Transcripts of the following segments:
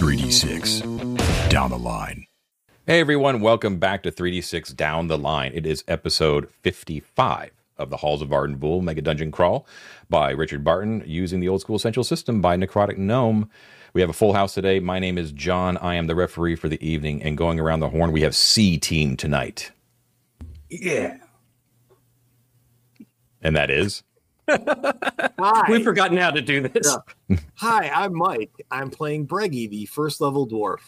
3D6 down the line. Hey everyone, welcome back to 3D6 Down the Line. It is episode 55 of the Halls of Arden Vul Mega Dungeon Crawl by Richard Barton using the old school essential system by Necrotic Gnome. We have a full house today. My name is John. I am the referee for the evening, and going around the horn, we have C Team tonight. Yeah. And that is Hi. We've forgotten how to do this. Yeah. Hi, I'm Mike. I'm playing Breggy, the first level dwarf.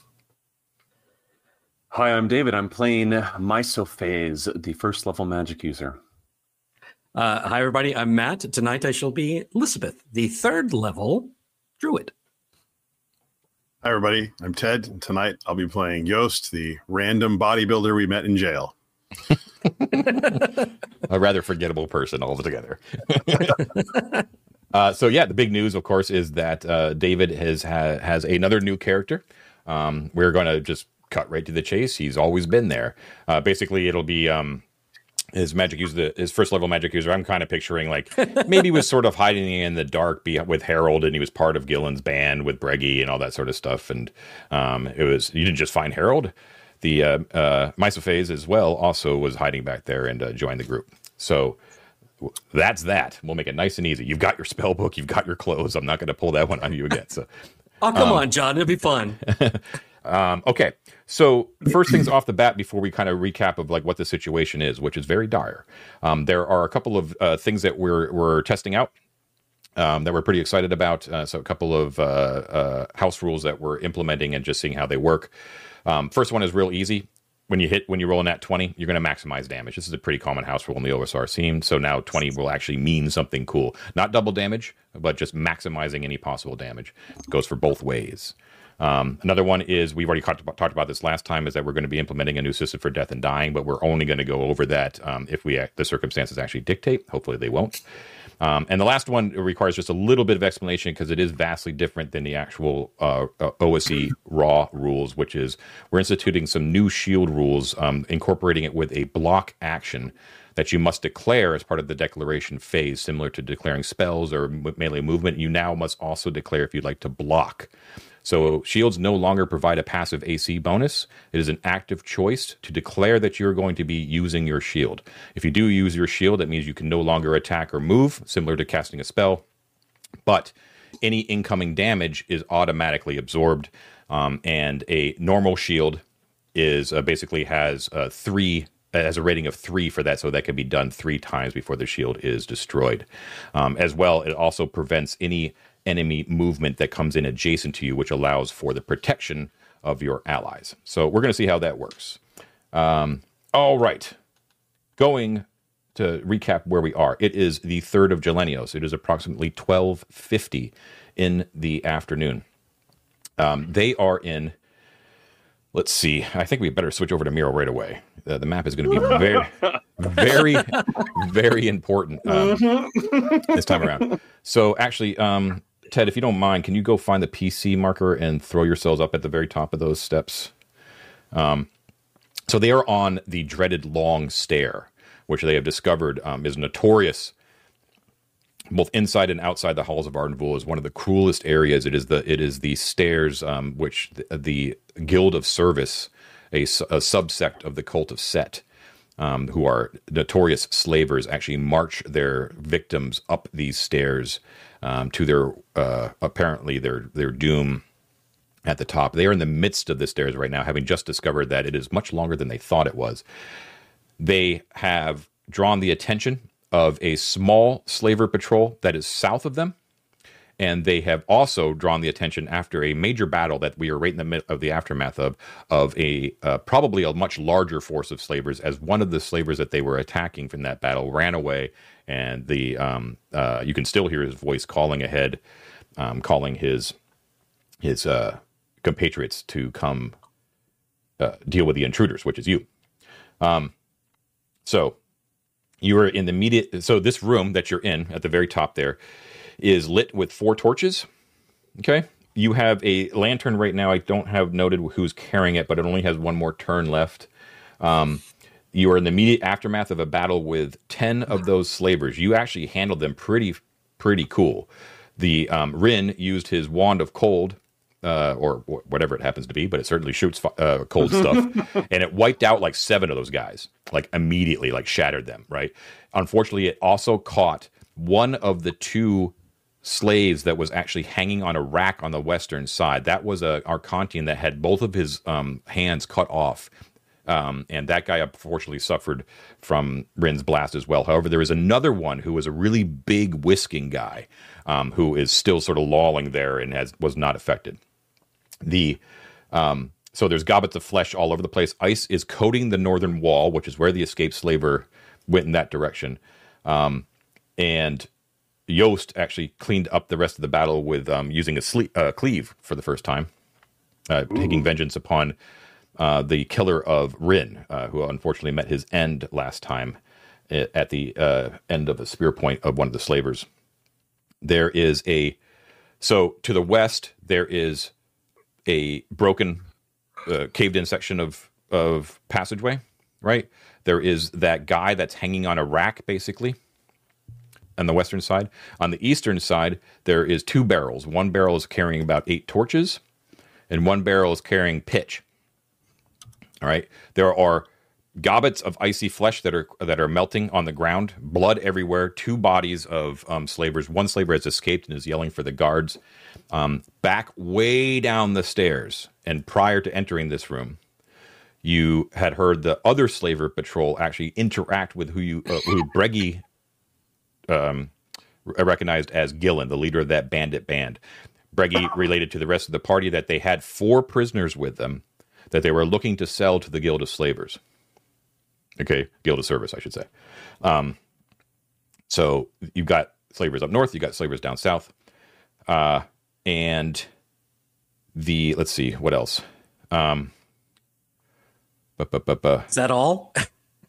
Hi, I'm David. I'm playing Mysophase, the first level magic user. Uh, hi, everybody. I'm Matt. Tonight I shall be Elizabeth, the third level druid. Hi, everybody. I'm Ted. Tonight I'll be playing Yost, the random bodybuilder we met in jail. A rather forgettable person altogether. uh, so yeah, the big news, of course, is that uh, David has ha- has another new character. Um, we're going to just cut right to the chase. He's always been there. Uh, basically, it'll be um, his magic user, his first level magic user. I'm kind of picturing like maybe was sort of hiding in the dark be- with Harold, and he was part of Gillen's band with Breggy and all that sort of stuff. And um, it was you didn't just find Harold. The uh, uh, Mysophase as well also was hiding back there and uh, joined the group. So that's that. We'll make it nice and easy. You've got your spell book, you've got your clothes. I'm not going to pull that one on you again. So Oh, come on, John. It'll be fun. Um, okay, so first things off the bat before we kind of recap of like what the situation is, which is very dire. Um, there are a couple of uh, things that we're we're testing out um, that we're pretty excited about. Uh, so a couple of uh, uh, house rules that we're implementing and just seeing how they work. Um, first one is real easy. When you hit when you roll a that twenty, you're going to maximize damage. This is a pretty common house rule in the OSR scene. So now twenty will actually mean something cool, not double damage, but just maximizing any possible damage. It goes for both ways. Um, another one is we've already talked about, talked about this last time is that we're going to be implementing a new system for death and dying, but we're only going to go over that um, if we the circumstances actually dictate. Hopefully they won't. Um, and the last one requires just a little bit of explanation because it is vastly different than the actual uh, uh, OSE raw rules, which is we're instituting some new shield rules, um, incorporating it with a block action that you must declare as part of the declaration phase, similar to declaring spells or melee movement. You now must also declare if you'd like to block. So shields no longer provide a passive AC bonus. It is an active choice to declare that you're going to be using your shield. If you do use your shield, that means you can no longer attack or move, similar to casting a spell. But any incoming damage is automatically absorbed, um, and a normal shield is uh, basically has uh, three has a rating of three for that, so that can be done three times before the shield is destroyed. Um, as well, it also prevents any enemy movement that comes in adjacent to you, which allows for the protection of your allies. So we're going to see how that works. Um, all right, going to recap where we are. It is the third of Gelenios. It is approximately twelve fifty in the afternoon. Um, they are in. Let's see. I think we better switch over to Miro right away. Uh, the map is going to be very, very, very important um, this time around. So, actually, um, Ted, if you don't mind, can you go find the PC marker and throw yourselves up at the very top of those steps? Um, so they are on the dreaded long stair, which they have discovered um, is notorious both inside and outside the halls of Arden Vul is one of the cruelest areas. It is the it is the stairs um, which the, the Guild of Service, a, a subsect of the cult of Set, um, who are notorious slavers, actually march their victims up these stairs um, to their uh, apparently their their doom at the top. They are in the midst of the stairs right now, having just discovered that it is much longer than they thought it was. They have drawn the attention of a small slaver patrol that is south of them. And they have also drawn the attention after a major battle that we are right in the middle of the aftermath of, of a uh, probably a much larger force of slavers, as one of the slavers that they were attacking from that battle ran away, and the um, uh, you can still hear his voice calling ahead, um, calling his his uh, compatriots to come uh, deal with the intruders, which is you. Um, so you are in the immediate. So this room that you're in at the very top there is lit with four torches. Okay. You have a lantern right now. I don't have noted who's carrying it, but it only has one more turn left. Um, you are in the immediate aftermath of a battle with 10 of those slavers. You actually handled them pretty, pretty cool. The um, Rin used his wand of cold uh, or wh- whatever it happens to be, but it certainly shoots uh, cold stuff, and it wiped out like seven of those guys, like immediately, like shattered them. Right. Unfortunately, it also caught one of the two slaves that was actually hanging on a rack on the western side. That was a Arcantian that had both of his um, hands cut off. Um, and that guy unfortunately suffered from Rin's blast as well. However, there is another one who was a really big Whiskin guy um, who is still sort of lolling there and has was not affected. The um, so there's gobbets of flesh all over the place. Ice is coating the northern wall, which is where the escaped slaver went in that direction. Um, and Yost actually cleaned up the rest of the battle with um, using a uh, cleave for the first time, uh, taking vengeance upon uh, the killer of Rin, uh, who unfortunately met his end last time at the uh, end of a spear point of one of the slavers. There is a so to the west there is a broken, uh, caved in section of of passageway. Right there is that guy that's hanging on a rack, basically on the western side. On the eastern side, there is two barrels. One barrel is carrying about eight torches, and one barrel is carrying pitch. All right. There are gobbets of icy flesh that are that are melting on the ground, blood everywhere. Two bodies of um, slavers. One slaver has escaped and is yelling for the guards. Um, back way down the stairs, and prior to entering this room, you had heard the other slaver patrol actually interact with who you uh, who Breggy um, recognized as Gillen, the leader of that bandit band. Breggy related to the rest of the party that they had four prisoners with them that they were looking to sell to the Guild of Slavers. Okay, Guild of Service, I should say. Um, so you've got slavers up north, you've got slavers down south, uh, and the let's see what else. Um, bu- bu- bu- Is that all?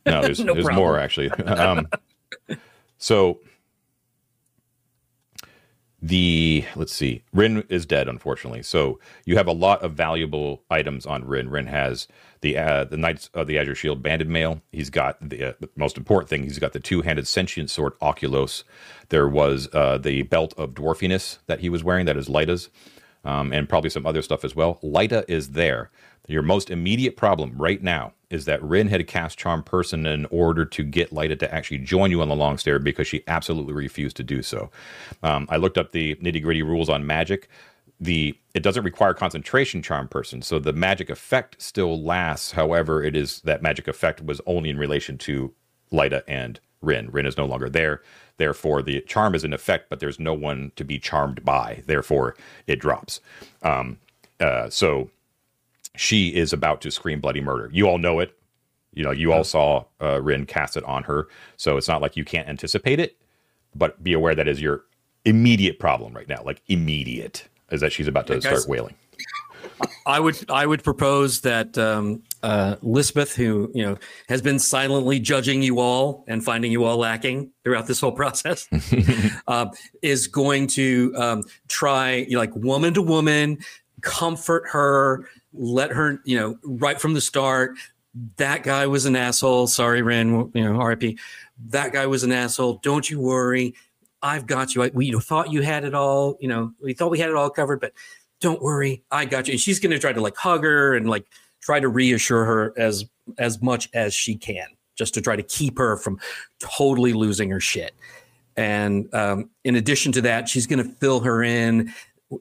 no, there's No there's problem. more actually. Um, so the let's see, Rin is dead, unfortunately. So you have a lot of valuable items on Rin. Rin has the uh, the Knights of the Azure Shield banded mail. He's got the, uh, the most important thing. He's got the two handed sentient sword Oculos. There was uh, the belt of dwarfiness that he was wearing. That is Lyta's. Um, and probably some other stuff as well. Lyta is there. Your most immediate problem right now is that Rin had cast Charm Person in order to get Lyta to actually join you on the long stair because she absolutely refused to do so. Um, I looked up the nitty gritty rules on magic. The it doesn't require concentration charm person, so the magic effect still lasts. However, it is that magic effect was only in relation to Lyta and Rin. Rin is no longer there. Therefore, the charm is in effect, but there's no one to be charmed by. Therefore, it drops. Um, uh, so she is about to scream bloody murder. You all know it. You know, you all saw uh, Rin cast it on her. So it's not like you can't anticipate it, but be aware that is your immediate problem right now. Like immediate is that she's about to guys. start wailing. I would I would propose that um, uh, Lisbeth, who you know has been silently judging you all and finding you all lacking throughout this whole process, uh, is going to um, try you know, like woman to woman, comfort her, let her you know right from the start. That guy was an asshole. Sorry, Ren. You know, RIP. That guy was an asshole. Don't you worry. I've got you. I, we thought you had it all. You know, we thought we had it all covered, but don't worry, I got you. And she's going to try to like hug her and like try to reassure her as as much as she can, just to try to keep her from totally losing her shit. And um, in addition to that, she's going to fill her in,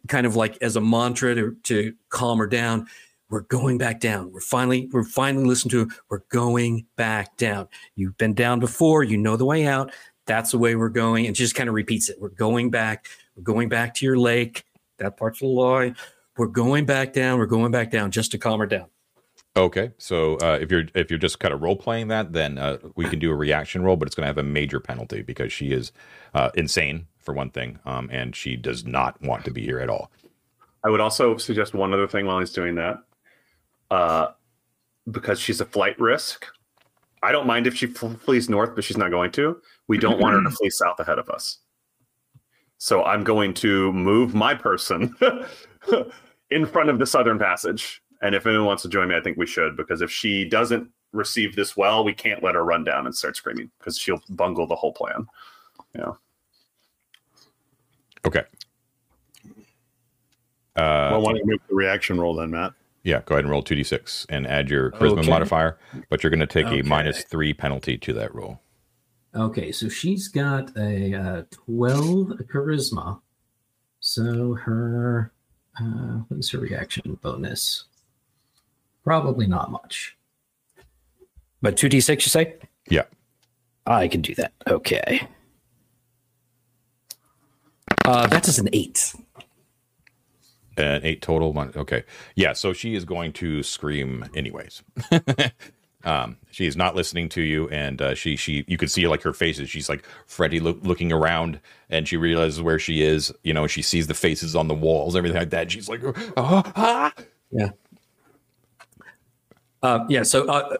kind of like as a mantra to, to calm her down. We're going back down. We're finally we're finally listening to. Her. We're going back down. You've been down before. You know the way out. That's the way we're going. And she just kind of repeats it. We're going back. We're going back to your lake. That part's a lie. We're going back down. We're going back down just to calm her down. Okay, so uh, if you're if you're just kind of role playing that, then uh, we can do a reaction roll, but it's going to have a major penalty because she is uh, insane for one thing, um, and she does not want to be here at all. I would also suggest one other thing while he's doing that. Uh, because she's a flight risk. I don't mind if she flees north, but she's not going to. We don't want her to flee south ahead of us. So I'm going to move my person in front of the southern passage. And if anyone wants to join me, I think we should, because if she doesn't receive this well, we can't let her run down and start screaming because she'll bungle the whole plan. Yeah. Okay. Uh, well, why don't you make the reaction roll then, Matt? yeah, go ahead and roll 2d6 and add your charisma Okay. modifier, but you're going to take Okay. a minus three penalty to that roll. Okay, so she's got a uh, 12 charisma. So her, uh, what is her reaction bonus? Probably not much. But 2d6, you say? Yeah. I can do that. Okay. Uh, that is an eight. An eight total. One, okay. Yeah. So she is going to scream anyways. um, she is not listening to you, and uh, she she you could see like her faces. She's like Freddy loo- looking around, and she realizes where she is. You know, she sees the faces on the walls, everything like that. She's like, ah, ah. Uh, yeah. So uh,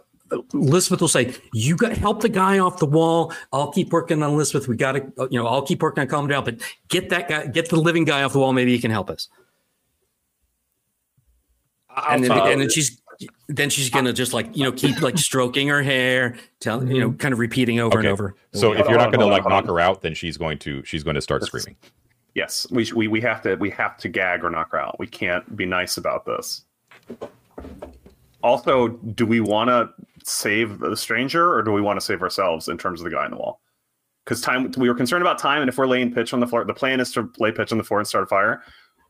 Elizabeth will say, "You got help the guy off the wall. I'll keep working on Elizabeth. We got to, you know, I'll keep working on calm down, but get that guy, get the living guy off the wall. Maybe he can help us." And then, Uh, and then she's then she's gonna just like you know keep like stroking her hair, telling you know, kind of repeating over and over. So if you're not going to like knock her out, then she's going to she's going to start That's- screaming. Yes, we, we we have to we have to gag or knock her out. We can't be nice about this. Also, do we want to save the stranger or do we want to save ourselves in terms of the guy in the wall? Because time we were concerned about time, and if we're laying pitch on the floor, the plan is to lay pitch on the floor and start a fire.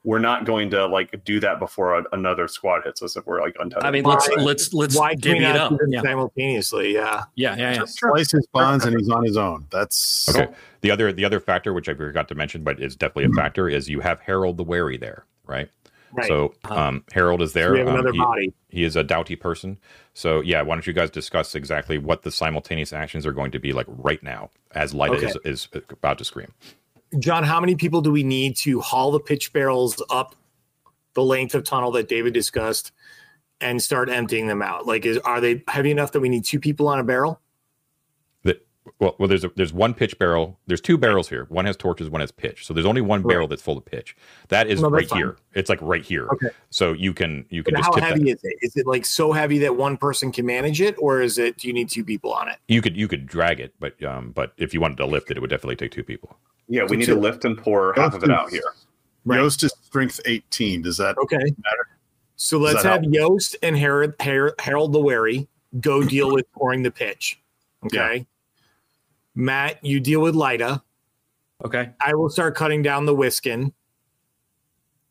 We're not going to like do that before a, another squad hits us if we're like untethered. I mean, let's Why- let's let's Why divvy it up. Yeah, simultaneously? Yeah. yeah, yeah. yeah. Slice his bonds and he's on his own. That's Okay. The other the other factor, which I forgot to mention, but is definitely a mm-hmm. factor, is you have Harold the Wary there, right? Right. So um, Harold is there. we have Um, he- body. he is a doughty person. So yeah, why don't you guys discuss exactly what the simultaneous actions are going to be like right now as Lyda Okay. is, is about to scream. John, how many people do we need to haul the pitch barrels up the length of tunnel that David discussed and start emptying them out? Like, is are they heavy enough that we need two people on a barrel? That well, well, there's a, there's one pitch barrel. There's two barrels here. One has torches, one has pitch. So there's only one barrel that's full of pitch. That is No, right fine. here. It's like right here. Okay. So you can you can And just how tip heavy that. is it? Is it like so heavy that one person can manage it, or is it? Do you need two people on it? You could you could drag it, but um, but if you wanted to lift it, it would definitely take two people. yeah, we need to lift and pour half of it out here. Right. Yost is strength 18. Does that Okay. matter? So Does let's that have Yost and Harold, Harold, Harold the Wary go deal with pouring the pitch. Okay. Matt, you deal with Lyda. Okay. I will start cutting down the Whiskin.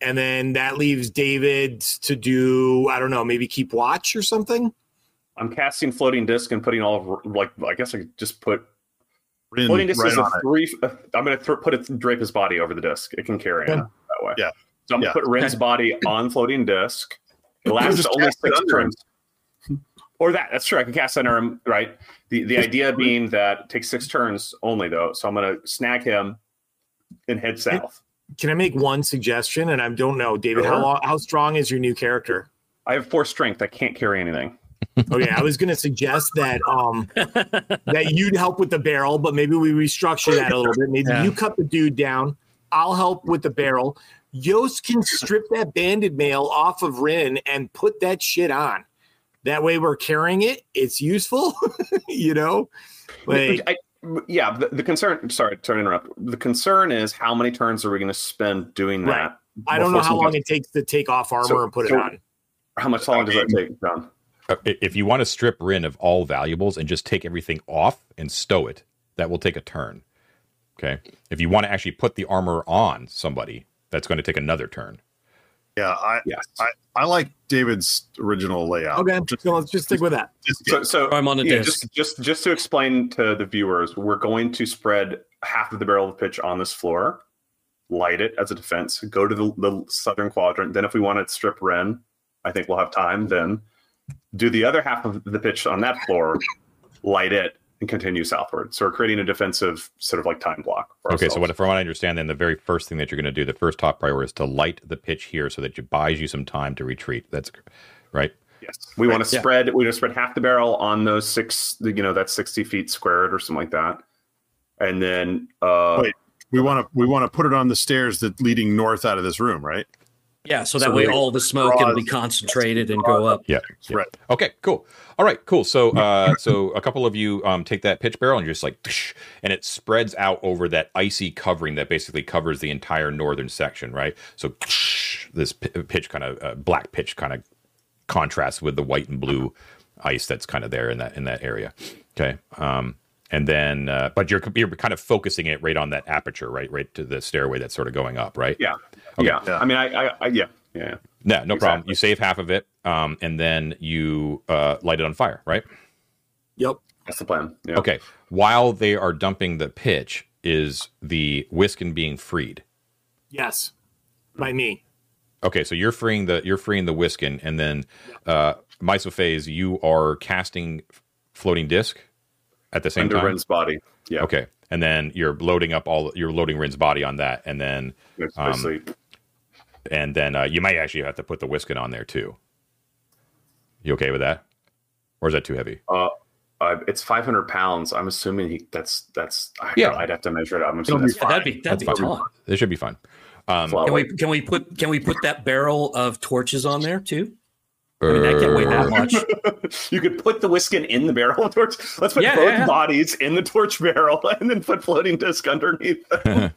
And then that leaves David to do, I don't know, maybe keep watch or something. I'm casting floating disc and putting all of like I guess I could just put Rin floating disc right is a on it? three. uh, I'm going to th- put it drape his body over the disc. It can carry Okay. him that way. Yeah. So I'm Yeah. going to put Rin's body on floating disc. It lasts only six under him. turns. Or that. That's true. I can cast under him. Right. The the idea being that it takes six turns only though. So I'm going to snag him and head south. Can I make one suggestion? And I don't know, David, how Sure. long, how strong is your new character? I have four strength. I can't carry anything. Okay, I was going to suggest that um that you'd help with the barrel, but maybe we restructure that a little bit. Maybe Yeah. you cut the dude down. I'll help with the barrel. Yost can strip that banded mail off of Rin and put that shit on. That way we're carrying it. It's useful, you know. Like I, yeah, the, the concern. Sorry, sorry to interrupt. The concern is how many turns are we going to spend doing Right. that? I don't know how long something- it takes to take off armor So- and put so- it on. How much long does that take, John? Uh, If you want to strip Rin of all valuables and just take everything off and stow it, that will take a turn. Okay. If you want to actually put the armor on somebody, that's going to take another turn. Yeah, I, Yes. I, I like David's original layout. Okay, Just, so let's just stick with that. just So, so I'm on a yeah, disc. just just just to explain to the viewers, we're going to spread half of the barrel of pitch on this floor, light it as a defense, go to the, the southern quadrant. Then, if we want to strip Ren, I think we'll have time. Then do the other half of the pitch on that floor, light it, and continue southward. So we're creating a defensive sort of like time block. For Okay, so ourselves. what from what I understand, then the very first thing that you're going to do, the first top priority is to light the pitch here so that it buys you some time to retreat. That's right. Yes, we want to Yeah. spread. We want to spread half the barrel on those six. You know, that's sixty feet squared or something like that. And then, uh, Wait. we want to we want to put it on the stairs that leading north out of this room, right? Yeah, so that So way all the smoke can be concentrated and go up. Yeah. yeah. Right. Okay. Cool. All right. Cool. So, uh, so a couple of you um, take that pitch barrel and you're just like, "Tsh," and it spreads out over that icy covering that basically covers the entire northern section, right? So, tsh, this p- pitch kind of uh, black pitch kind of contrasts with the white and blue ice that's kind of there in that in that area. Okay. Um, and then, uh, but you're you're kind of focusing it right on that aperture, right, right to the stairway that's sort of going up, right? Yeah. Okay. Yeah. I mean, I, I, I yeah, yeah. No, no problem. You save half of it, um, and then you uh, light it on fire, right? Yep. That's the plan. Yeah. Okay. While they are dumping the pitch, is the Whiskin being freed? Yes. By me. Okay, so you're freeing the you're freeing the Whiskin, and then uh, Mysophase, you are casting floating disc at the same Under time. Ren's body. Yeah. Okay, and then you're loading up all you're loading Rin's body on that, and then Um, basically- and then uh, you might actually have to put the Whiskin on there too. You okay with that, or is that too heavy? uh, uh, it's 500 pounds. I'm assuming he. That's that's. I, Yeah. I'd have to measure it. I'm It'll assuming be that's Yeah, that'd be that'd That's be fine. fun. This should be fine. Um, Can we can we put can we put that barrel of torches on there too? I mean, that can't wait that much. you could put the Whiskin in the barrel of torch. Let's put Yeah, both yeah. bodies in the torch barrel and then put floating disc underneath.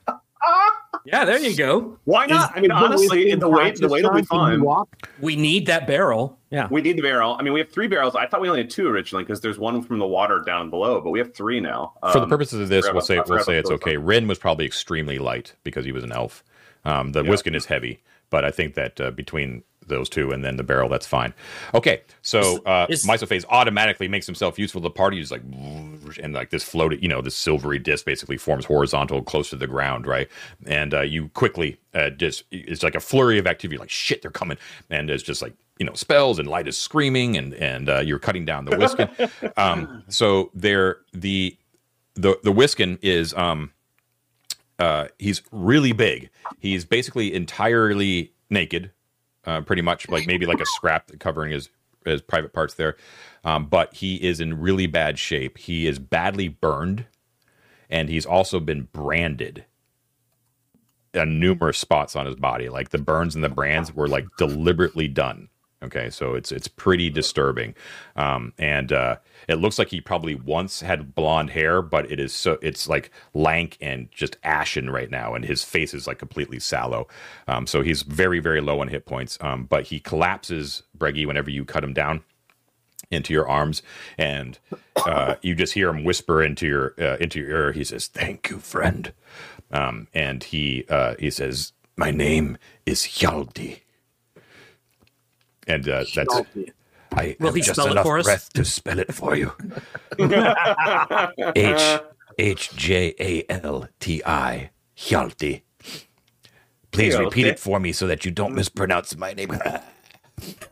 Yeah, there you go. Why not? I mean, the honestly, Whiskin the way the way that we practice time? Can you find? We need that barrel. Yeah. we need the barrel. I mean, we have three barrels. I thought we only had two originally because there's one from the water down below, but we have three now. For the Um, purposes of this, we'll say we'll say it's those okay. Rin was probably extremely light because he was an elf. Um, the Yeah. Whiskin is heavy, but I think that uh, between those two and then the barrel, that's fine. Okay, so uh, Is- Mysophase automatically makes himself useful to the party. He's like, and like this floated, you know, this silvery disc basically forms horizontal, close to the ground, right? And uh, you quickly uh, just it's like a flurry of activity. Like shit, they're coming, and it's just like you know spells and light is screaming, and and uh, you're cutting down the Whiskin. um, so there the the the Whiskin is um uh he's really big. He's basically entirely naked, uh, pretty much like maybe like a scrap covering his his private parts there. Um, but he is in really bad shape. He is badly burned, and he's also been branded on numerous spots on his body. Like the burns and the brands were like deliberately done. Okay, so it's it's pretty disturbing, um, and uh, it looks like he probably once had blonde hair, but it is so it's like lank and just ashen right now, and his face is like completely sallow. Um, so he's very very low on hit points, um, but he collapses, Breggy, whenever you cut him down into your arms, and uh, you just hear him whisper into your uh, into your ear. He says, "Thank you, friend," um, and he uh, he says, "My name is Hjalti." And uh, that's I Will have he just spell it for us? breath to spell it for you. H H J A L T I Hjalti. Please Hjalti. repeat it for me so that you don't mispronounce my name.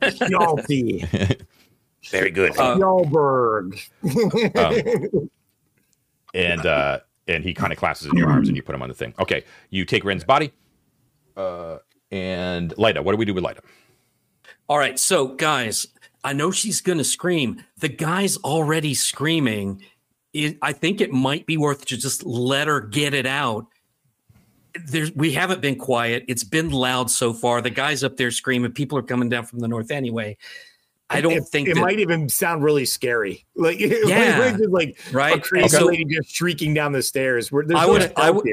Yalty. Very good. Uh, Yalberg. Um, and uh, and he kind of clasps in your arms and you put him on the thing. Okay, you take Ren's body. Uh, and Lida, what do we do with Lida? All right, so guys, I know she's going to scream. The guy's already screaming. It, I think it might be worth to just let her get it out. There's, we haven't been quiet. It's been loud so far. The guy's up there screaming. People are coming down from the north anyway. I don't it, think it that, might even sound really scary. Like, Yeah. like, like a right. crazy so- lady just shrieking down the stairs. Where there's I would- I would-.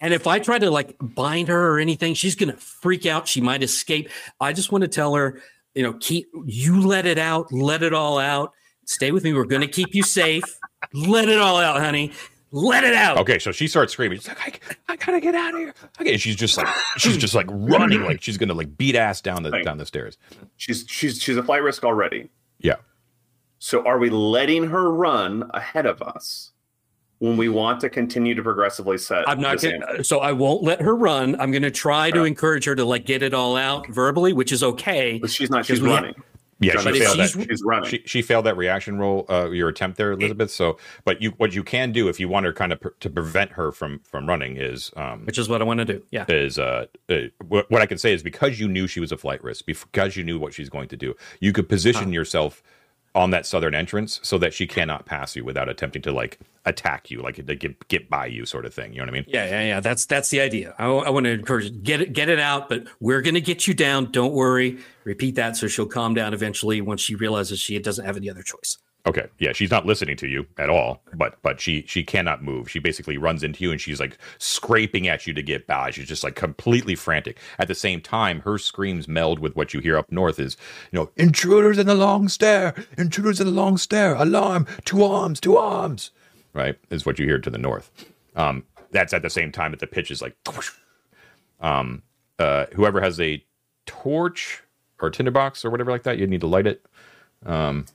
And if I try to like bind her or anything, she's going to freak out. She might escape. I just want to tell her, you know, keep you let it out, let it all out. Stay with me. We're going to keep you safe. Let it all out, honey. Let it out. Okay, so she starts screaming. She's like, I, I gotta get out of here. Okay, and she's just like, she's just like running, like she's gonna like beat ass down the down the stairs. she's she's she's a flight risk already. Yeah. So are we letting her run ahead of us when we want to continue to progressively set? I'm not gonna, so I won't let her run. I'm going to try to Right. encourage her to like get it all out verbally, which is okay. But she's not. She's Because we- running. Yeah, She's she But if failed that. she's- She's running. She, she failed that reaction roll, uh, your attempt there, Elizabeth. So, but you, what you can do if you want her kind of per, to prevent her from from running is, um, Which is what I want to do. Yeah. is uh, uh what, what I can say is because you knew she was a flight risk, because you knew what she's going to do, you could position yourself on that southern entrance so that she cannot pass you without attempting to like attack you, like to get get by you, sort of thing. You know what I mean? Yeah, yeah, yeah. That's that's the idea. I, I want to encourage get it get it out, but we're to get you down. Don't worry. Repeat that so she'll calm down eventually once she realizes she doesn't have any other choice. Okay, yeah, she's not listening to you at all, but but she she cannot move. She basically runs into you and she's like scraping at you to get by. She's just like completely frantic. At the same time, her screams meld with what you hear up north is, you know, intruders in the long stair, intruders in the long stair, alarm, to arms, to arms. Right, is what you hear to the north. Um, that's at the same time that the pitch is like, um, uh, whoever has a torch or tinderbox or whatever like that, you need to light it. Um,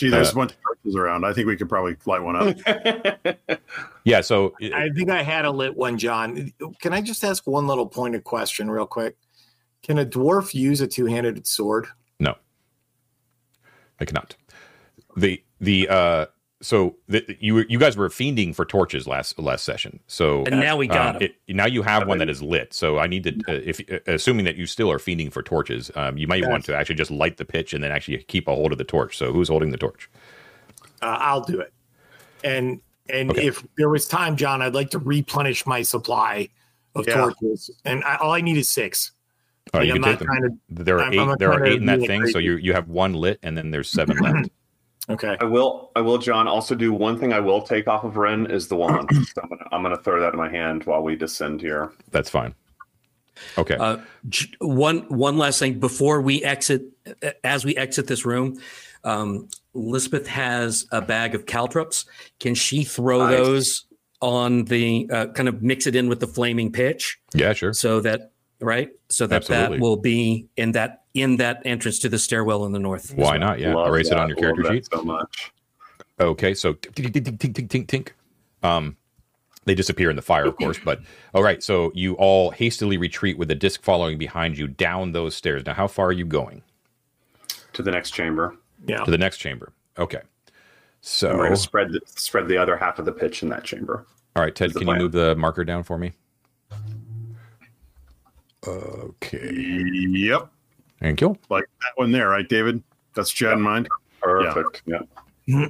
Gee, there's Uh, a bunch of torches around. I think we could probably light one up. yeah, so I think I had a lit one, John. Can I just ask one little pointed question, real quick? Can a dwarf use a two-handed sword? No, I cannot. The the uh so the, you you guys were fiending for torches last last session. So And now we got um, 'em. it, now you have one that is lit. So I need to uh, if uh, assuming that you still are fiending for torches, um, you might want to actually just light the pitch and then actually keep a hold of the torch. So who's holding the torch? Uh, I'll do it. And and Okay. if there was time, John, I'd like to replenish my supply of Yeah. torches. And I, all I need is six. Uh, Like, you I'm can not take them. to. There are I'm- I'm eight. There are eight in that be thing. So you you have one lit and then there's seven left. Okay. I will, I will, John. Also, do one thing. I will take off of Ren is the wand. so I'm gonna, I'm gonna throw that in my hand while we descend here. That's fine. Okay. Uh, one one last thing before we exit, as we exit this room, um, Lisbeth has a bag of caltrops. Can she throw Nice. those on the uh, kind of mix it in with the flaming pitch yeah, sure. so that right so that Absolutely. that will be in that in that entrance to the stairwell in the north. Why well. not? Yeah, Love erase it on your Love character that sheet. so much. Okay, so tink, tink, tink, tink, tink, tink, tink. Um, they disappear in the fire, of course. But all right, so you all hastily retreat with the disc following behind you down those stairs. Now, how far are you going To the next chamber. Yeah. to the next chamber? Okay, so we're gonna spread the, spread the other half of the pitch in that chamber. all right, Ted, is the can you move the marker down for me? Okay, yep. Thank you. Like that one there, right, David? That's what you in mind? Perfect. Yeah.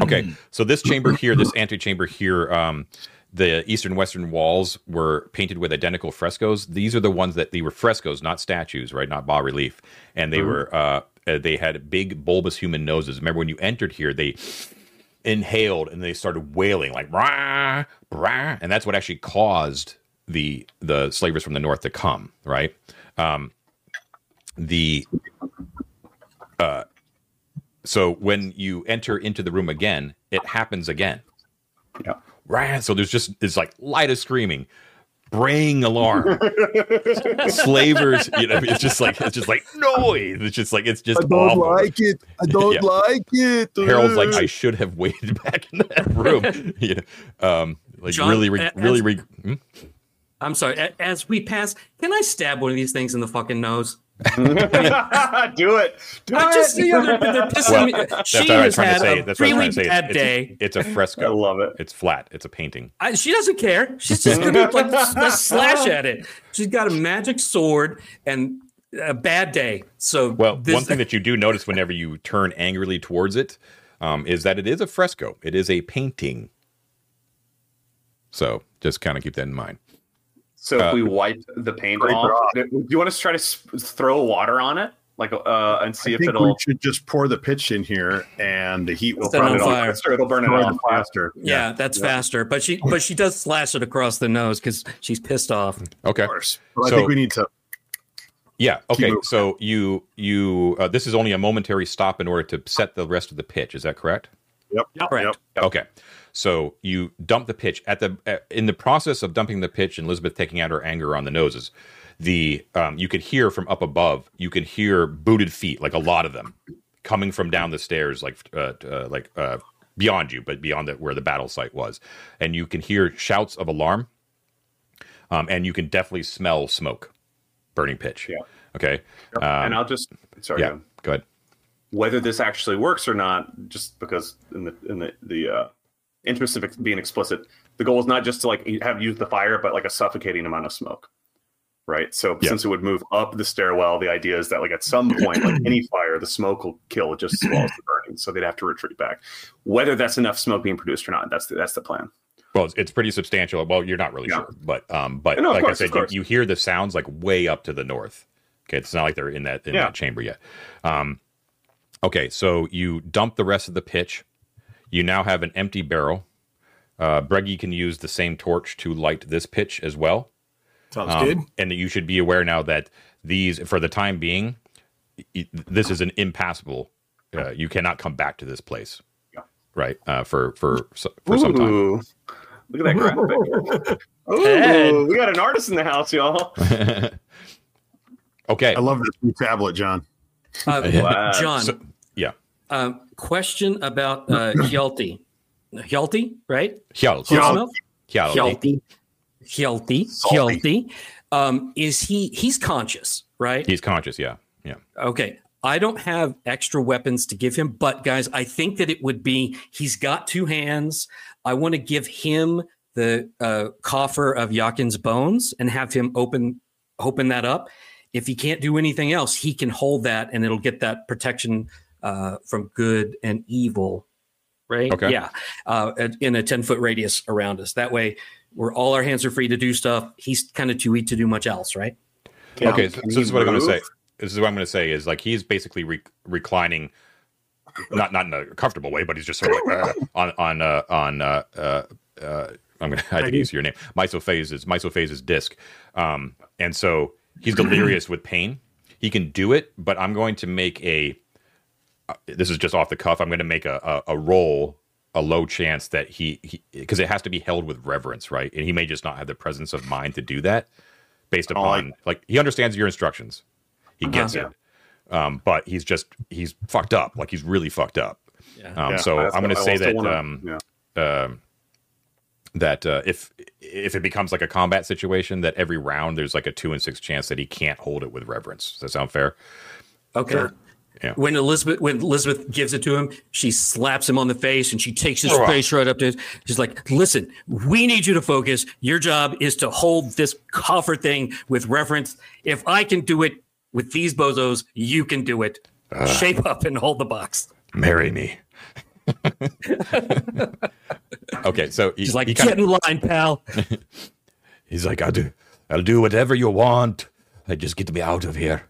Okay, so this chamber here, this antechamber here, um, the eastern western walls were painted with identical frescoes. These are the ones that they were frescoes, not statues, right? Not bas relief, and they were uh, uh, they had big bulbous human noses. Remember when you entered here, they inhaled and they started wailing like rah, rah, and that's what actually caused the the slavers from the north to come, right? Um, the uh, so when you enter into the room again, it happens again. Yeah. Right. So there's just it's like light of screaming, braying alarm, slavers. You know, it's just like it's just like noise. It's just like it's just I don't awful. Like it. I don't Yeah. like it. Harold's like, I should have waited back in that room. you know, um, like John, really, re- a- really, as- re- hmm? I'm sorry. As we pass, can I stab one of these things in the fucking nose? Do it. Do I it. just you know, they're, they're pissing Well, me. that's She what I was has trying to had say. a That's what I was really trying to say. bad It's, day. it's, it's a I fresco. I love it. It's flat. It's a painting. I, she doesn't care. She's just gonna like s- slash at it. She's got a magic sword and a bad day. So Well, this- one thing that you do notice whenever you turn angrily towards it um, is that it is a fresco. It is a painting. So just kind of keep that in mind. So Uh, if we wipe the paint off, off. do you want us to try to throw water on it, like uh, and see I if think it'll we should just pour the pitch in here, and the heat will Set it burn on it fire. off? It'll burn it off. faster. yeah, that's faster. But she but she does slash it across the nose because she's pissed off. Okay. of course. But I think we need to. Yeah. Okay. So you you uh, this is only a momentary stop in order to set the rest of the pitch. Is that correct? Yep. Correct. Yep. Okay. So you dump the pitch at the uh, in the process of dumping the pitch and Elizabeth taking out her anger on the noses. The um, you could hear from up above. You could hear booted feet, like a lot of them, coming from down the stairs, like uh, uh, like uh, beyond you, but beyond the, where the battle site was, and you can hear shouts of alarm. Um, and you can definitely smell smoke, burning pitch. Yeah. Okay. and Um, I'll just sorry. yeah. Go ahead. Whether this actually works or not, just because in the in the the interest of being explicit, the goal is not just to like have used the fire, but like a suffocating amount of smoke. Right. So Yeah. since it would move up the stairwell, the idea is that like at some point, like any fire, the smoke will kill it just as well as the burning. So they'd have to retreat back. Whether that's enough smoke being produced or not, that's the, that's the plan. Well, it's, it's pretty substantial. Well, you're not really Yeah. sure, but um, but No, like course, I said, you, you hear the sounds like way up to the north. Okay, it's not like they're in that in Yeah. that chamber yet. Um, Okay, so you dump the rest of the pitch. You now have an empty barrel. Uh, Breggy can use the same torch to light this pitch as well. Sounds Um, good. And you should be aware now that these, for the time being, this is an impassable. Uh, you cannot come back to this place, Yeah. right? Uh, for for so- for some time. Look at that graphic. Ooh, Ted. we got an artist in the house, y'all. okay. I love this new tablet, John. Uh, Wow. John, So- yeah. Um, question about uh, Hjalti. Hjalti, right? Hjalti. Hjalti. Hjalti. Hjalti. Hjalti. Salty. Hjalti. Um, is he? He's conscious, right? He's conscious. Yeah. Yeah. Okay. I don't have extra weapons to give him, but guys, I think that it would be he's got two hands. I want to give him the uh, coffer of Yakin's bones and have him open open that up. If he can't do anything else, he can hold that and it'll get that protection uh, from good and evil. Right? Okay. Yeah. Uh, in a 10 foot radius around us. That way, we're all our hands are free to do stuff. He's kind of too weak to do much else, right? Can- okay. So, so this is what I'm going to say. This is what I'm going to say is like he's basically re- reclining, not not in a comfortable way, but he's just sort of like, uh, on on uh, on uh, uh, uh, I'm going to I have to use your name, Mysophase's Mysophase's disc, um, and so he's delirious with pain. He can do it, but I'm going to make a. This is just off the cuff. I'm going to make a a, a roll. A low chance that he because it has to be held with reverence, right? And he may just not have the presence of mind to do that, based Oh, I- upon like he understands your instructions, he gets Uh-huh. it, um, but he's just he's fucked up, like he's really fucked up. Yeah. Um, Yeah, so I'm going to say that wanna- um, yeah. um, that uh, if if it becomes like a combat situation, that every round there's like a two and six chance that he can't hold it with reverence. Does that sound fair? Okay. Yeah. When Elizabeth when Elizabeth gives it to him, she slaps him on the face and she takes his oh, Ugh. face right up to. It. She's like, "Listen, we need you to focus. Your job is to hold this coffer thing with reverence. If I can do it with these bozos, you can do it. Shape up and hold the box." Marry me. okay, so he, She's like, he "Get kinda- in line, pal." he's like, I'll do, I'll do whatever you want. I just get me out of here.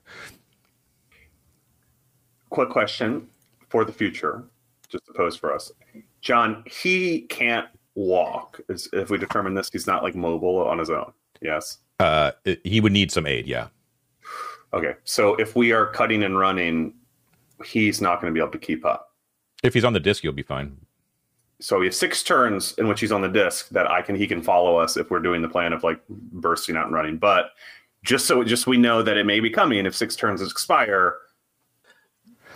Quick question for the future, just to pose for us. John, he can't walk. Is, if we determine this, he's not like mobile on his own. Yes. Uh, he would need some aid. Yeah. Okay. So if we are cutting and running, he's not going to be able to keep up. If he's on the disc, you'll be fine. So we have six turns in which he's on the disc that I can he can follow us if we're doing the plan of like bursting out and running. But just so just we know that it may be coming if six turns expire.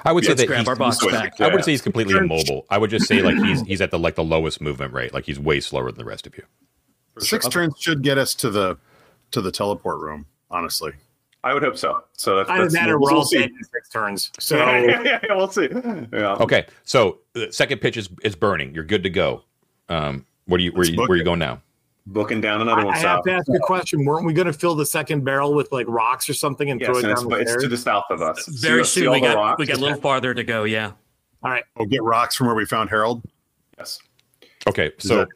I would say Let's that grab he's, our box back. I wouldn't say he's completely immobile. I would just say like he's he's at the like the lowest movement rate. Like he's way slower than the rest of you. Six turns should get us to the to the teleport room. Honestly, I would hope so. So that's, Either that's that or we're we'll all see. dead in six turns. So yeah, yeah, yeah, we'll see. Yeah. Okay, so the second pitch is is burning. You're good to go. Um, what are you where you book where you going now? Booking down another I, one I have to ask a question. Weren't we going to fill the second barrel with like rocks or something and Yes, throw it and down it's, the it's to the south of us. Very See- see soon all we the got rocks? we got a little farther to go. Yeah. All right. we'll get rocks from where we found Harold. Yes. Okay, so that-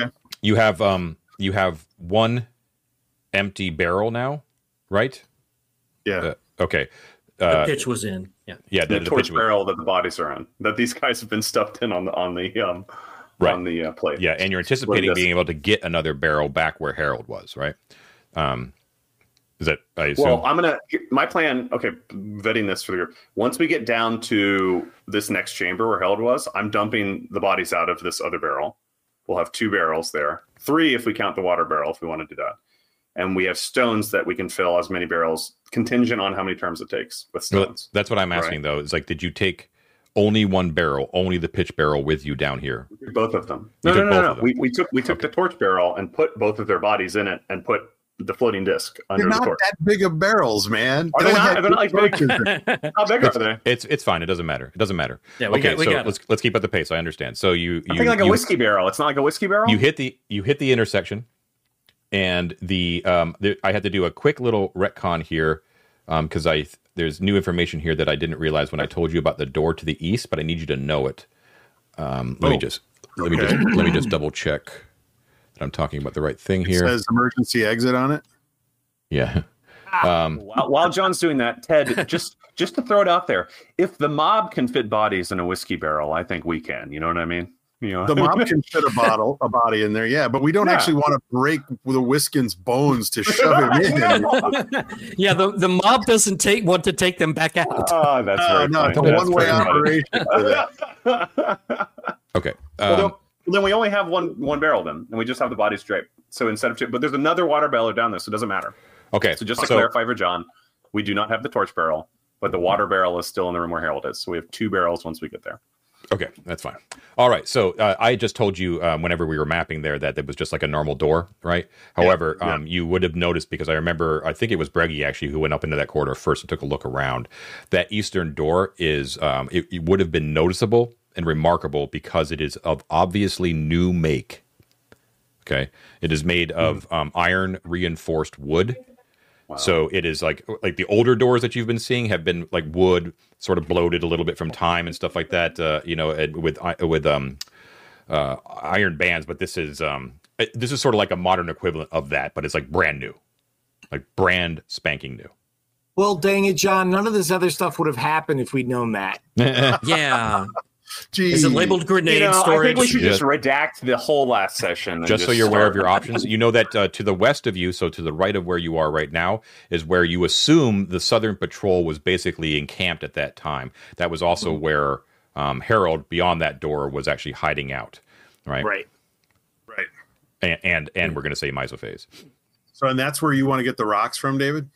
okay. you have um you have one empty barrel now, right? Yeah, Uh, okay. The Uh, pitch was in. Yeah. yeah, The, the, the torch pitch was, barrel that the bodies are in, that these guys have been stuffed in on the on the um Right. on the uh, plate. yeah, and you're anticipating being able to get another barrel back where Harold was, right? Um, is that I assume? Well, I'm gonna. My plan. Okay, vetting this for the group. Once we get down to this next chamber where Harold was, I'm dumping the bodies out of this other barrel. We'll have two barrels there, three if we count the water barrel, if we want to do that. And we have stones that we can fill as many barrels, contingent on how many turns it takes with Well, that's what I'm asking though. Is like, did you take only one barrel, only the pitch barrel with you down here? Both of them. You No, no, no, no. them. We, we took we took the torch barrel and put both of their bodies in it and put the floating disc under they're the not torch. that big of barrels, man. Are they only not? They're not like big. How big are they? It's it's fine. It doesn't matter. It doesn't matter. Yeah, we okay, got- we so got let's let's keep at the pace. I understand. So you I you think like a you, whiskey barrel. It's not like a whiskey barrel. you hit the you hit the intersection, and the um the, I had to do a quick little retcon here, um because I there's new information here that I didn't realize when I told you about the door to the east, but I need you to know it. Um, let me Oh, just let me just let me just double check that I'm talking about the right thing It here. says emergency exit on it. Yeah. Um, While, while John's doing that, Ted, just just to throw it out there, if the mob can fit bodies in a whiskey barrel, I think we can. You know what I mean? You know, The mob can fit a bottle, a body in there, yeah, but we don't Yeah. actually want to break the Whiskin's bones to shove him in. yeah, the, the mob doesn't take want to take them back out. Oh, that's Oh, very no, funny. it's a one-way operation. for that. okay. Um, then, well, then we only have one one barrel then, and we just have the bodies draped. So instead of two, but there's another water barrel down there, so it doesn't matter. okay. So just to so, clarify for John, we do not have the torch barrel, but the water barrel is still in the room where Harold is. So we have two barrels once we get there. Okay, that's fine. All right. So uh, I just told you um, whenever we were mapping there that it was just like a normal door, right? However, yeah. Um, you would have noticed because I remember I think it was Breggy actually who went up into that corridor first and took a look around. That eastern door is um, it, it would have been noticeable and remarkable because it is of obviously new make. Okay, it is made of um, iron reinforced wood. So it is like like the older doors that you've been seeing have been like wood, sort of bloated a little bit from time and stuff like that. Uh, you know, with with um uh iron bands, but this is um this is sort of like a modern equivalent of that, but it's like brand new, like brand spanking new. Well, dang it, John. None of this other stuff would have happened if we'd known that. Yeah. Gee, Is it labeled grenade You know, I think we should Yeah. just redact the whole last session. and just so you're aware of your options. You know that uh, to the west of you, so to the right of where you are right now, is where you assume the Southern Patrol was basically encamped at that time. That was also where um, Harold, beyond that door, was actually hiding out. Right. Right. Right. And and, and we're going to say Misophase. So, and that's where you want to get the rocks from, David?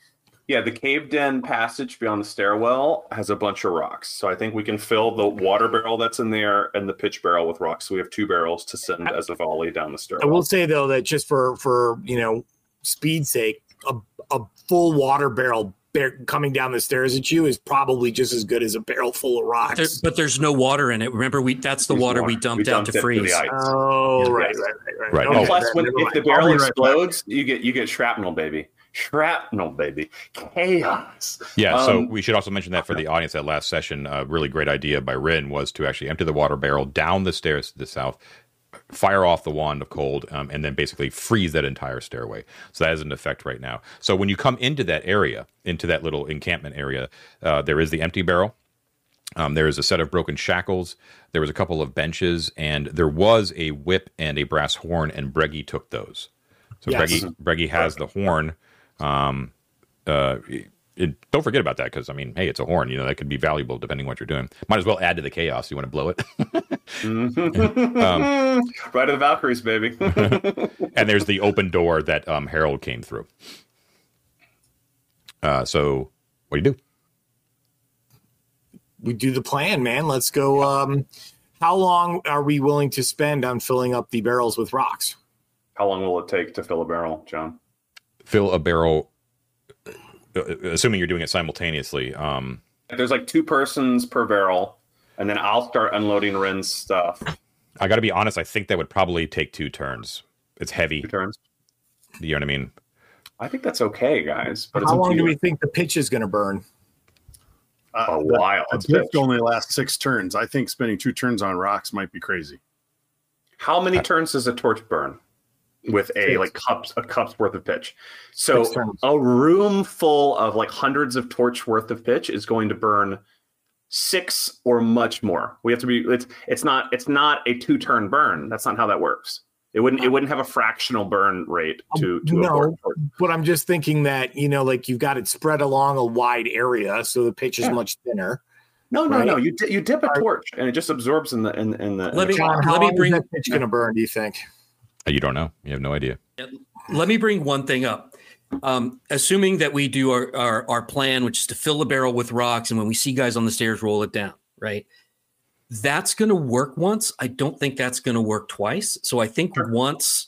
Yeah, the caved in passage beyond the stairwell has a bunch of rocks. So I think we can fill the water barrel that's in there and the pitch barrel with rocks. So we have two barrels to send as a volley down the stairwell. I will say though that just for for you know speed's sake, a, a full water barrel bear, coming down the stairs at you is probably just as good as a barrel full of There- rocks. but there's no water in it. Remember, we that's the There's water we dumped We out to it through the freeze. ice. oh, Yes. right, right, right, right. Right. Okay, Plus, when if the barrel be right back. explodes, you get you get shrapnel, baby. Shrapnel, baby. Chaos. Yeah, so Um, we should also mention that for the audience, that last session, a really great idea by Rin was to actually empty the water barrel down the stairs to the south, fire off the wand of cold, um, and then basically freeze that entire stairway. So that is an effect right now. So when you come into that area, into that little encampment area, uh, there is the empty barrel. Um, there is a set of broken shackles. There was a couple of benches, and there was a whip and a brass horn, and Breggy took those. So Yes. Breggy, Breggy has the horn. Um, uh, it, don't forget about that because I mean, hey, it's a horn. You know that could be valuable depending what you're doing. Might as well add to the chaos. You want to blow it, Um, Ride of the Valkyries, baby. and there's the open door that um, Harold came through. Uh, so what do you do? we do the plan, man. Let's go. Um, how long are we willing to spend on filling up the barrels with rocks? How long will it take to fill a barrel, John? Fill a barrel, uh, assuming you're doing it simultaneously. Um, There's like two persons per barrel, and then I'll start unloading Rin's stuff. I got to be honest. I think that would probably take two turns. It's heavy. Two turns. You know what I mean? I think that's okay, guys. But How up to long do we think the pitch is going to burn? Uh, a while? The It's gift pitch. only lasts six turns. I think spending two turns on rocks might be crazy. How many turns does a torch burn with a like cups a cup's worth of pitch? So a room full of like hundreds of torch worth of pitch is going to burn six or much more. We have to be it's it's not it's not a two turn burn. That's not how that works. It wouldn't it wouldn't have a fractional burn rate um, to to No. a. But I'm just thinking that you know, like you've got it spread along a wide area, so the pitch is Yeah. much thinner. No, no, Right. no. You di- you dip a torch and it just absorbs in the in in the. Let the me- cloth. John, how let me long bring- is that pitch going to burn? Do you think? You don't know. You have no idea. Let me bring one thing up. Um, assuming that we do our, our our plan, which is to fill the barrel with rocks, and when we see guys on the stairs, roll it down. Right. That's going to work once. I don't think that's going to work twice. So I think once,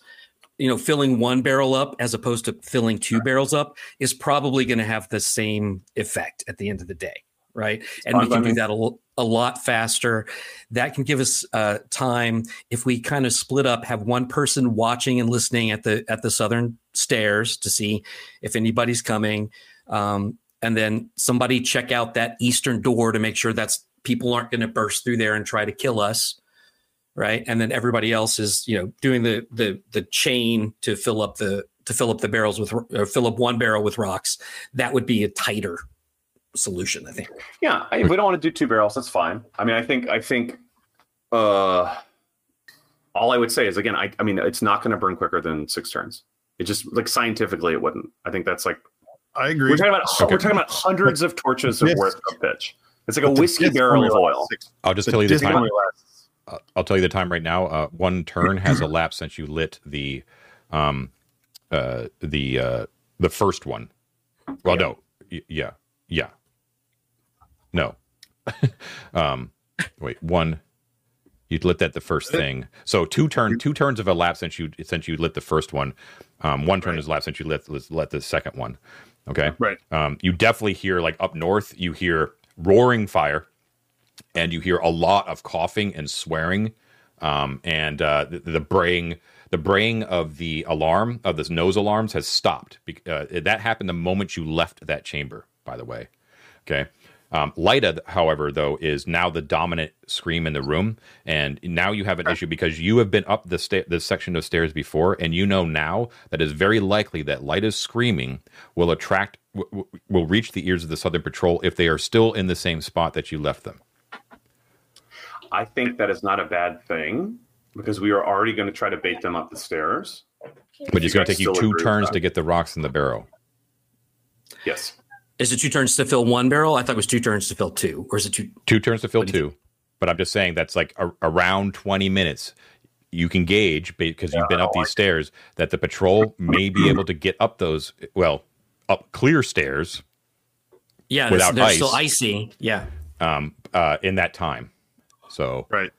you know, filling one barrel up as opposed to filling two barrels up is probably going to have the same effect at the end of the day. Right. And we fine by can do that a, lo- a lot faster. That can give us uh, time if we kind of split up, have one person watching and listening at the at the southern stairs to see if anybody's coming, um, and then somebody check out that eastern door to make sure that's people aren't going to burst through there and try to kill us, right? And then everybody else is you know doing the the the chain to fill up the to fill up the barrels with or fill up one barrel with rocks, that would be a tighter solution. I think. Yeah, if we don't want to do two barrels, that's fine. I mean, I think I think uh all I would say is again, I I mean, it's not going to burn quicker than six turns. It just like scientifically, it wouldn't. I think that's like I agree. we're talking about Okay. we're talking about hundreds of torches of worth of pitch. It's like a But the whiskey barrel of oil. six- I'll just the tell you the time. only lasts- Uh, I'll tell you the time right now. Uh, one turn has elapsed since you lit the, um, uh, the uh, the first one. Well, no, Y- yeah, yeah, no. um, wait, one. You lit that the first thing. So two turn two turns have elapsed since you since you lit the first one. Um, one turn Right. has elapsed since you lit lit the second one. Okay. Right. Um, you definitely hear like up north. You hear roaring fire and you hear a lot of coughing and swearing um, and uh, the, the braying the braying of the alarm of this nose alarms has stopped uh, that happened the moment you left that chamber by the way okay um, Lyta, however, though, is now the dominant scream in the room, and now you have an issue because you have been up the sta- this section of stairs before, and you know now that it's very likely that Lyta's screaming will attract w- w- will reach the ears of the Southern Patrol if they are still in the same spot that you left them. I think that is not a bad thing because we are already going to try to bait them up the stairs. But it's going to take you two turns to get the rocks in the barrel. Yes. Is it two turns to fill one barrel? I thought it was two turns to fill two, or is it two? Two turns to fill What do you two. But I'm just saying that's like a, around 20 minutes. You can gauge because you've been up these stairs that the patrol may be able to get up those, well, up clear stairs Yeah, Without they're ice. still icy. Yeah, um, uh, in that time. So Right.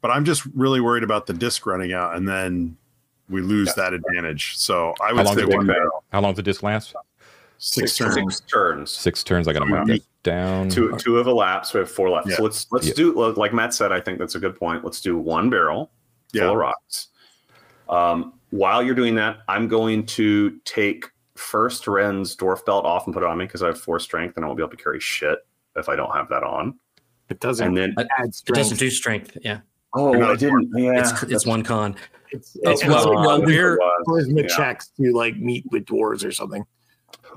But I'm just really worried about the disc running out and then we lose that advantage. So I would say one barrel. how long does the disc last? Six turns. Six turns. Six turns. I got to mark that down. Two two have elapsed. We have four left. Yeah. So let's let's Yeah. do like Matt said. I think that's a good point. Let's do one barrel full Yeah. of rocks. Um, while you're doing that, I'm going to take first Ren's dwarf belt off and put it on me because I have four strength and I won't be able to carry shit if I don't have that on. It doesn't And then It- add it doesn't do strength. Yeah, oh, No, I didn't. Yeah, it's it's one con. It's, Oh, it's well, also well, we're- charisma yeah. checks to like meet with dwarves or something.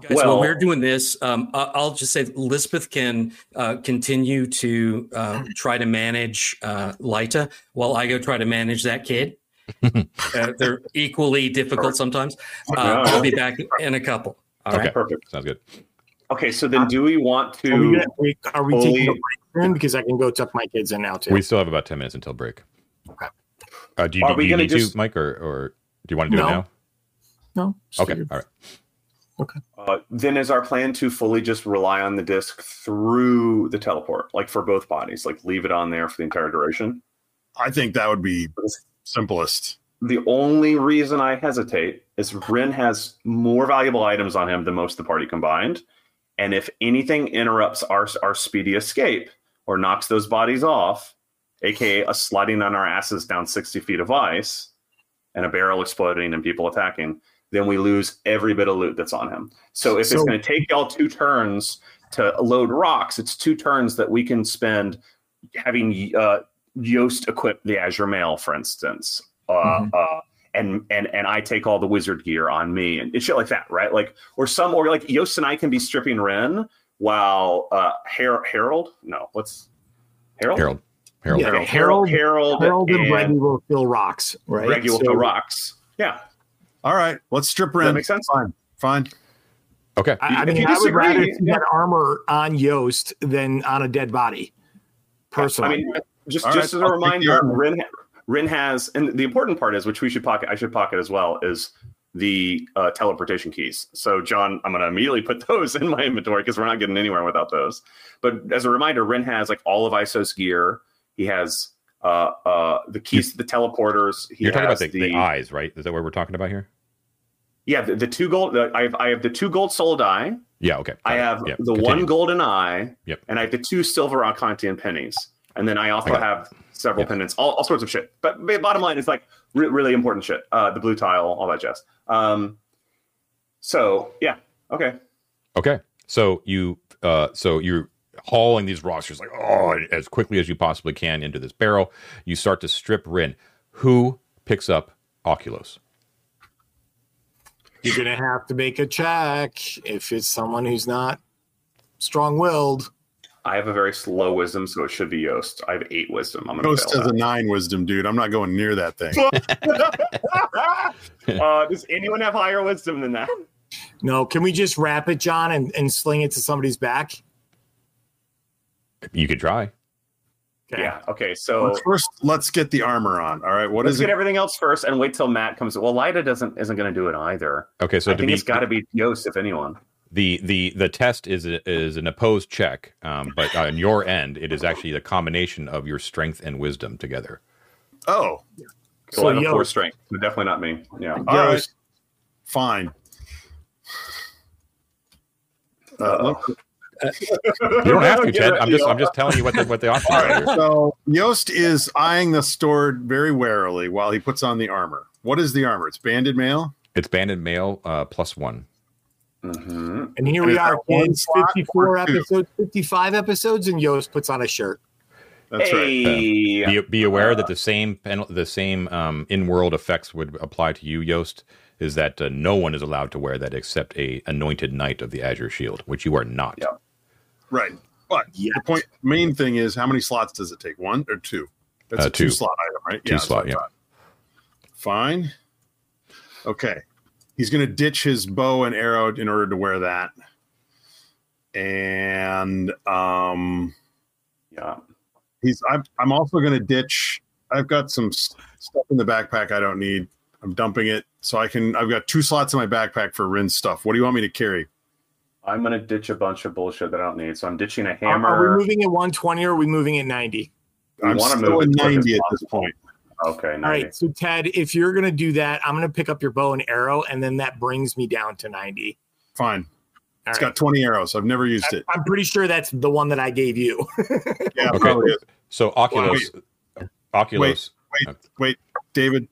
Guys, Well- while we're doing this, um, I- I'll just say Lisbeth can uh, continue to uh, try to manage uh, Lyta while I go try to manage that kid. uh, they're equally difficult sometimes. Uh, I'll be back in a couple. All right. Okay. perfect. Sounds good. Okay, so then do we want Are we, to? we- are we fully- taking a break soon? Because I can go tuck my kids in now too. We still have about 10 minutes until break. Okay. Uh, do you, Are do we you gonna need just- to, Mike, or, or do you want to do No. it now? no. Okay. All right. Uh, then is our plan to fully just rely on the disc through the teleport, like for both bodies, like leave it on there for the entire duration? I think that would be simplest. The only reason I hesitate is Rin has more valuable items on him than most of the party combined. And if anything interrupts our, our speedy escape or knocks those bodies off, aka a sliding on our asses down 60 feet of ice and a barrel exploding and people attacking, then we lose every bit of loot that's on him. So if So- it's going to take y'all two turns to load rocks, it's two turns that we can spend having uh, Yost equip the Azure Mail, for instance. Uh, Mhm. uh, and and and I take all the wizard gear on me and, and shit like that, right? Like or some or like Yost and I can be stripping Ren while uh Har- Harold, no, what's Harold? Harold. Harold. Yeah. Okay, Harold, Harold, Harold and and Reggie will fill rocks, right? Reggie will So- fill rocks. Yeah, All right. Let's strip does that Ren. make sense? Fine. Fine. Okay. I, I If mean, you I would rather see yeah. that armor on Yost than on a dead body. Personally, I mean, just All just right, as a I'll take reminder, armor. Rin Rin has, and the important part is, which we should pocket, I should pocket as well, is the uh, teleportation keys. So, John, I'm going to immediately put those in my inventory because we're not getting anywhere without those. But as a reminder, Rin has like all of Iso's gear. He has uh, uh, the keys to the teleporters. He You're talking about has the, the, eyes, right? Is that what we're talking about here? Yeah, the, the two gold. The, I have I have the two gold soul die. Yeah. Okay. I have the continue. one golden eye, Yep. and I have the two silver Arcantian pennies, and then I also I have several Yep. pendants, all, all sorts of shit. But bottom line is like re- really important shit. Uh, the blue tile, all that jazz. Um, so yeah, okay. Okay. So you uh so you're hauling these rocks just like oh as quickly as you possibly can into this barrel. You start to strip Rin. Who picks up Oculus? You're gonna have to make a check if it's someone who's not strong-willed. I have a very slow wisdom, so it should be Yost. I have eight wisdom. I'm gonna Ghost fail has a nine wisdom, dude. I'm not going near that thing. uh, does anyone have higher wisdom than that? No, can we just wrap it, John, and, and sling it to somebody's back? You could try. Okay. Yeah. Okay. So Let's first, let's get the armor on. All right. What let's is get it? everything else first, and wait till Matt comes. Well, Lida doesn't isn't going to do it either. Okay, so I to think be it's got to be Yost, if anyone. the the the test is a, is an opposed check, um, but on your end, it is actually the combination of your strength and wisdom together. Oh, So, So I have a four Yost, strength. So definitely not me. Yeah. all right. Fine. Uh, Uh-oh. You don't have to, Ted. I'm just I'm just telling you what the what the options All are. right. Here. So Yost is eyeing the sword very warily while he puts on the armor. What is the armor? It's banded mail. It's banded mail uh, plus one. hmm and here And we are, that kids. 54 episodes, 55 episodes, and Yost puts on a shirt. That's right. hey. Be, be aware that the same pen, the same um, in-world effects would apply to you, Yost. Is that uh, no one is allowed to wear that except a anointed knight of the Azure Shield, which you are not. Yeah. Right. But Yeah. the point, main thing is how many slots does it take? One or two? That's Uh, a two. two. slot item, right? Two that's slot, yeah. thought. Fine. Okay. He's going to ditch his bow and arrow in order to wear that. And um, Yeah. he's. I'm. I'm also going to ditch. I've got some stuff in the backpack I don't need. I'm dumping it so I can. I've got two slots in my backpack for Rin's stuff. What do you want me to carry? I'm gonna ditch a bunch of bullshit that I don't need. So I'm ditching a hammer. are we moving at 120 or are we moving at 90? We I'm wanna move at as quick as 90 at this point. okay. All 90. right. So, Ted, if you're going to do that, I'm going to pick up your bow and arrow, and then that brings me down to 90. Fine. All It's right. got 20 arrows. I've never used it. I'm pretty sure that's the one that I gave you. Yeah, Okay. probably. So Oculus, Oculus. Wait, wait David,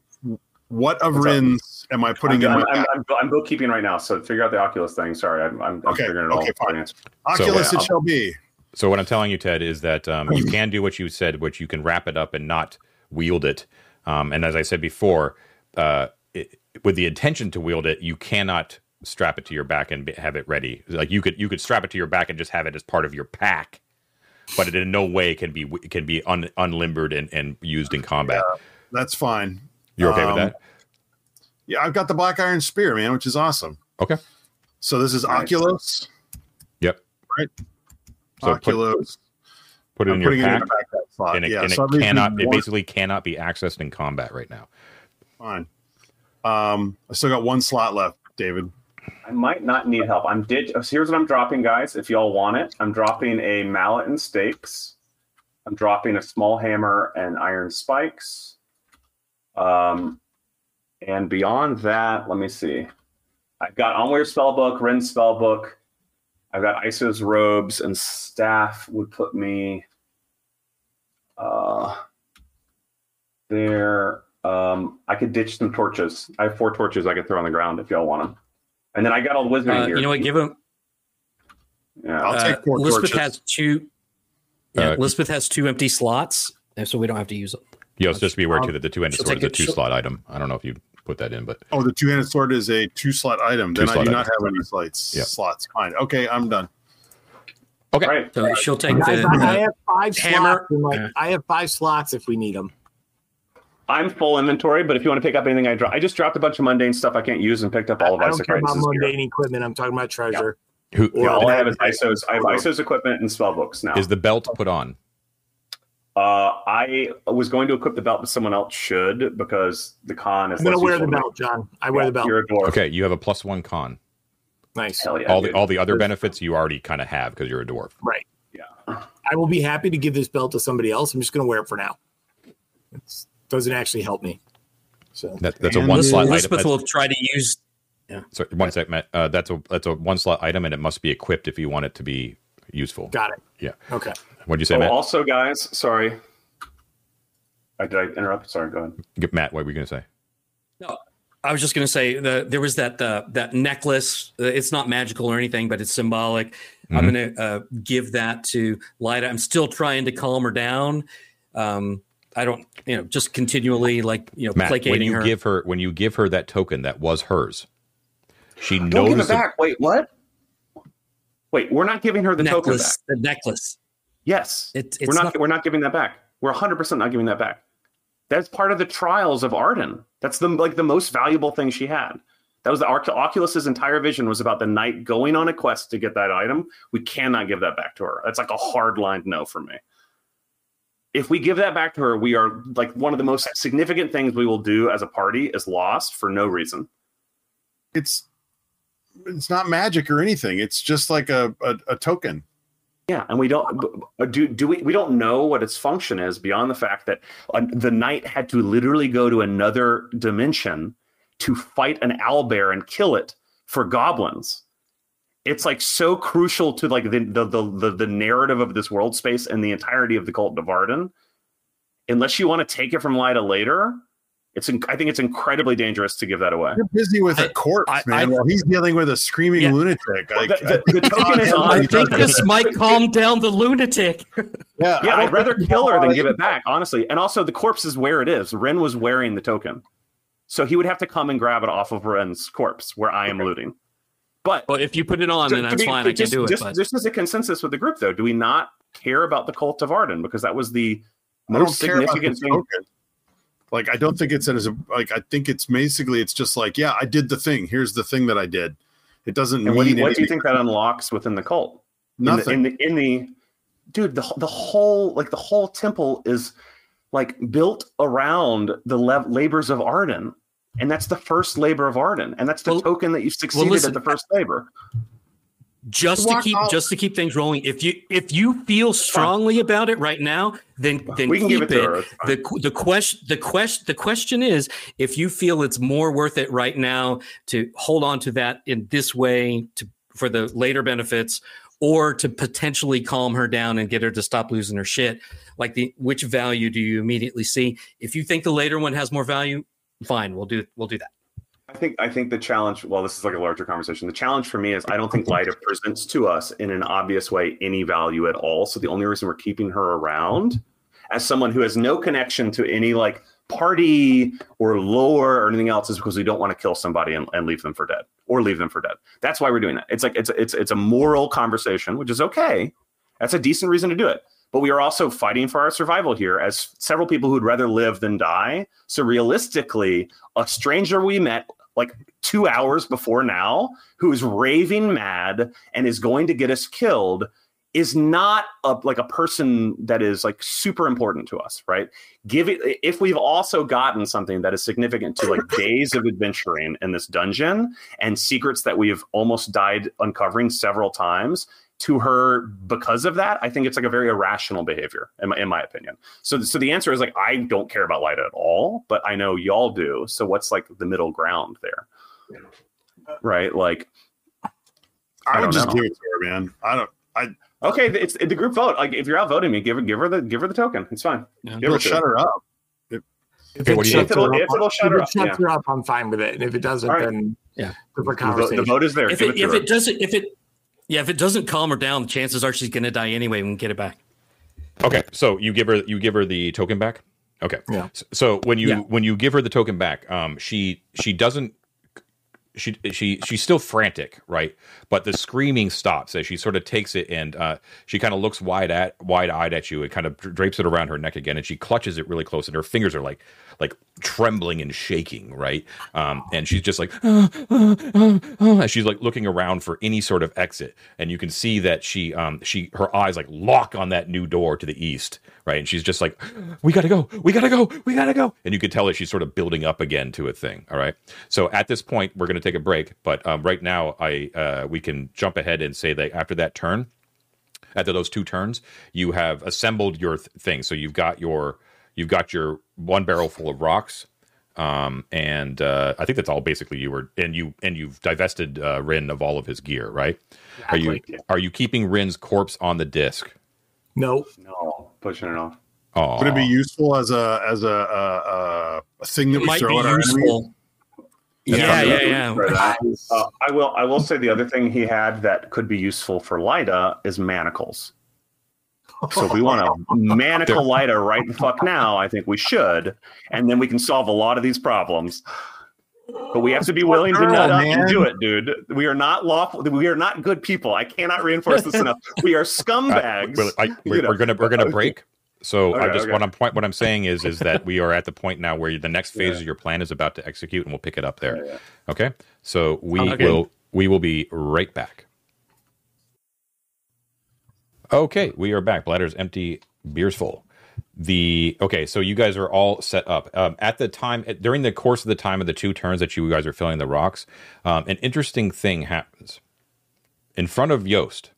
what of What's? Rins am I putting I'm, in I'm, I'm, I'm, I'm bookkeeping right now, so figure out the Oculus thing. Sorry, I'm, I'm, I'm Okay, figuring it okay, all fine. Oculus yeah, it shall be. So what I'm telling you, Ted, is that um, you can do what you said, which you can wrap it up and not wield it. Um, and as I said before, uh, it, with the intention to wield it, you cannot strap it to your back and be- have it ready. Like you could you could strap it to your back and just have it as part of your pack, but it in no way can be can be un, unlimbered and, and used in combat. That's fine. You're okay Um, with that? Yeah, I've got the black iron spear, man, which is awesome. Okay. So this is Nice. Oculus. Yep. Right. So put, Oculus. put it I'm in your putting it in pack, backpack slot. and it, yeah, and so it cannot. It basically cannot be accessed in combat right now. fine. Um, I still got one slot left, David. I might not need help. I'm did. So here's what I'm dropping, guys. If y'all want it, I'm dropping a mallet and stakes. I'm dropping a small hammer and iron spikes. Um, and beyond that, let me see. I've got Onweir spellbook, Rin spellbook. I've got Iso's robes and staff would put me uh there. Um, I could ditch some torches. I have four torches I could throw on the ground if y'all want them. And then I got all the wizardry Uh, here. you know what? Give them. yeah. I'll Uh, take four Elizabeth torches. has two. Yeah, Uh, Elizabeth has two empty slots, so we don't have to use them. Yes, just be aware I'll- too that the two-handed she'll sword is a it- she'll- two-slot item. I don't know if you put that in, but Oh, the two-handed sword is a two-slot item. Then I Two-slot do not have any slots. Yep. Slots. Fine. Okay, I'm done. okay. Right. So she'll take I, the. I have five hammer. slots. in my- Yeah. I have five slots if we need them. I'm full inventory, but if you want to pick up anything I dropped, I just dropped a bunch of mundane stuff I can't use and picked up all of I don't Isaac care about Rice's gear. mundane equipment. I'm talking about treasure. Who Yeah, all I have is Or- Iso's. I have Iso's equipment and spell books now. is the belt put on? Uh, I was going to equip the belt, but someone else should because the con is. I'm gonna wear the useful to me. belt, John. I wear the belt. You're a dwarf. Okay, you have a plus one con. Nice. Hell yeah. all the all the other benefits you already kind of have because you're a dwarf. Right. Yeah. I will be happy to give this belt to somebody else. I'm just going to wear it for now. It doesn't actually help me. So That, that's a And one slot item. Elizabeth That's, will try to use. Yeah. sorry, one sec, Matt. Uh, that's a that's a one slot item, and it must be equipped if you want it to be useful. got it. Yeah. Okay. What'd you say, Oh, Matt? also, guys, sorry. I did I interrupt. Sorry, go ahead. Matt, what were you going to say? No, I was just going to say the, there was that uh, that necklace. Uh, it's not magical or anything, but it's symbolic. I'm Mhm. going to uh, give that to Lida. I'm still trying to calm her down. Um, I don't, you know, just continually like you know Matt, when you her. give her when you give her that token that was hers, She Don't knows give it that- back. Wait, what? Wait, we're not giving her the token back. necklace. The necklace. Yes, It, it's we're not, not. We're not giving that back. We're 100 percent not giving that back. That's part of the trials of Arden. That's the like the most valuable thing she had. That was the Oculus's entire vision was about the knight going on a quest to get that item. We cannot give that back to her. That's like a hard line no for me. If we give that back to her, we are like one of the most significant things we will do as a party is lost for no reason. It's it's not magic or anything. It's just like a a, a token. Yeah, and we don't do do we we don't know what its function is beyond the fact that uh, the knight had to literally go to another dimension to fight an owlbear and kill it for goblins. It's like so crucial to like the the the, the, the narrative of this world space and the entirety of the cult of Arden. Unless you want to take it from Lida later, it's in, I think it's incredibly dangerous to give that away. You're busy with a I- corpse, I- man. I- while he's dealing with a screaming Yeah. lunatic. Well, Like, the- the- the token is on- I think this might calm down the lunatic. Yeah, Yeah, I I'd rather kill her than give it back, honestly. And also, the corpse is where it is. Ren was wearing the token, so he would have to come and grab it off of Ren's corpse, where I am looting. But Well, if you put it on, to- then to that's be- fine. I can just, do it. Just, but just as a consensus with the group, though, do we not care about the cult of Arden because that was the most significant the thing? Token. Like, I don't think it's as a like. I think it's basically it's just like, yeah, I did the thing. Here's the thing that I did. It doesn't And what, do mean you, what do you think that unlocks within the cult? Nothing. In the, in the, in the dude, the the whole like the whole temple is like built around the le- labors of Arden, and that's the first labor of Arden, and that's the Well- token that you succeeded listen, at the first labor. Just to keep out. just to keep things rolling, if you if you feel strongly about it right now, then then we can keep give it to her. It's fine. The the question the question the question is if you feel it's more worth it right now to hold on to that in this way to for the later benefits or to potentially calm her down and get her to stop losing her shit like the which value do you immediately see if you think the later one has more value fine we'll do we'll do that I think I think the challenge. Well, this is like a larger conversation. The challenge for me is I don't think Lida presents to us in an obvious way any value at all. So the only reason we're keeping her around as someone who has no connection to any like party or lore or anything else is because we don't want to kill somebody and, and leave them for dead or leave them for dead. That's why we're doing that. It's like it's it's it's a moral conversation, which is okay. That's a decent reason to do it. But we are also fighting for our survival here as several people who'd rather live than die. So realistically, a stranger we met like two hours before now who is raving mad and is going to get us killed is not a, like a person that is like super important to us right? Give it if we've also gotten something that is significant to like days of adventuring in this dungeon and secrets that we've almost died uncovering several times to her because of that i think it's like a very irrational behavior in my, in my opinion so so the answer is like i don't care about Lida at all but i know y'all do so what's like the middle ground there right like I I would don't just know. give it to her, man. I don't. I, okay it's the group vote like if you're outvoting me give her give her the give her the token it's fine Yeah. Give It'll it to her. shut her up. If Okay, it what do you shuts think? her If up, it'll- if it'll shut her it up, shuts yeah. her up, I'm fine with it. And if it doesn't, All right. then Yeah. different the, vote- conversation. the vote is there if give it, it if her it doesn't if it yeah if it doesn't calm her down the chances are she's gonna die anyway we can get it back Okay, so you give her you give her the token back. Okay. Yeah. So when you Yeah. when you give her the token back, um, she she doesn't she she she's still frantic, right? But the screaming stops as she sort of takes it and uh, she kind of looks wide at wide eyed at you and kind of drapes it around her neck again, and she clutches it really close, and her fingers are like like trembling and shaking, right? Um, and she's just like, "Ah, ah, ah, ah," and she's like looking around for any sort of exit, and you can see that she um she her eyes like lock on that new door to the east, right? And she's just like, we gotta go, we gotta go, we gotta go, and you can tell that she's sort of building up again to a thing. All right, so at this point we're gonna take a break, but um, right now I uh, we can jump ahead and say that after that turn after those two turns, you have assembled your th- thing. So you've got your you've got your one barrel full of rocks, um, and uh, I think that's all basically you were and you and you've divested uh, Rin of all of his gear, right? Are you are you keeping Rin's corpse on the disc? No, no pushing it off Oh, Would it be useful as a as a a, a thing that it we might be throw at our enemies? useful That's yeah yeah yeah For. Uh, I will. I will say the other thing he had that could be useful for Lida is manacles. So if we want to manacle Lida right the fuck now, I think we should, and then we can solve a lot of these problems. But we have to be willing to nut up and do it, dude. We are not lawful. We are not good people. I cannot reinforce this enough. We are Uh, scumbags. well, I, we're, know. we're gonna we're gonna break. So I just okay. what I'm point what I'm saying is is that we are at the point now where the next phase Yeah. of your plan is about to execute, and we'll pick it up there. Yeah, yeah. Okay, so we Okay. will we will be right back. Okay, we are back. Bladders empty, beers full. The okay, so you guys are all set up. Um, at the time, during the course of the time of the two turns that you guys are filling the rocks, um, an interesting thing happens in front of Yost.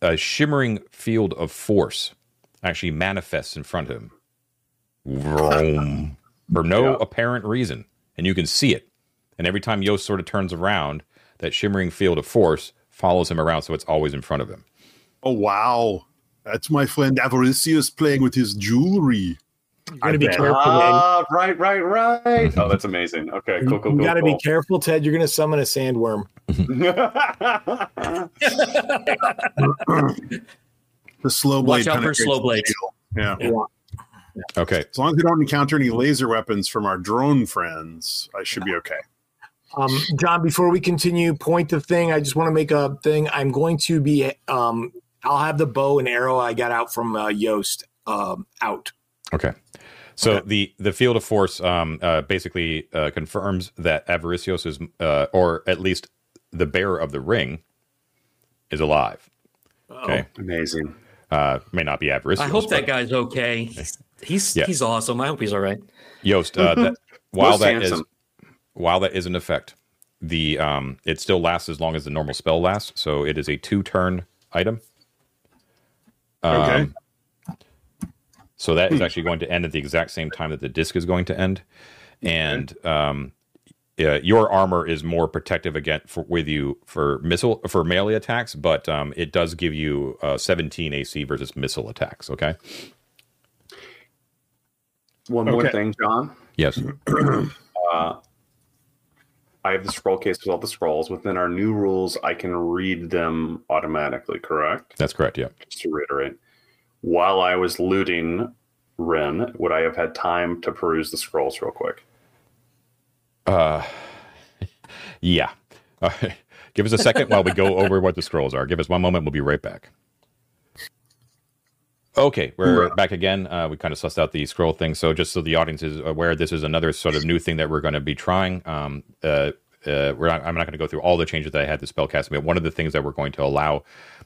A shimmering field of force actually manifests in front of him, Vroom. for no Yeah. apparent reason, and you can see it. And every time Yost sort of turns around, that shimmering field of force follows him around, so it's always in front of him. Oh wow, that's my friend Avaricius playing with his jewelry. You're gonna be bet. careful, man. Ah, right, right, right. Oh, that's amazing. Okay, cool, cool, you cool. gotta cool. be careful, Ted. You're gonna summon a sandworm. The slow blade. Watch out for slow the blades. shield. Yeah. Yeah. Okay, As long as we don't encounter any laser weapons from our drone friends, I should be okay. Um, John, before we continue, point the thing. I just want to make a thing. I'm going to be. Um, I'll have the bow and arrow I got out from uh, Yost um, out. Okay. So Okay. the the field of force um, uh, basically uh, confirms that Avaricios is, uh, or at least the bearer of the ring, is alive. Okay. amazing. Uh, may not be Avaricios. I hope that guy's okay. He's he's, Yeah. he's awesome. I hope he's all right. Yost. Uh, that, while Most that is handsome. while that is in effect, the um, it still lasts as long as the normal spell lasts. So it is a two turn item. Okay. Um, So that is actually going to end at the exact same time that the disc is going to end, and um, uh, your armor is more protective again for, with you for missile for melee attacks, but um, it does give you uh, 17 AC versus missile attacks. Okay. One more Okay. thing, John. Yes. Uh, I have the scroll case with all the scrolls. Within our new rules, I can read them automatically, correct? That's correct. Yeah. Just to reiterate. While I was looting Ren, would I have had time to peruse the scrolls real quick? Uh, yeah. Give us a second while we go over what the scrolls are. Give us one moment. We'll be right back. Okay, we're back again. Uh, we kind of sussed out the scroll thing. So just so the audience is aware, this is another sort of new thing that we're going to be trying. Um, uh, uh, we're not, I'm not going to go through all the changes that I had to spellcasting, but one of the things that we're going to allow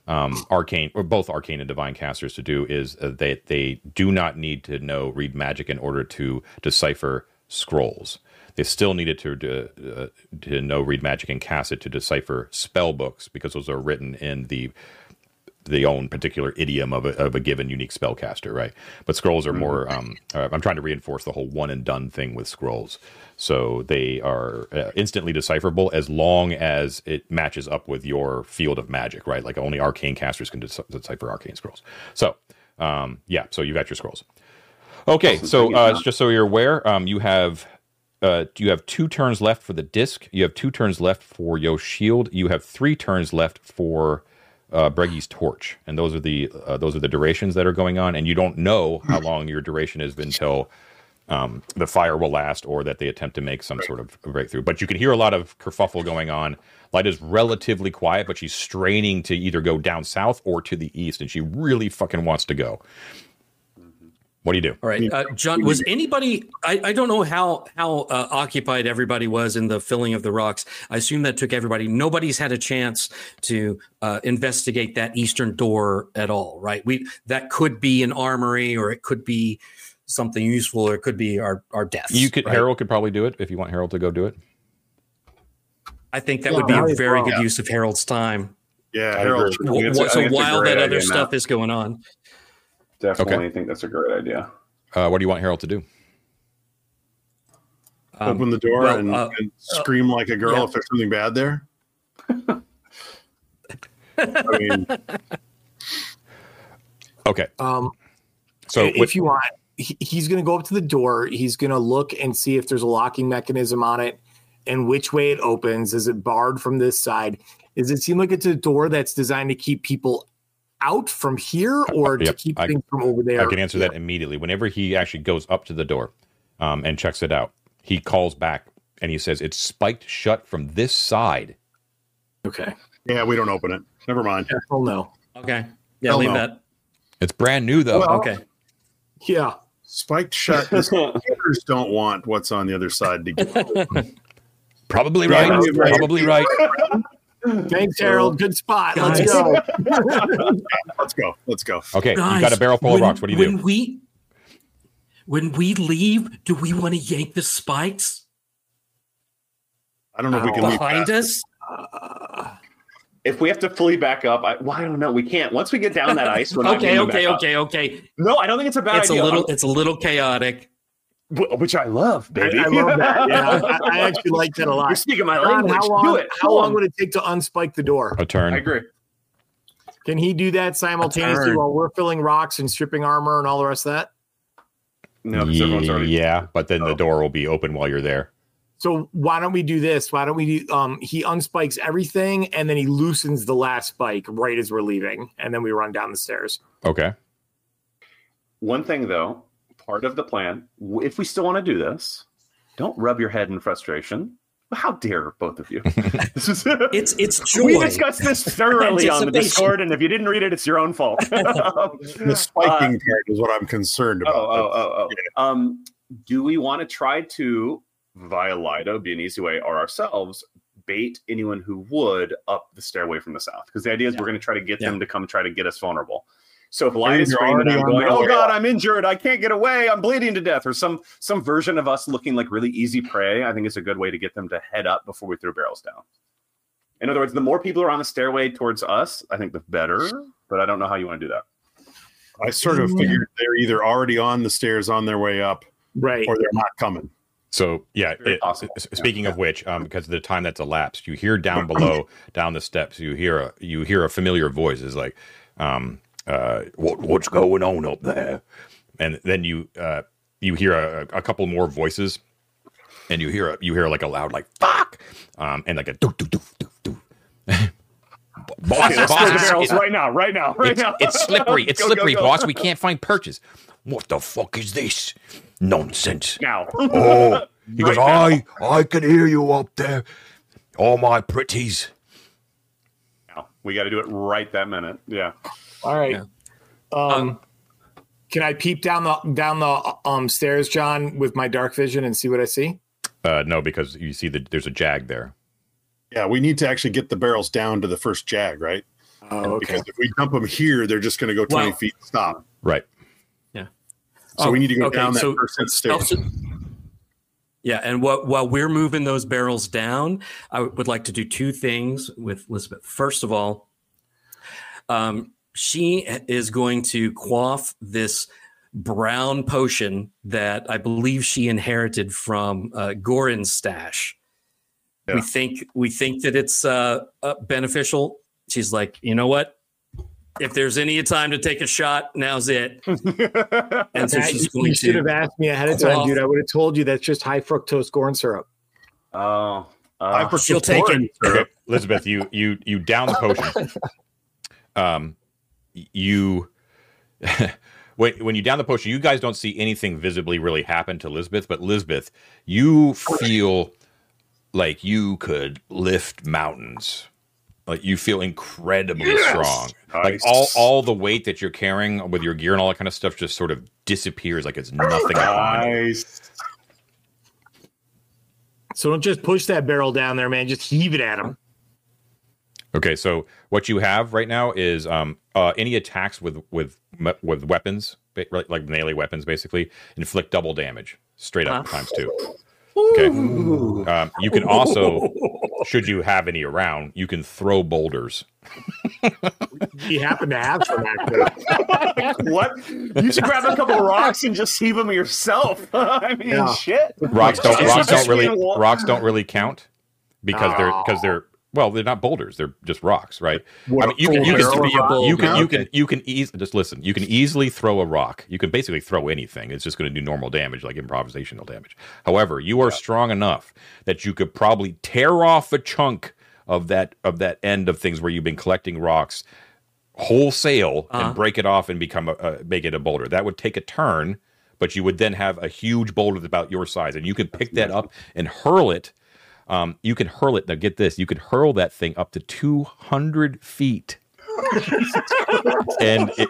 um, arcane or both arcane and divine casters to do is uh, they they do not need to know read magic in order to decipher scrolls. They still needed to to, uh, to know read magic and cast it to decipher spell books because those are written in the the own particular idiom of a, of a given unique spellcaster, right? But scrolls are more. Um, uh, I'm trying to reinforce the whole one and done thing with scrolls, so they are uh, instantly decipherable as long as it matches up with your field of magic, right? Like only arcane casters can decipher arcane scrolls. So, um, yeah, so you've got your scrolls. Okay, so uh, just so you're aware, um, you have uh, you have two turns left for the disc. You have two turns left for your Shield. You have three turns left for uh, Bregi's torch, and those are the uh, those are the durations that are going on. And you don't know how long your duration is until um, the fire will last, or that they attempt to make some sort of breakthrough. But you can hear a lot of kerfuffle going on. Light is relatively quiet, but she's straining to either go down south or to the east, and she really fucking wants to go. What do you do? All right, uh, John. Was anybody? I, I don't know how how uh, occupied everybody was in the filling of the rocks. I assume that took everybody. Nobody's had a chance to uh, investigate that eastern door at all, right? We that could be an armory, or it could be something useful, or it could be our our deaths. You could right? Harold could probably do it if you want Harold to go do it. I think that Yeah, would be a very well. good use of Harold's time. Yeah, Harold. agree. Wh- think it's a- I so think it's a while that other stuff Matt. is going on, Definitely Okay. think that's a great idea. Uh, what do you want Harold to do? um, Open the door well, and, uh, and scream like a girl yeah. if there's something bad there. I mean, Okay, Um, so if what, you want, he, he's going to go up to the door. He's going to look and see if there's a locking mechanism on it and which way it opens. Is it barred from this side? Does it seem like it's a door that's designed to keep people out from here or to keep I- things from over there? I can answer that immediately. Whenever he actually goes up to the door um, and checks it out, he calls back and he says it's spiked shut from this side. Okay. Yeah, we don't open it. Never mind. Hell no. Okay. Yeah, Hell leave no. that. It's brand new though. Well- Okay. Yeah. Spiked shut. The computers don't want what's on the other side to get. Probably Yeah, right. that's right. Probably right. Mm. Thanks, Harold. Good spot. Let's go. Let's go. Let's go. Okay, you Guys, got a barrel full of rocks. What do you when do? we when we leave, do we want to yank the spikes I don't know if we can leave behind fast. us? Uh, if we have to flee back up, I, well, I don't know. We can't. Once we get down that ice, we're not Okay, okay, back up. okay, okay. No, I don't think it's a bad It's a idea. little it's a little chaotic. Wh- which I love, baby. I love that. Yeah, I, I actually like that a lot. You're speaking my language. how long, Do it. how Come long on. would it take to unspike the door? A turn. I agree. Can he do that simultaneously while we're filling rocks and stripping armor and all the rest of that? No, because everyone's already. yeah, but then the Oh. door will be open while you're there. So why don't we do this? Why don't we do? Um, he unspikes everything and then he loosens the last spike right as we're leaving, and then we run down the stairs. Okay. One thing, though, part of the plan, if we still want to do this, don't rub your head in frustration. How dare both of you? This is- It's it's joy. we discussed this thoroughly on the Discord, and if you didn't read it, it's your own fault. The spiking part is what I'm concerned Oh, about. oh, oh, oh. Um, do we want to try to, via Lido, be an easy way, or ourselves, bait anyone who would up the stairway from the south? Because the idea is we're going to try to get them to come try to get us vulnerable. So if Lido's you're screaming, I'm going, "Oh way God. I'm injured! I can't get away! I'm bleeding to death!" or some some version of us looking like really easy prey. I think it's a good way to get them to head up before we throw barrels down. In other words, the more people are on the stairway towards us, I think the better. But I don't know how you want to do that. I sort of figured they're either already on the stairs on their way up Right. or they're not coming. So yeah, it- possible. s- speaking of which, um, because of the time that's elapsed, you hear down below, down the steps, you hear a you hear a familiar voice. It's like, um, uh, what what's going on up there? And then you uh, you hear a, a couple more voices, and you hear a, you hear like a loud like fuck, um, and like a doo doo doo doo doo. boss, Okay, boss, it's- right now, right now, right it's, now. it's slippery. It's Go, go, slippery, go. boss. We can't find perches. What the fuck is this? Nonsense. Now. Oh, he goes, Right I, I can hear you up there. All my pretties. now. We got to do it right that minute. Yeah. All right. Yeah. Um, can I peep down the down the um stairs, John, with my dark vision and see what I see? Uh, no, because you see that there's a jag there. Yeah, we need to actually get the barrels down to the first jag, right? Oh, okay. Because if we dump them here, they're just going to go 20 Well- feet and stop. Right. Yeah. So we need to go okay, down that so- first set of stairs. Also- yeah, and while while we're moving those barrels down, I would like to do two things with Elizabeth. First of all, um, she is going to quaff this brown potion that I believe she inherited from uh, Gorin's stash. We think we think that it's uh, uh, beneficial. She's like, you know what? If there's any time to take a shot, now's it. And so That- she's you should to have asked me ahead of time, quaff- dude. I would have told you that's just high fructose corn syrup. Oh. I Uh, prefer she'll take it. Elizabeth, you you you down the potion. Um, you when when you down the potion, you guys don't see anything visibly really happen to Elizabeth, but Elizabeth, you feel like you could lift mountains. Like you feel incredibly strong. Like all all the weight that you're carrying with your gear and all that kind of stuff just sort of disappears like it's nothing. Nice. So don't just push that barrel down there, man. Just heave it at him. Okay, so what you have right now is um, uh, any attacks with with with weapons, like like melee weapons, basically inflict double damage, straight up Huh? times two. Okay. Um, you can also, should you have any around, you can throw boulders. You happen to have some actually. what? You should grab a couple rocks and just heave them yourself. I mean, Yeah. shit. Rocks don't rocks don't really rocks don't really count because they're because they're well they're not boulders they're just rocks right What, I mean, you can you can be a rock? bull- you can you can you can easily just listen. You can easily throw a rock. You can basically throw anything. It's just going to do normal damage, like improvisational damage. However, you are strong enough that you could probably tear off a chunk of that of that end of things where you've been collecting rocks wholesale Uh-huh. and break it off and become a, make it a boulder. That would take a turn, but you would then have a huge boulder about your size, and you can pick that up and hurl it. Um, you can hurl it. Now, get this: you can hurl that thing up to two hundred feet, and it,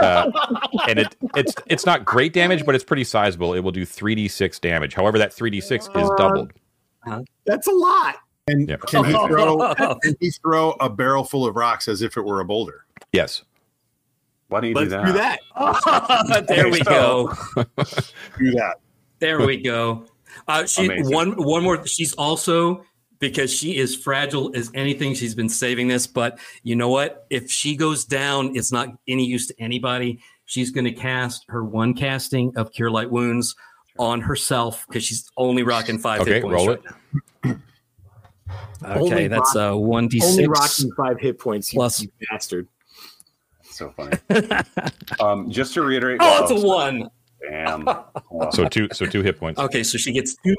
uh, and it it's it's not great damage, but it's pretty sizable. It will do three d six damage. However, that three d six is doubled. That's a lot. And Yeah. can he throw can he throw a barrel full of rocks as if it were a boulder? Yes. Why don't you Let's do that? do that. there we go. Do that. There we go. Uh, she Amazing. one one more. She's also because she is fragile as anything. She's been saving this, but you know what? If she goes down, it's not any use to anybody. She's going to cast her one casting of Cure Light Wounds on herself because she's only rocking five. Okay, hit points roll right it. now. Okay, Only that's uh one d six. Only rocking five hit points, you, Plus- you bastard. So funny. um, just to reiterate. Oh, it's a wow, one. Damn. So two so two hit points. Okay, so she gets two.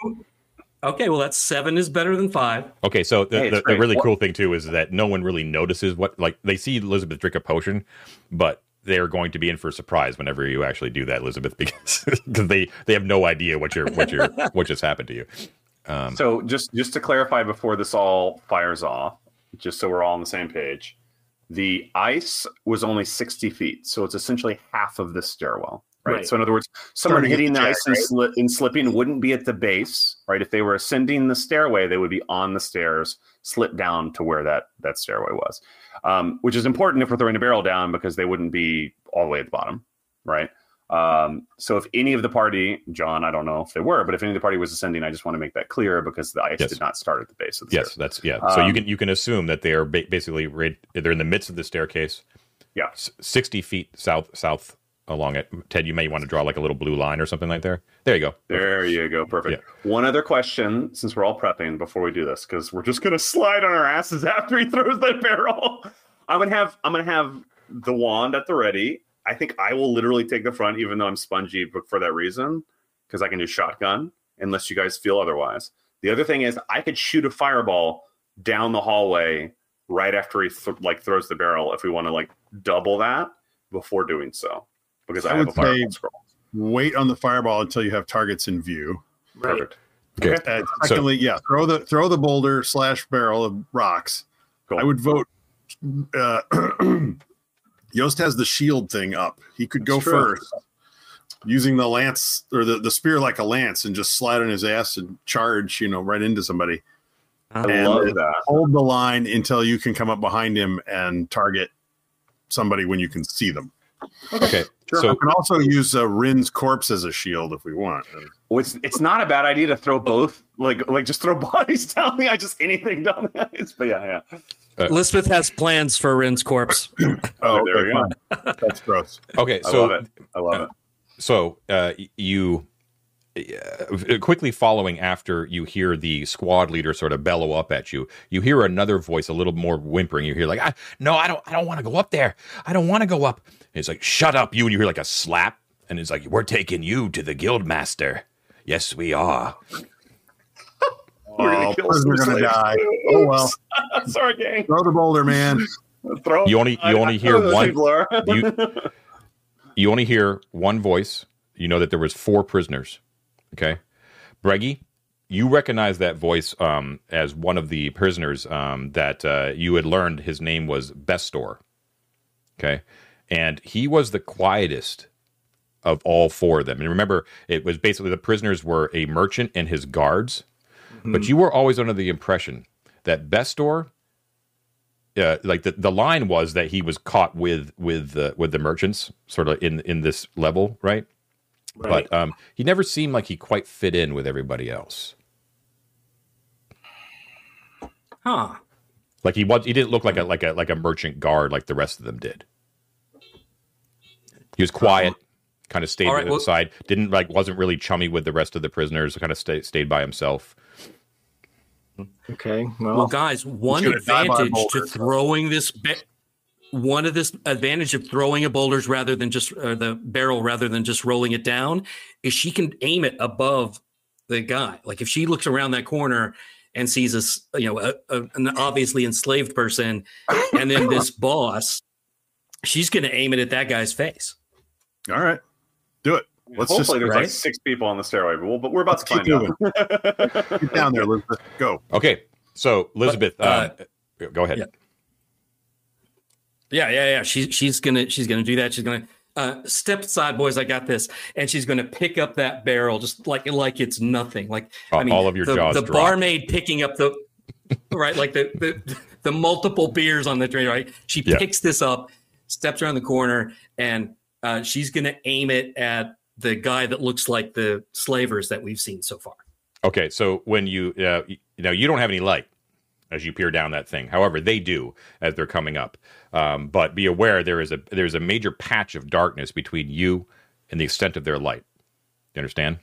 Okay, well that's seven is better than five. Okay, so the, Hey, the, the really cool thing too is that no one really notices what like they see Elizabeth drink a potion, but they're going to be in for a surprise whenever you actually do that, Elizabeth, because because they they have no idea what you're what you're what just happened to you. Um, So just just to clarify before this all fires off, just so we're all on the same page, the ice was only sixty feet, so it's essentially half of the stairwell. Right. Right. So in other words, someone hitting the the ice and, sli- and slipping wouldn't be at the base, right? If they were ascending the stairway, they would be on the stairs, slip down to where that that stairway was, um, which is important if we're throwing a barrel down because they wouldn't be all the way at the bottom, right? Um, so if any of the party, John, I don't know if they were, but if any of the party was ascending, I just want to make that clear because the ice Yes. did not start at the base of the yes, stairs. that's yeah. so you Um, can you can assume that they are ba- basically right, they're in the midst of the staircase. Yeah. sixty feet south south along it. Ted, you may want to draw like a little blue line or something like there. There you go. There you go. Perfect. One other question, since we're all prepping before we do this, because we're just gonna slide on our asses after he throws that barrel. I'm gonna have I'm gonna have the wand at the ready. I think I will literally take the front, even though I'm spongy, but for that reason, because I can do shotgun, unless you guys feel otherwise. The other thing is, I could shoot a fireball down the hallway right after he th- like throws the barrel if we want to like double that before doing so, because I, I have would a fireball say- scroll. Wait on the fireball until you have targets in view. Perfect. Okay. And secondly, yeah, throw the throw the boulder slash barrel of rocks. Cool. I would vote. Uh, Yost has the shield thing up. He could go true. first, using the lance or the, the spear like a lance, and just slide on his ass and charge, you know, right into somebody. I And love that. Hold the line until you can come up behind him and target somebody when you can see them. Okay. Sure. So we can also use uh, Rin's corpse as a shield if we want. Well, it's it's not a bad idea to throw both, like like just throw bodies down the ice, just anything down the ice. But yeah, yeah. Elizabeth has plans for Rin's corpse. Oh, there okay, we go. That's gross. okay. so I love it. I love it. so uh, you uh, quickly following after you hear the squad leader sort of bellow up at you you hear another voice a little more whimpering you hear like I, no i don't i don't want to go up there i don't want to go up and it's like shut up you and you hear like a slap and it's like we're taking you to the guild master yes we are We're gonna Oh, kill prisoner some gonna slaves. die. Oh well. Sorry, gang. Throw the boulder, man. Throw. You only- you I- only I hear know one- you you only hear one voice you know that there was four prisoners okay breggy you recognize that voice um, as one of the prisoners um, that uh, you had learned his name was bestor okay and he was the quietest of all four of them. And remember it was basically the prisoners were a merchant and his guards but you were always under the impression that bestor uh, like the, the line was that he was caught with with the with the merchants sort of in in this level right, Right. but um he never seemed like he quite fit in with everybody else. Huh. like he was he didn't look like a like a like a merchant guard like the rest of them did he was quiet kind of stayed All right, to the well- side didn't like wasn't really chummy with the rest of the prisoners kind of stay, stayed by himself Okay. Well, Well, guys, one gonna advantage to throwing this, ba- one of this advantage of throwing a boulders rather than just uh, the barrel rather than just rolling it down is she can aim it above the guy. Like if she looks around that corner and sees this, you know, a, a, an obviously enslaved person, and then this boss, she's going to aim it at that guy's face. All right. Do it. Let's Hopefully, just there's right? like six people on the stairway, but, we'll, but we're about Let's to find keep out. get down there, Elizabeth. Go. Okay, so Elizabeth, uh, um, go ahead. yeah. Yeah, yeah, yeah. She's she's gonna she's gonna do that. She's gonna uh, step aside, boys. I got this, and she's gonna pick up that barrel just like like it's nothing. Like Uh, I mean, all of your the, jaws the drop. barmaid picking up the right, like the the the multiple beers on the tray. Right, she Yeah. picks this up, steps around the corner, and uh, she's gonna aim it at the guy that looks like the slavers that we've seen so far. Okay, so when you uh, you know you don't have any light as you peer down that thing. However, they do as they're coming up. Um, but be aware there is a there's a major patch of darkness between you and the extent of their light. You understand?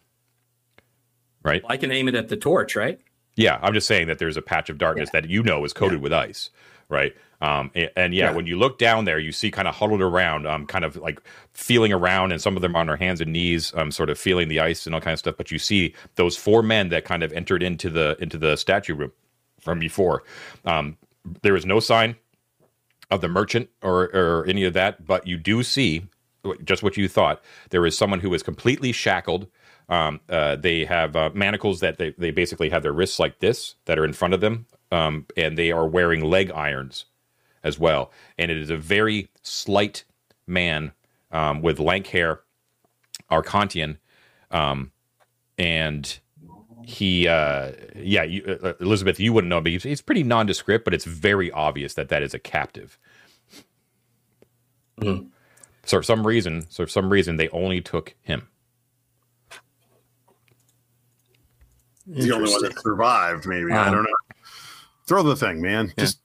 Right? I can aim it at the torch, right? Yeah, I'm just saying that there's a patch of darkness that you know is coated with ice, right? Um, and, and yeah, Yeah. when you look down there, you see kind of huddled around, um, kind of like feeling around, and some of them on their hands and knees, um, sort of feeling the ice and all kind of stuff. But you see those four men that kind of entered into the into the statue room from before. Um, there is no sign of the merchant or or any of that, but you do see just what you thought. There is someone who is completely shackled. Um, uh, they have uh, manacles that they, they basically have their wrists like this that are in front of them, um, and they are wearing leg irons as well. And it is a very slight man um, with lank hair, Arcantian, um, and he, uh, yeah, you, uh, Elizabeth, you wouldn't know, but he's, he's pretty nondescript, but it's very obvious that that is a captive. Mhm. So for some reason, so for some reason, they only took him. He's the only one that survived, maybe. I Um, don't know. Throw the thing, man. Just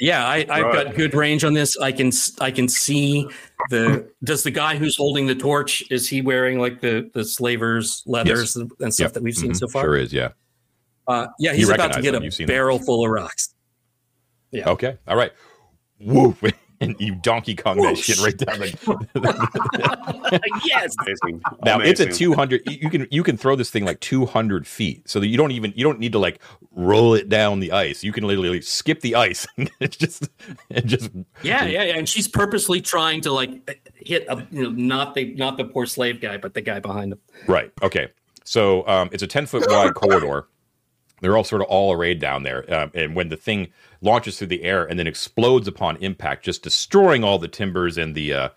Yeah, I, I've got good range on this. I can s- I can see the. Does the guy who's holding the torch is he wearing like the the slavers leathers and and stuff Yep. that we've seen Mhm. so far? Sure is, yeah. Uh, yeah, You he's about to get them. a You've them. barrel full of rocks. Yeah. Okay, all right. Woo! And you Donkey Kong that shit right down the. yes. Amazing. Now it's a two hundred. You can you can throw this thing like two hundred feet, so that you don't even you don't need to like roll it down the ice. You can literally skip the ice. it's just it just Yeah, yeah, yeah. And she's purposely trying to like hit a you know not the not the poor slave guy, but the guy behind him. Right. Okay. So um, it's a ten foot wide corridor. They're all sort of all arrayed down there, um, and when the thing launches through the air and then explodes upon impact, just destroying all the timbers and the uh,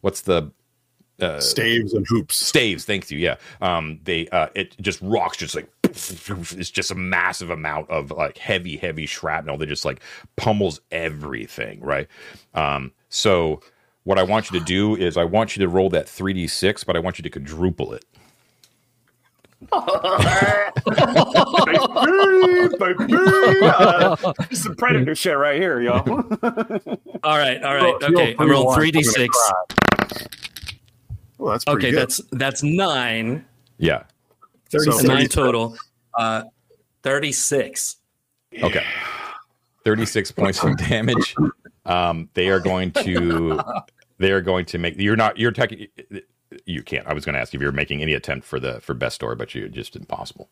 what's the staves and hoops. staves thank you yeah. Um they uh it just rocks just like it's just a massive amount of like heavy heavy shrapnel that just like pummels everything right? Um so what i want you to do is i want you to roll that 3d6 but i want you to quadruple it Uh, this is some predator shit right here, y'all. All right, all right, okay. I roll rolled three d I'm gonna six. Well, that's Okay, good. that's that's nine. yeah So nine 36. total. Uh, thirty six. okay 36 points of damage um they are going to they are going to make you're not you're tech you can't i was going to ask if you're making any attempt for the for best story but you're just impossible.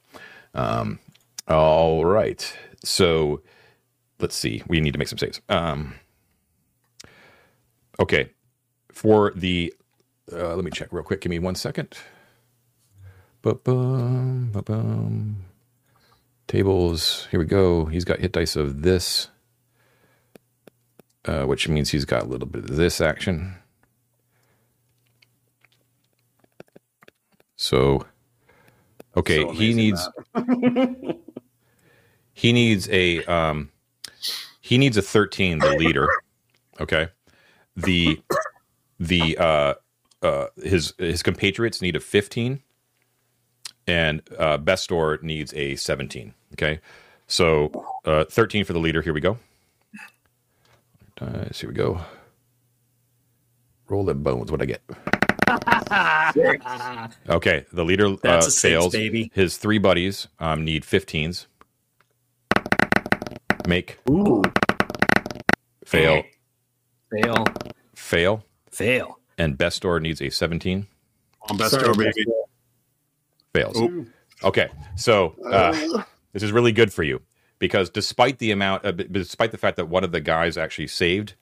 Um all right. So let's see. We need to make some saves. Um okay. For the uh, let me check real quick. Give me one second. Ba-bum, ba-bum. tables. Here we go. He's got hit dice of this uh, which means he's got a little bit of this action so okay So he needs he needs a um he needs a 13 the leader okay? The the uh uh his his compatriots need a 15 and uh bestor needs a 17 okay? So uh 13 for the leader here we go. Dice, here we go. Roll them bones what i get okay the leader uh, That's a six, fails baby. his three buddies um need 15s make Ooh. fail Fail. fail Fail. and bestor needs a 17 on best Sorry, go, baby. fails Oop. Okay, so uh, this is really good for you because despite the amount, uh, despite the fact that one of the guys actually saved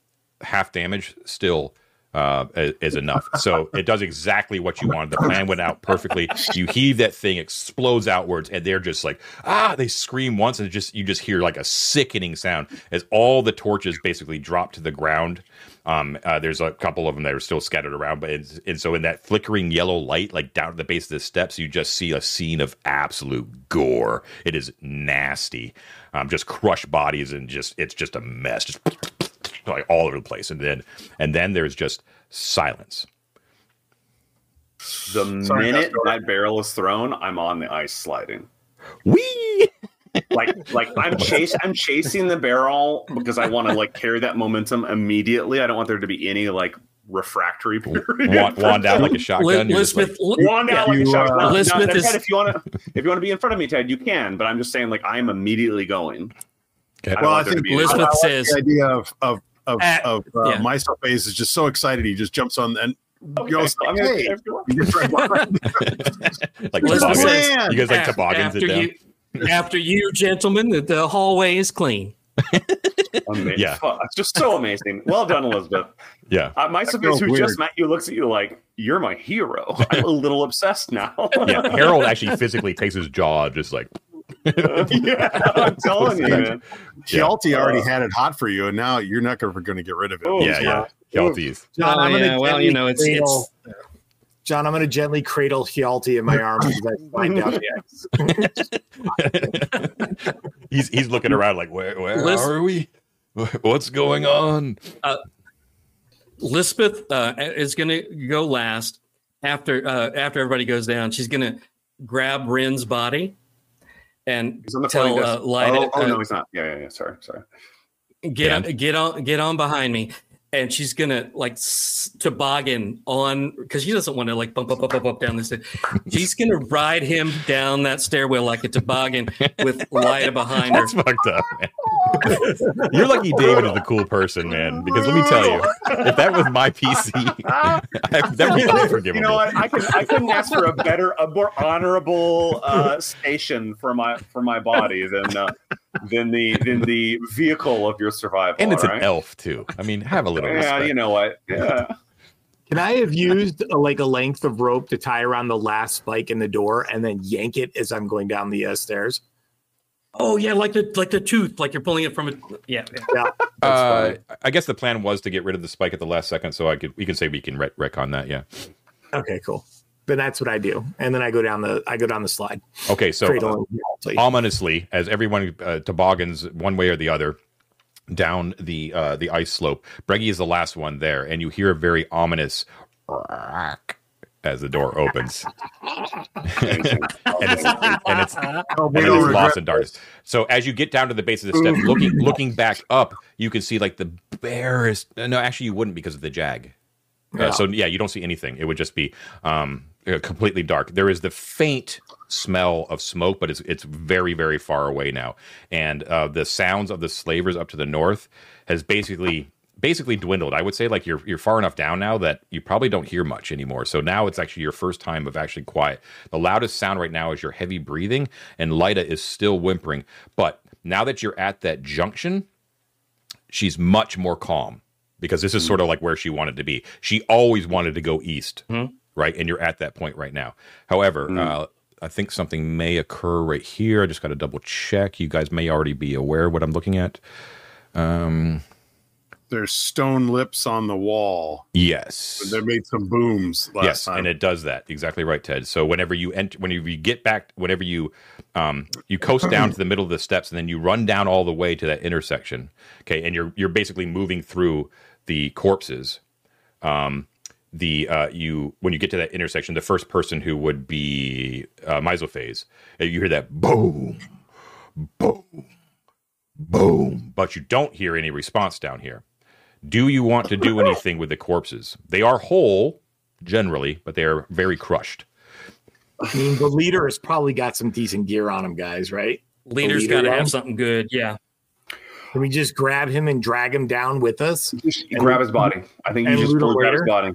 half damage, still uh, is, enough. So it does exactly what you wanted. The plan went out perfectly. You heave that thing, explodes outwards, and they're just like ah. They scream once, and just you just hear like a sickening sound as all the torches basically drop to the ground. Um, uh, there's a couple of them that are still scattered around, but and so in that flickering yellow light, like down at the base of the steps, you just see a scene of absolute gore. It is nasty, um, just crushed bodies and just it's just a mess, just like all over the place. And then and then there's just silence. The Sorry, minute Pastor. that barrel is thrown, I'm on the ice sliding. Wee! Like, like I'm chase, I'm chasing the barrel because I want to like carry that momentum immediately. I don't want there to be any like refractory period. Wand, wand out like a shotgun. You're just like, Lisbeth, Wand out like a You, shot. uh, Now- now, Elizabeth Ted, is- if you want to, if you want to be in front of me, Ted, you can. But I'm just saying, like, I'm immediately going. Okay. I Well, I want there to think be any- Elizabeth like says- the idea of of of, Uh, of uh, yeah. Maestro Phase is just so excited. He just jumps on and Okay, goes, I'm gonna- "Hey." He gets right behind. like toboggans. You guys like After- toboggans it after down? you, after you, gentlemen, the, the hallway is clean. Yeah. Fuck, It's just so amazing. Well done, Elizabeth. Yeah. Uh, my feels who weird. just met you, looks at you like you're my hero. I'm a little obsessed now. Yeah. Harold actually physically takes his jaw, just like yeah, I'm telling you, man. Hjalti already Uh, had it hot for you, and now you're not going to get rid of it. Oh, yeah, yeah. Hjalti's. John, Oh, I'm gonna yeah, well, you know, it's- cradle, John, I'm going to gently cradle Hjalti in my arms as I slide down the ice. he's he's looking around like where where Liz- are we? What's going on? Lisbeth uh, is going to go last after uh, after everybody goes down. She's going to grab Rin's body and He's on the tell floating uh, disc. Lyda, oh, oh uh, no, he's not. Yeah, yeah, yeah. Sorry, sorry. get Yeah. on, get on get on behind me and she's gonna like s- toboggan on because she doesn't want to like bump up up up up down this she's gonna ride him down that stairwell like a toboggan with Lyda behind her That's fucked up, man. You're lucky David is the cool person, man. Because let me tell you, if that was my PC, that would be unforgivable. You know what? I could I couldn't ask for a better, a more honorable uh, station for my for my body than uh, than the than the vehicle of your survival. and it's all an elf too. I mean, have a little Yeah, respect. you know what? Yeah. Can I have used uh like a length of rope to tie around the last spike in the door and then yank it as I'm going down the uh, stairs? oh yeah like the like the tooth like you're pulling it from a yeah, yeah. Yeah, Uh, I guess the plan was to get rid of the spike at the last second, so I could we can say we can ret- retcon that. Yeah. Okay, cool. But that's what I do, and then I go down the I go down the slide. Okay, so Cradle and Hjalti. ominously as everyone uh, toboggans one way or the other down the uh, the ice slope. Breggy is the last one there, and you hear a very ominous "Rack" as the door opens, and it's and it's Oh, and don't it's regret lost in darkness. So as you get down to the base of the steps, looking looking back up, you can see like the barest. No, actually, you wouldn't because of the jag. Uh, Yeah. so yeah, you don't see anything. It would just be um, uh, completely dark. There is the faint smell of smoke, but it's it's very very far away now, and uh, the sounds of the slavers up to the north has basically basically dwindled. I would say like you're you're far enough down now that you probably don't hear much anymore. So now it's actually your first time of actually quiet. The loudest sound right now is your heavy breathing, and Lyda is still whimpering. But now that you're at that junction, she's much more calm because this is sort of like where she wanted to be. She always wanted to go east, Mhm. Right? And you're at that point right now. However, uh, I think something may occur right here. I just got to double check. You guys may already be aware of what I'm looking at. Um, There's stone lips on the wall. yes. They made some booms last yes, time. and it does that exactly right, Ted. So whenever you enter, whenever you get back, whenever you um, you coast down to the middle of the steps, and then you run down all the way to that intersection. Okay, and you're you're basically moving through the corpses. Um, the uh, you when you get to that intersection, the first person who would be uh, Misophase, uh, you hear that boom, boom, boom, but you don't hear any response down here. Do you want to do anything with the corpses? They are whole generally, but they are very crushed. I mean, the leader has probably got some decent gear on him, guys. Right? leader's leader got to have something good yeah Can we just grab him and drag him down with us? You grab his body. I think you and just loot pull grab his body.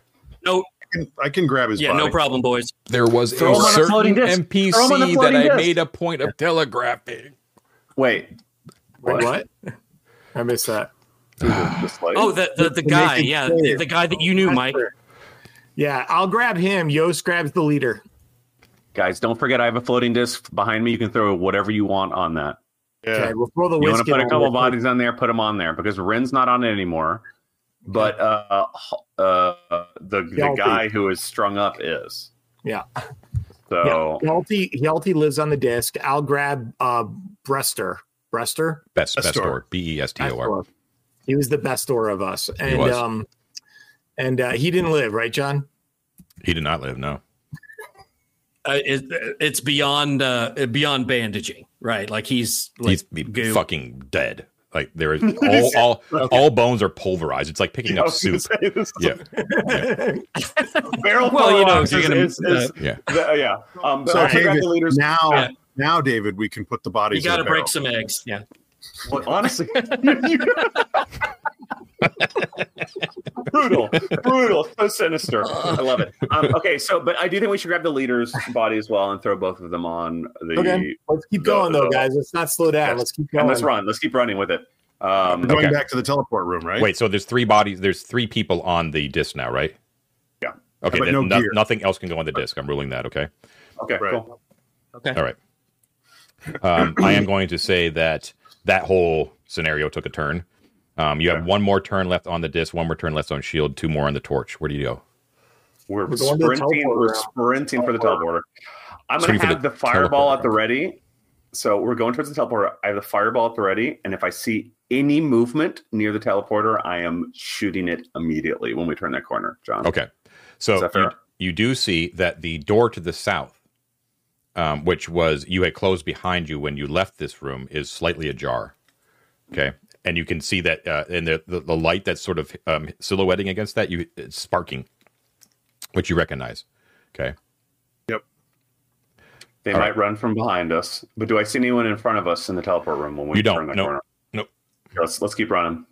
No I can, I can grab his yeah body. no problem boys There was Throw 'em a certain floating disc. Throw 'em on a NPC that floating I disc. made a point of telegraphing. Wait, Wait, what? I missed that. through the, the slate. Oh, the the, the guy, yeah, the, the guy that you knew, Mike. Yeah, I'll grab him. Yost grabs the leader. guys, don't forget I have a floating disc behind me. You can throw whatever you want on that. Yeah. Okay, we'll throw the You want to put a couple bodies on there, put them on there because Ren's not on it anymore. But uh, uh, the the guy who is strung up is. Yeah. So Yeah, Hjalti, Hjalti lives on the disc. I'll grab uh Brester. Brester? Best Best best door. door. B E S T O R. He was the best door of us. And was. um and uh, he didn't live, right, John? He did not live. No. Uh, it, it's beyond uh, beyond bandaging, right? Like he's like He's goo. fucking dead. Like there is all all all bones are pulverized. It's like picking I up soup. say this is Yeah. barrel. Well, you know, full if you're gonna- is- is- Yeah. the- yeah. Um, So, I David, now, Yeah. now, David, we can put the You bodies. in got to break some eggs. Yeah. Well, honestly, brutal, brutal, so sinister. I love it. Um, okay, so but I do think we should grab the leader's body as well and throw both of them on the. Okay. Let's keep the- going though, the- guys. Let's not slow down. Yes. Let's keep And going. let's run. Let's keep running with it. Um, We're going Okay. back to the teleport room, right? Wait, so there's three bodies. There's three people on the disc now, right? Yeah. Okay. But then no no- nothing else can go on the disc. I'm ruling that. Okay. okay, Right. cool. Okay. All right. Um, I am going to say that that whole scenario took a turn. Um, you have one more turn left on the disc, one more turn left on shield, two more on the torch. Where do you go? We're, We're going to the sprinting. We're sprinting for the teleporter. I'm going to have the the, fireball teleporter, at the ready. So we're going towards the teleporter. I have the fireball at the ready, and if I see any movement near the teleporter, I am shooting it immediately when we turn that corner. John. Okay. So Is that you, you do see that the door to the south, um, which was you had closed behind you when you left this room, is slightly ajar. Okay. And you can see that uh, in the, the, the light that's sort of um, silhouetting against that, you it's sparking, which you recognize. Okay. Yep. They All might right. run from behind us, but do I see anyone in front of us in the teleport room when we You don't. turn the No. corner? Nope. Okay, Let's let's keep running.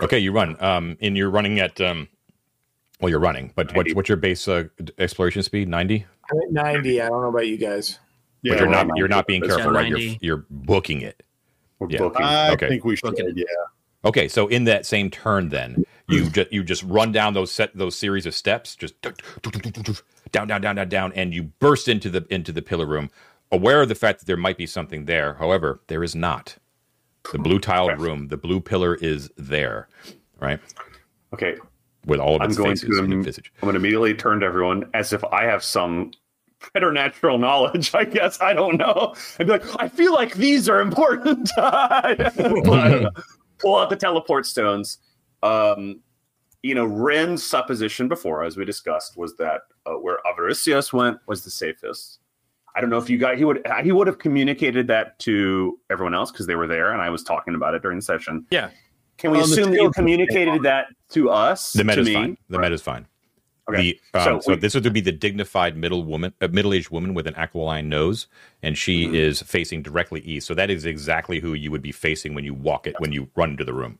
Okay, you run. Um, and you're running at um, well, you're running, but what's what's your base uh, exploration speed? Ninety. I'm at 90. I don't know about you guys. Yeah, but you're not at you're not being careful, right? You're you're booking it. We're Yeah. booking. I Okay. think we should. Looking at- Yeah. Okay, so in that same turn, then you hmm. just you just run down those set those series of steps, just down, down, down, down, down, and you burst into the into the pillar room, aware of the fact that there might be something there. However, there is not. The blue tiled Okay. room, the blue pillar is there, right, okay, with all of I'm going faces to and im- visage. I'm going to immediately turn to everyone as if I have some preternatural knowledge. I guess I don't know. I'd be like, I feel like these are important. Pull out the teleport stones. Um, you know, Ren's supposition before, as we discussed, was that uh, where Avaricios went was the safest. I don't know if you got he would he would have communicated that to everyone else because they were there and I was talking about it during the session. Yeah. Can we On assume that you communicated that to us? The to meta's me? fine. The meta's fine. Okay. The, um, so So we- this would be the dignified middle woman, uh, middle-aged woman with an aquiline nose, and she Mhm. is facing directly east. So that is exactly who you would be facing when you walk it when you run into the room.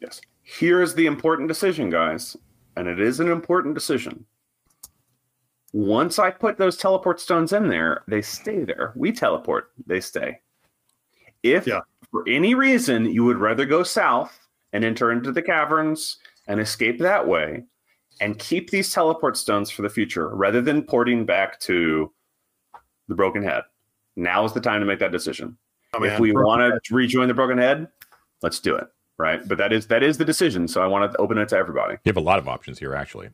Yes. Here's the important decision, guys, and it is an important decision. Once I put those teleport stones in there, they stay there. We teleport, they stay. If Yeah. for any reason you would rather go south and enter into the caverns and escape that way and keep these teleport stones for the future rather than porting back to the broken head, now is the time to make that decision. Oh, if we want to rejoin the broken head let's do it right? But that is that is the decision so i want to open it to everybody. You have a lot of options here, actually.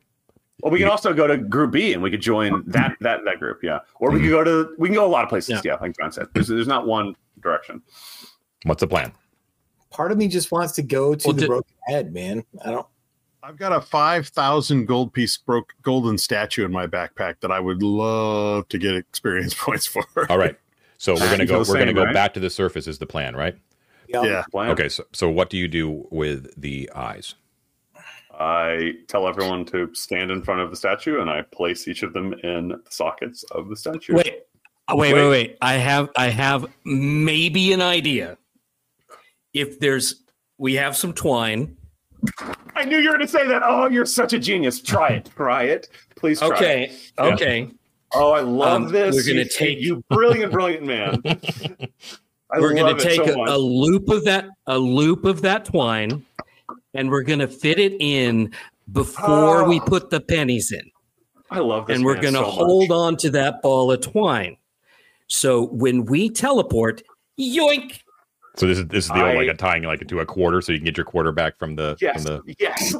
well we can also go to group b and we could join that that that group yeah. Or we could go to we can go a lot of places yeah, like john said. There's, there's not one direction. What's the plan? Part of me just wants to go to Well, the did- broken head, man. I don't. I've got a five thousand gold piece broke golden statue in my backpack that I would love to get experience points for. All right. So we're gonna go. We're gonna go right? back to the surface. Is the plan, right? Yeah. Plan. Okay. So so what do you do with the eyes? i tell everyone to stand in front of the statue and i place each of them in the sockets of the statue Wait, uh, wait, wait, wait. I have, I have maybe an idea. If there's, we have some twine. I knew you were going to say that oh you're such a genius try it try it please try it. Okay, okay. oh i love Um, this we're gonna take- you brilliant brilliant man I We're going to take so a, a loop of that, a loop of that twine, and we're going to fit it in before we put the pennies in. I love this. and we're going to so hold much. on to that ball of twine. So when we teleport, yoink! So this is this is the old like I- a tying like into a quarter, so you can get your quarter back from the Yes, from the. yes,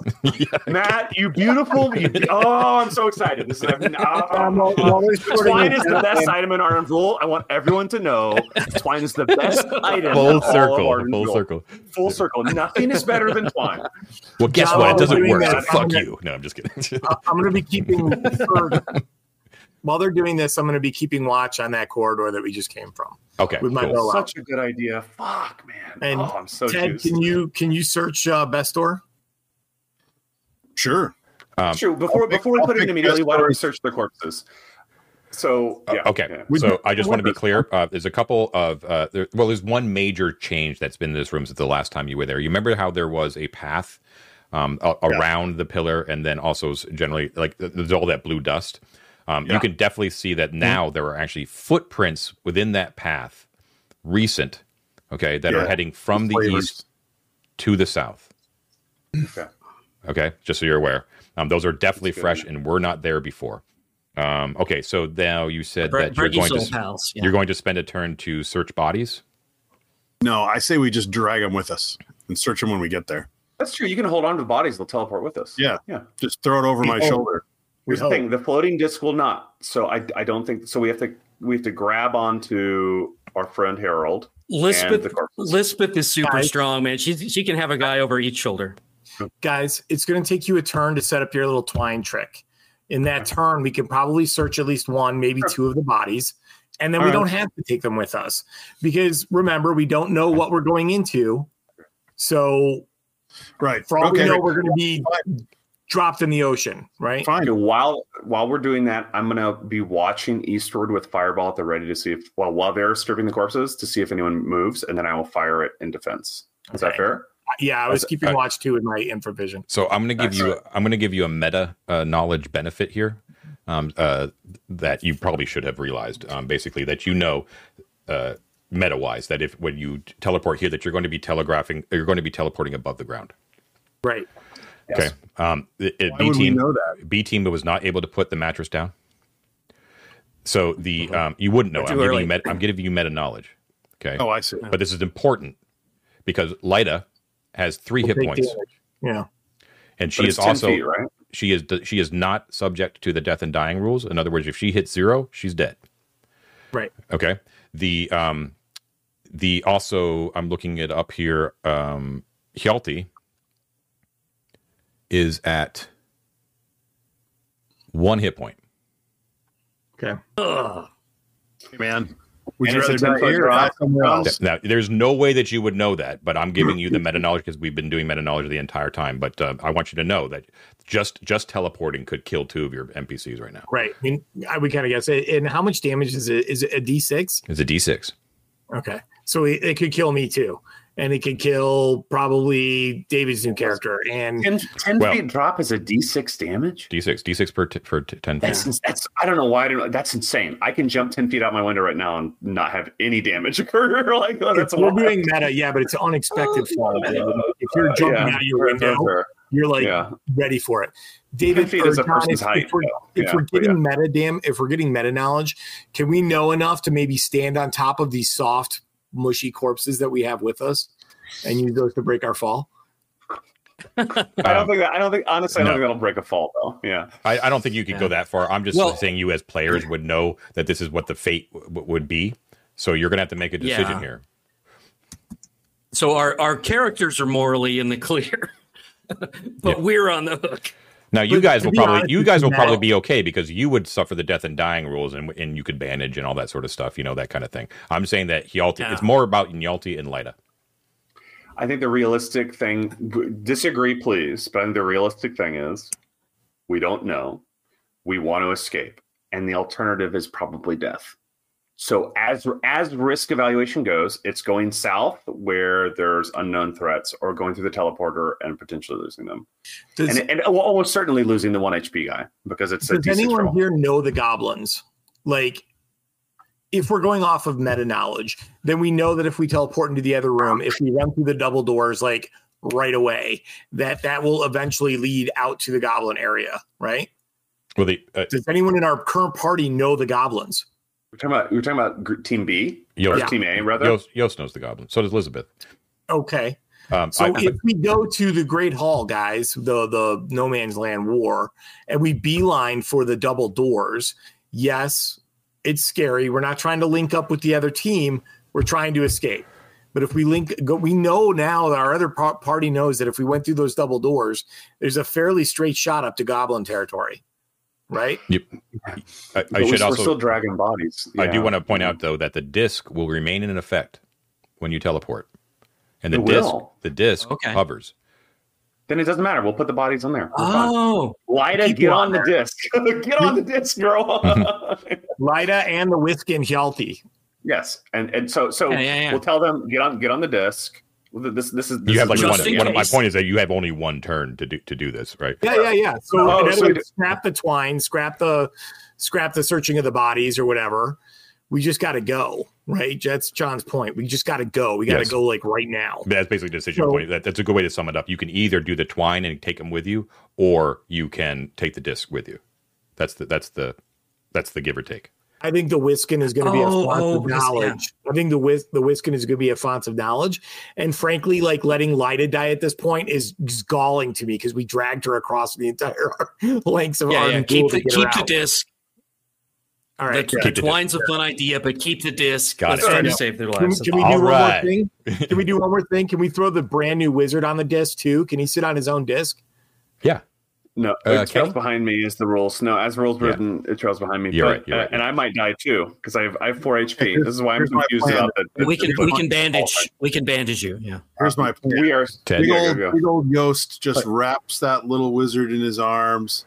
Matt, you beautiful. You, oh, I'm so excited. This is oh, twine is the best item in Arden Vul. I want everyone to know twine is the best item. Full in all of circle, full circle. full circle. Nothing is better than twine. Well, guess John, what? It doesn't work. doing So fuck I'm gonna- you. No, I'm just kidding. I- I'm going to be keeping for, while they're doing this. I'm going to be keeping watch on that corridor that we just came from. okay, With my cool. bow. Such a good idea. Fuck, man. And oh, I'm so Ted, juiced. can you can you search uh, best door? Sure. Um, True. Before I'll pick- before we I'll put it in immediately, why don't we search their corpses? So Uh, okay, yeah. so I just want to be clear. Uh, there's a couple of uh, there, well, there's one major change that's been in this room since the last time you were there. You remember how there was a path um, a- around the pillar, and then also generally like th- there's all that blue dust. Um, You can definitely see that now there are actually footprints within that path, recent, okay, that are heading from the Flavors. east to the south. Okay. Okay, just so you're aware, um, those are definitely fresh, and we're not there before. Um, okay, so now you said Br- that you're going to pals. Yeah. you're going to spend a turn to search bodies. No, I say we just drag them with us and search them when we get there. That's true. You can hold on to the bodies; they'll teleport with us. Yeah. yeah. Just throw it over my Oh. shoulder. Here's the thing: the floating disc will not. So I, I don't think so. We have to we have to grab onto our friend Harold. and Lisbeth. Lisbeth is super Guys. strong, man. She she can have a guy over each shoulder. Guys, it's going to take you a turn to set up your little twine trick. In that turn, we can probably search at least one, maybe two of the bodies, and then we All right. don't have to take them with us because remember, we don't know what we're going into. So Right. for all okay. we know, we're going to be dropped in the ocean, right? Fine. Okay, while while we're doing that, I'm gonna be watching eastward with fireball at the ready to see if well while they're stripping the corpses to see if anyone moves, and then I will fire it in defense. Is that fair? Yeah, I was That's- keeping uh, watch too with my infravision. So I'm going to give That's you right. I'm going to give you a meta uh, knowledge benefit here um, uh, that you probably should have realized. Um, basically, that you know uh, meta wise that if when you teleport here, that you're going to be telegraphing, you're going to be teleporting above the ground. Right. Okay. Um, it, it- Why B would we team know that? B team was not able to put the mattress down. So the um, you wouldn't know. I'm giving, you meta, I'm giving you meta knowledge. Okay. Oh, I see. But this is important because Lyda has 3 hit points, damage. Yeah. and she But is 10 also feet, right. she is she is not subject to the death and dying rules. In other words, if she hits zero, she's dead. Right. Okay. The um the also I'm looking it up here. Um Hjalti is at one hit point. Okay. Ugh. Man. Would And you rather die 10 foot here or somewhere else? Now, there's no way that you would know that, but I'm giving you the meta knowledge because we've been doing meta knowledge the entire time. But uh, I want you to know that just just teleporting could kill two of your NPCs right now. Right. I mean, I would kind of guess it. And how much damage is it? Is it a D6? It's a D6. Okay. So it, it could kill me too. And it could kill probably David's new character. And 10, 10 Well- feet drop is a d6 damage. D6. D6 per t- for t- ten feet. That's that's I don't know why I don't. That's insane. I can jump ten feet out my window right now and not have any damage occur. like oh, that's we're wild. doing meta, yeah, but it's unexpected oh, fall. David. If you're jumping Yeah. out your window, Fair, you're like yeah. ready for it. David, 10 feet is a person's if, height, if we're, though. if Yeah, we're but getting meta dam, if we're getting meta knowledge, can we know enough to maybe stand on top of these soft, mushy corpses that we have with us and use those to break our fall? I don't think that. I don't think honestly. I don't no. think that'll break a fall though. Yeah. I, I don't think you could go that far. I'm just Well- saying you as players would know that this is what the fate w- would be. So you're going to have to make a decision Yeah. here. So our our characters are morally in the clear, but Yeah. we're on the hook. Now you But guys will probably honest you guys you, will probably be okay because you would suffer the death and dying rules and and you could bandage and all that sort of stuff. You know that kind of thing. I'm saying that Hjalti. Yeah. It's more about Hjalti and Lyda. I think the realistic thing. Disagree, please. But the realistic thing is, we don't know. We want to escape, and the alternative is probably death. So as as risk evaluation goes, it's going south where there's unknown threats, or going through the teleporter and potentially losing them, Does, and, and almost certainly losing the one HP guy because it's does D6 anyone roll. here know the goblins? Like, if we're going off of meta knowledge, then we know that if we teleport into the other room, if we run through the double doors, like right away that that will eventually lead out to the goblin area, right? Well, the uh, Does anyone in our current party know the goblins? We're talking about we're talking about gr- Team B or Yost, Team A rather. Yost, Yost knows the goblin. So does Elizabeth. Okay. Um, So I- if we go to the Great Hall, guys, the the No Man's Land War, and we beeline for the double doors, yes, it's scary. We're not trying to link up with the other team. We're trying to escape. But if we link, go, we know now that our other par- party knows that if we went through those double doors, there's a fairly straight shot up to Goblin territory, right? I, But I should we're also. still dragging bodies. I do want to point out though that the disc will remain in effect when you teleport, and the It disc will. the disc Okay. hovers. Then it doesn't matter. We'll put the bodies on there. We're fine. Oh, Lida, get on on the disc. get on the disc, girl. Lida and the Whiskin Hjalti. yes, and and so so Yeah, yeah, yeah. we'll tell them get on get on the disc. This this is this You have like is Just one. in one my point is that you have only one turn to do to do this, right? Yeah, yeah, yeah. So Oh, in other so words, scrap the twine, scrap the scrap the searching of the bodies or whatever. We just got to go, right? That's John's point. We just got to go. We got to Yes. go like right now. That's basically the decision So- point. That, that's a good way to sum it up. You can either do the twine and take them with you, or you can take the disc with you. That's the that's the that's the give or take. I think the Whiskin is going to be a Oh, font oh, of because- knowledge. I think the whis- the Whiskin is going to be a font of knowledge. And frankly, like letting Lida die at this point is just galling to me because we dragged her across the entire length of yeah, Arden yeah. Keep the get her keep the disc. All right. the, the the twine's a fun idea, but keep the disc. Got Let's it. try to save their Can, lives. can we do All one right. more thing? Can we do one more thing? Can we throw the brand new wizard on the disc too? Can he sit on his own disc? Yeah, No, Uh, it trails behind me is the rules. No, as rules Yeah. written, it trails behind me. You're but, right, you're uh, right. and I might die too because I have I have four HP. This is why I'm Here's confused about the. the- we can we can bandage we can bandage you. Yeah. Here's my plan. We are Ted. Big Yeah, old, go, go. big old Yost just wraps that little wizard in his arms,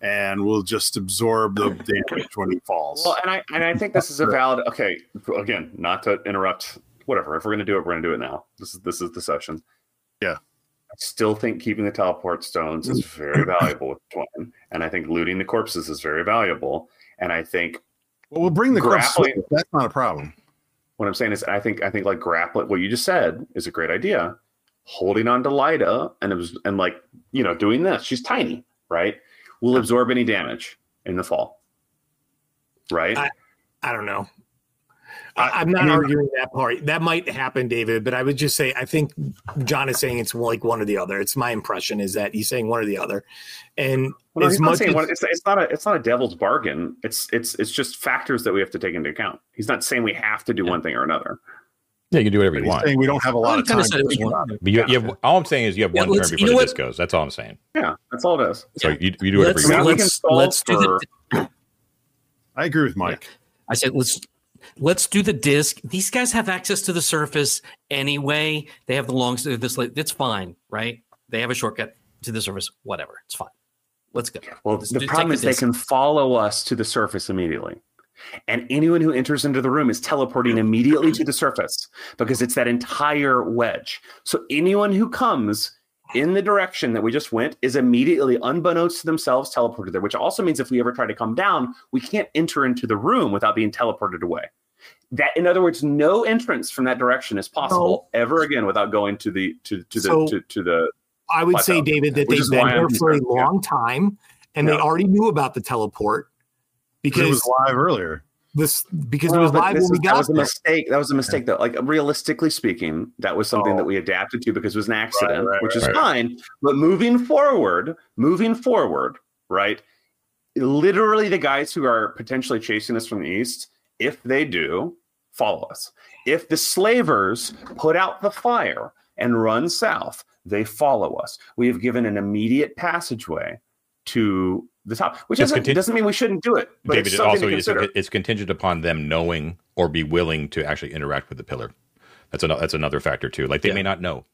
and we'll just absorb the damage when he falls. Well, and I and I think this is a valid. Okay, again, not to interrupt. Whatever. If we're gonna do it, we're gonna do it now. This is this is the session. Yeah. I still think keeping the teleport stones is mm. very valuable with Twin, and I think looting the corpses is very valuable. And I think Well, we'll bring the corpse. Grappling- with us. That's not a problem. what I'm saying is, I think I think like grappling. What you just said is a great idea. Holding on to Lida and it was and like you know doing this. She's tiny, right? Will absorb any damage in the fall, right? I- I don't know. I, I'm not I mean- arguing that part. That might happen, David, but I would just say I think John is saying it's like one or the other. It's my impression is that he's saying one or the other. And Well, as he's not much as, one, it's, it's not a it's not a devil's bargain. It's it's it's just factors that we have to take into account. He's not saying we have to do one thing or another. yeah, you can do whatever But you he's want. saying we don't have a lot Well, of he kinda time. said to it was think one. about it. But you, you have, all I'm saying is you have Yeah, one turn before you know the what? disc goes. That's all I'm saying. Yeah, that's all it is. So Yeah. you, you do whatever Let's you want. Let's let's do the. I agree with Mike. I said let's let's do the disc. These guys have access to the surface anyway. They have the long. This it's fine, right? They have a shortcut to the surface. Whatever, it's fine. Let's go. Well, Let's the do- problem is they can follow us to the surface immediately. And anyone who enters into the room is teleporting immediately to the surface because it's that entire wedge. So anyone who comes in the direction that we just went is immediately, unbeknownst to themselves, teleported there, which also means if we ever try to come down, we can't enter into the room without being teleported away. That, in other words, no entrance from that direction is possible ever again without going to the to to the So- to, to the I would say, David, that they've been why here for a concerned, yeah. long time and they already knew about the teleport Because it was live earlier. This because it was live when we is- that got was a mistake. That was a mistake, though. Like realistically speaking, that was something Oh. that we adapted to because it was an accident, right, which is right. fine. But moving forward, moving forward, right? Literally, the guys who are potentially chasing us from the east, if they do, follow us. If the slavers put out the fire and run south, they follow us. We have given an immediate passageway to the top, which It's doesn't, contin- doesn't mean we shouldn't do it. But David, it's also to is, it's contingent upon them knowing or be willing to actually interact with the pillar. That's another that's another factor too. Like they Yeah. may not know.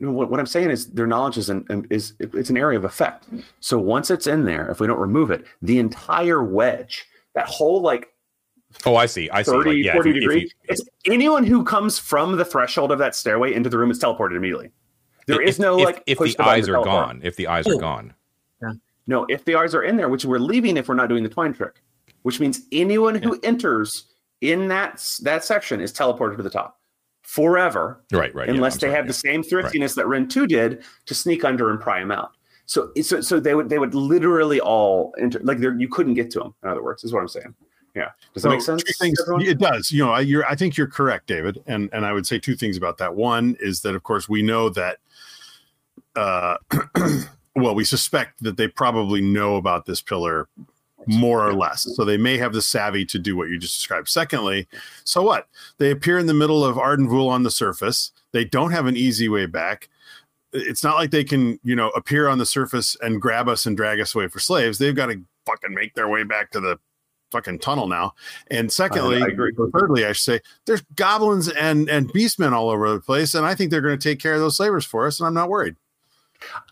What, what I'm saying is their knowledge is an um, is it's an area of effect. So once it's in there, if we don't remove it, the entire wedge, that whole like Oh, I see. I see. 30, Like, yeah, if 40 you- if you- it's anyone who comes from the threshold of that stairway into the room is teleported immediately. There is if, no if, like if push the button eyes are teleport. gone. If the eyes Oh. are gone. No, if the eyes are in there, which we're leaving if we're not doing the twine trick, which means anyone who enters in that that section is teleported to the top. forever Right, right. unless I'm they sorry, have yeah. the same thriftiness that Ren 2 did to sneak under and pry him out. So, so, so they would they would literally all enter like you couldn't get to them. In other words, is what I'm saying. Yeah, does that So, make sense? things- it does. You know, I, you're, I think you're correct, David, and and I would say two things about that. One is that, of course, we know that. Uh, well, we suspect that they probably know about this pillar more or less, so they may have the savvy to do what you just described. Secondly, so what? They appear in the middle of Arden Vul on the surface. They don't have an easy way back. It's not like they can, you know, appear on the surface and grab us and drag us away for slaves. They've got to fucking make their way back to the fucking tunnel now. And secondly, I agree. thirdly, I should say, there's goblins and and beastmen all over the place, and I think they're going to take care of those slavers for us, and I'm not worried.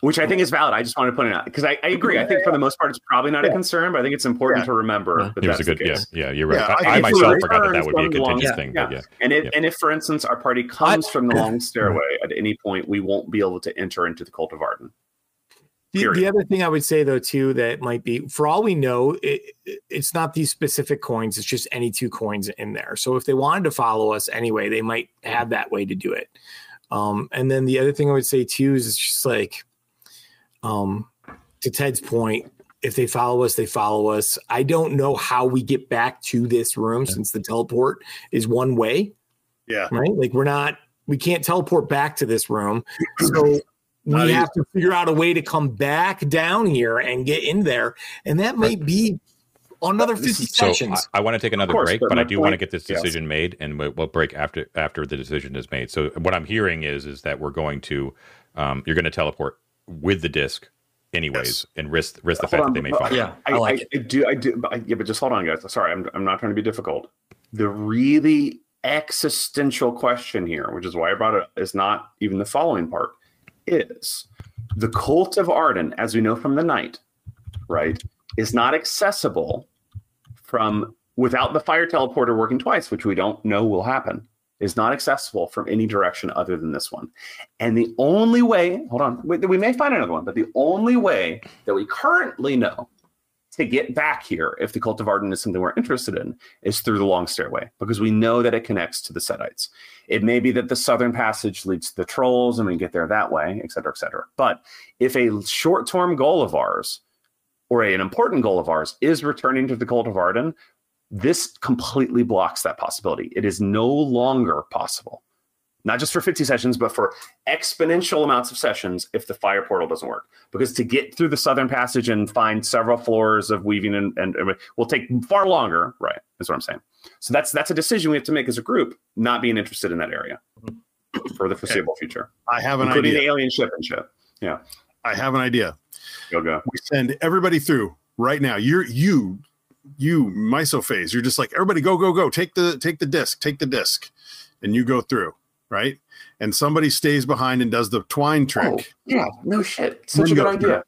Which I think is valid. I just want to point it out because I, I agree. I think for the most part, it's probably not a concern, but I think it's important Yeah. to remember Yeah. that It was that's a good, the yeah, case. yeah, you're right. Yeah, I, I I myself forgot that that would be a returns from the long- thing, yeah. but yeah. And if Yeah. and if, for instance, our party comes from the long stairway at any point, we won't be able to enter into the cult of Arden. The, the other thing I would say though too that might be for all we know it, it- it's not these specific coins it's just any two coins in there so if they wanted to follow us anyway they might have that way to do it um and then the other thing I would say too is it's just like um to Ted's point if they follow us they follow us I don't know how we get back to this room since the teleport is one way Yeah, right? Like we're not, we can't teleport back to this room. So we have to figure out a way to come back down here and get in there. And that might be another This 50 is- So I. I want to take another course, break, but but I my do want to get this yes. decision made, and we'll, we'll break after after the decision is made. So what I'm hearing is is that we're going to um, you're going to teleport with the disc, anyways, Yes. and risk risk the Hold fact on, that they may but- find. it. Yeah, I, I, like I, it. I do, I do, but I, yeah, but just hold on, guys. Sorry, I'm, I'm not trying to be difficult. The really existential question here, which is why I brought it, is not even the following part. Is the cult of Arden, as we know from the night, right, is not accessible from without the fire teleporter working twice, which we don't know will happen. Is not accessible from any direction other than this one. And the only way, hold on, we, we may find another one, but the only way that we currently know to get back here, if the cult of Arden is something we're interested in, is through the long stairway, because we know that it connects to the Setites. It may be that the southern passage leads to the trolls and we get there that way, et cetera, et cetera. But if a short term goal of ours or an important goal of ours is returning to the cult of Arden, this completely blocks that possibility. It is no longer possible, not just for 50 sessions, but for exponential amounts of sessions if the fire portal doesn't work. Because to get through the southern passage and find several floors of weaving and, and, and will take far longer, right? Is what I'm saying. So that's that's a decision we have to make as a group, not being interested in that area for the foreseeable future, I have an including idea. the alien ship and shit. Yeah, I have an idea. Go go. We send everybody through right now. You're you, you Misophase. You're just like everybody go go go. Take the take the disc. Take the disc, and you go through right. And somebody stays behind and does the twine trick. Oh, yeah, no shit. Such a good go. idea.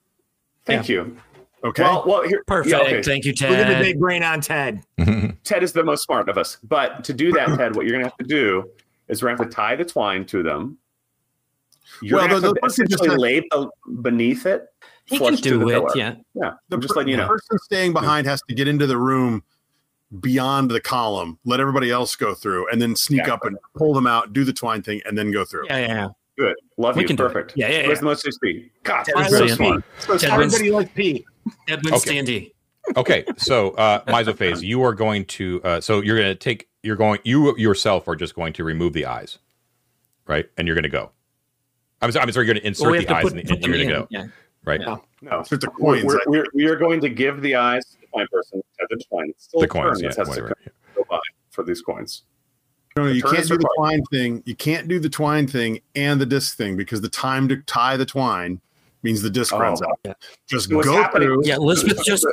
Thank you. Okay. Well, well, here, Perfect. yeah, okay. Thank you, Ted. Look at the Ted. big brain on Ted. Ted is the most smart of us. But to do that, Ted, what you're going to have to do is we're going to have to tie the twine to them. You're Well, going the- to the have to person just essentially has- lay the, beneath it. He can flush to do the it. pillar. Yeah. Yeah, the, I'm just per- letting you the know. person staying behind has to get into the room beyond the column, let everybody else go through, and then sneak Yeah. up and pull them out, do the twine thing, and then go through. Yeah, yeah, yeah. Good. Love We you. can. Perfect. Yeah, yeah, Where's yeah. the most speed? God, Ted that's is so brilliant. smart. So Ted Everybody likes P. Edwin Okay. Standy. Okay, so uh, Misophase, you are going to uh, so you're going to take you're going you yourself are just going to remove the eyes, right? And you're going to go. I'm sorry, I'm sorry. You're going to insert Well, we the have eyes to and, put, and you're going to in. go, Yeah. Right? Yeah. No. Insert the We're, coins. we're, we're, we are going to give the eyes to the twine person at the twine. It's still The a coins, yeah, that has whatever. to go by for these coins. No, no, you can't do the twine thing. You can't do the twine thing and the disc thing because the time to tie the twine means the disc Oh, runs out. yeah. Just What's go happening- through. Yeah, Elizabeth just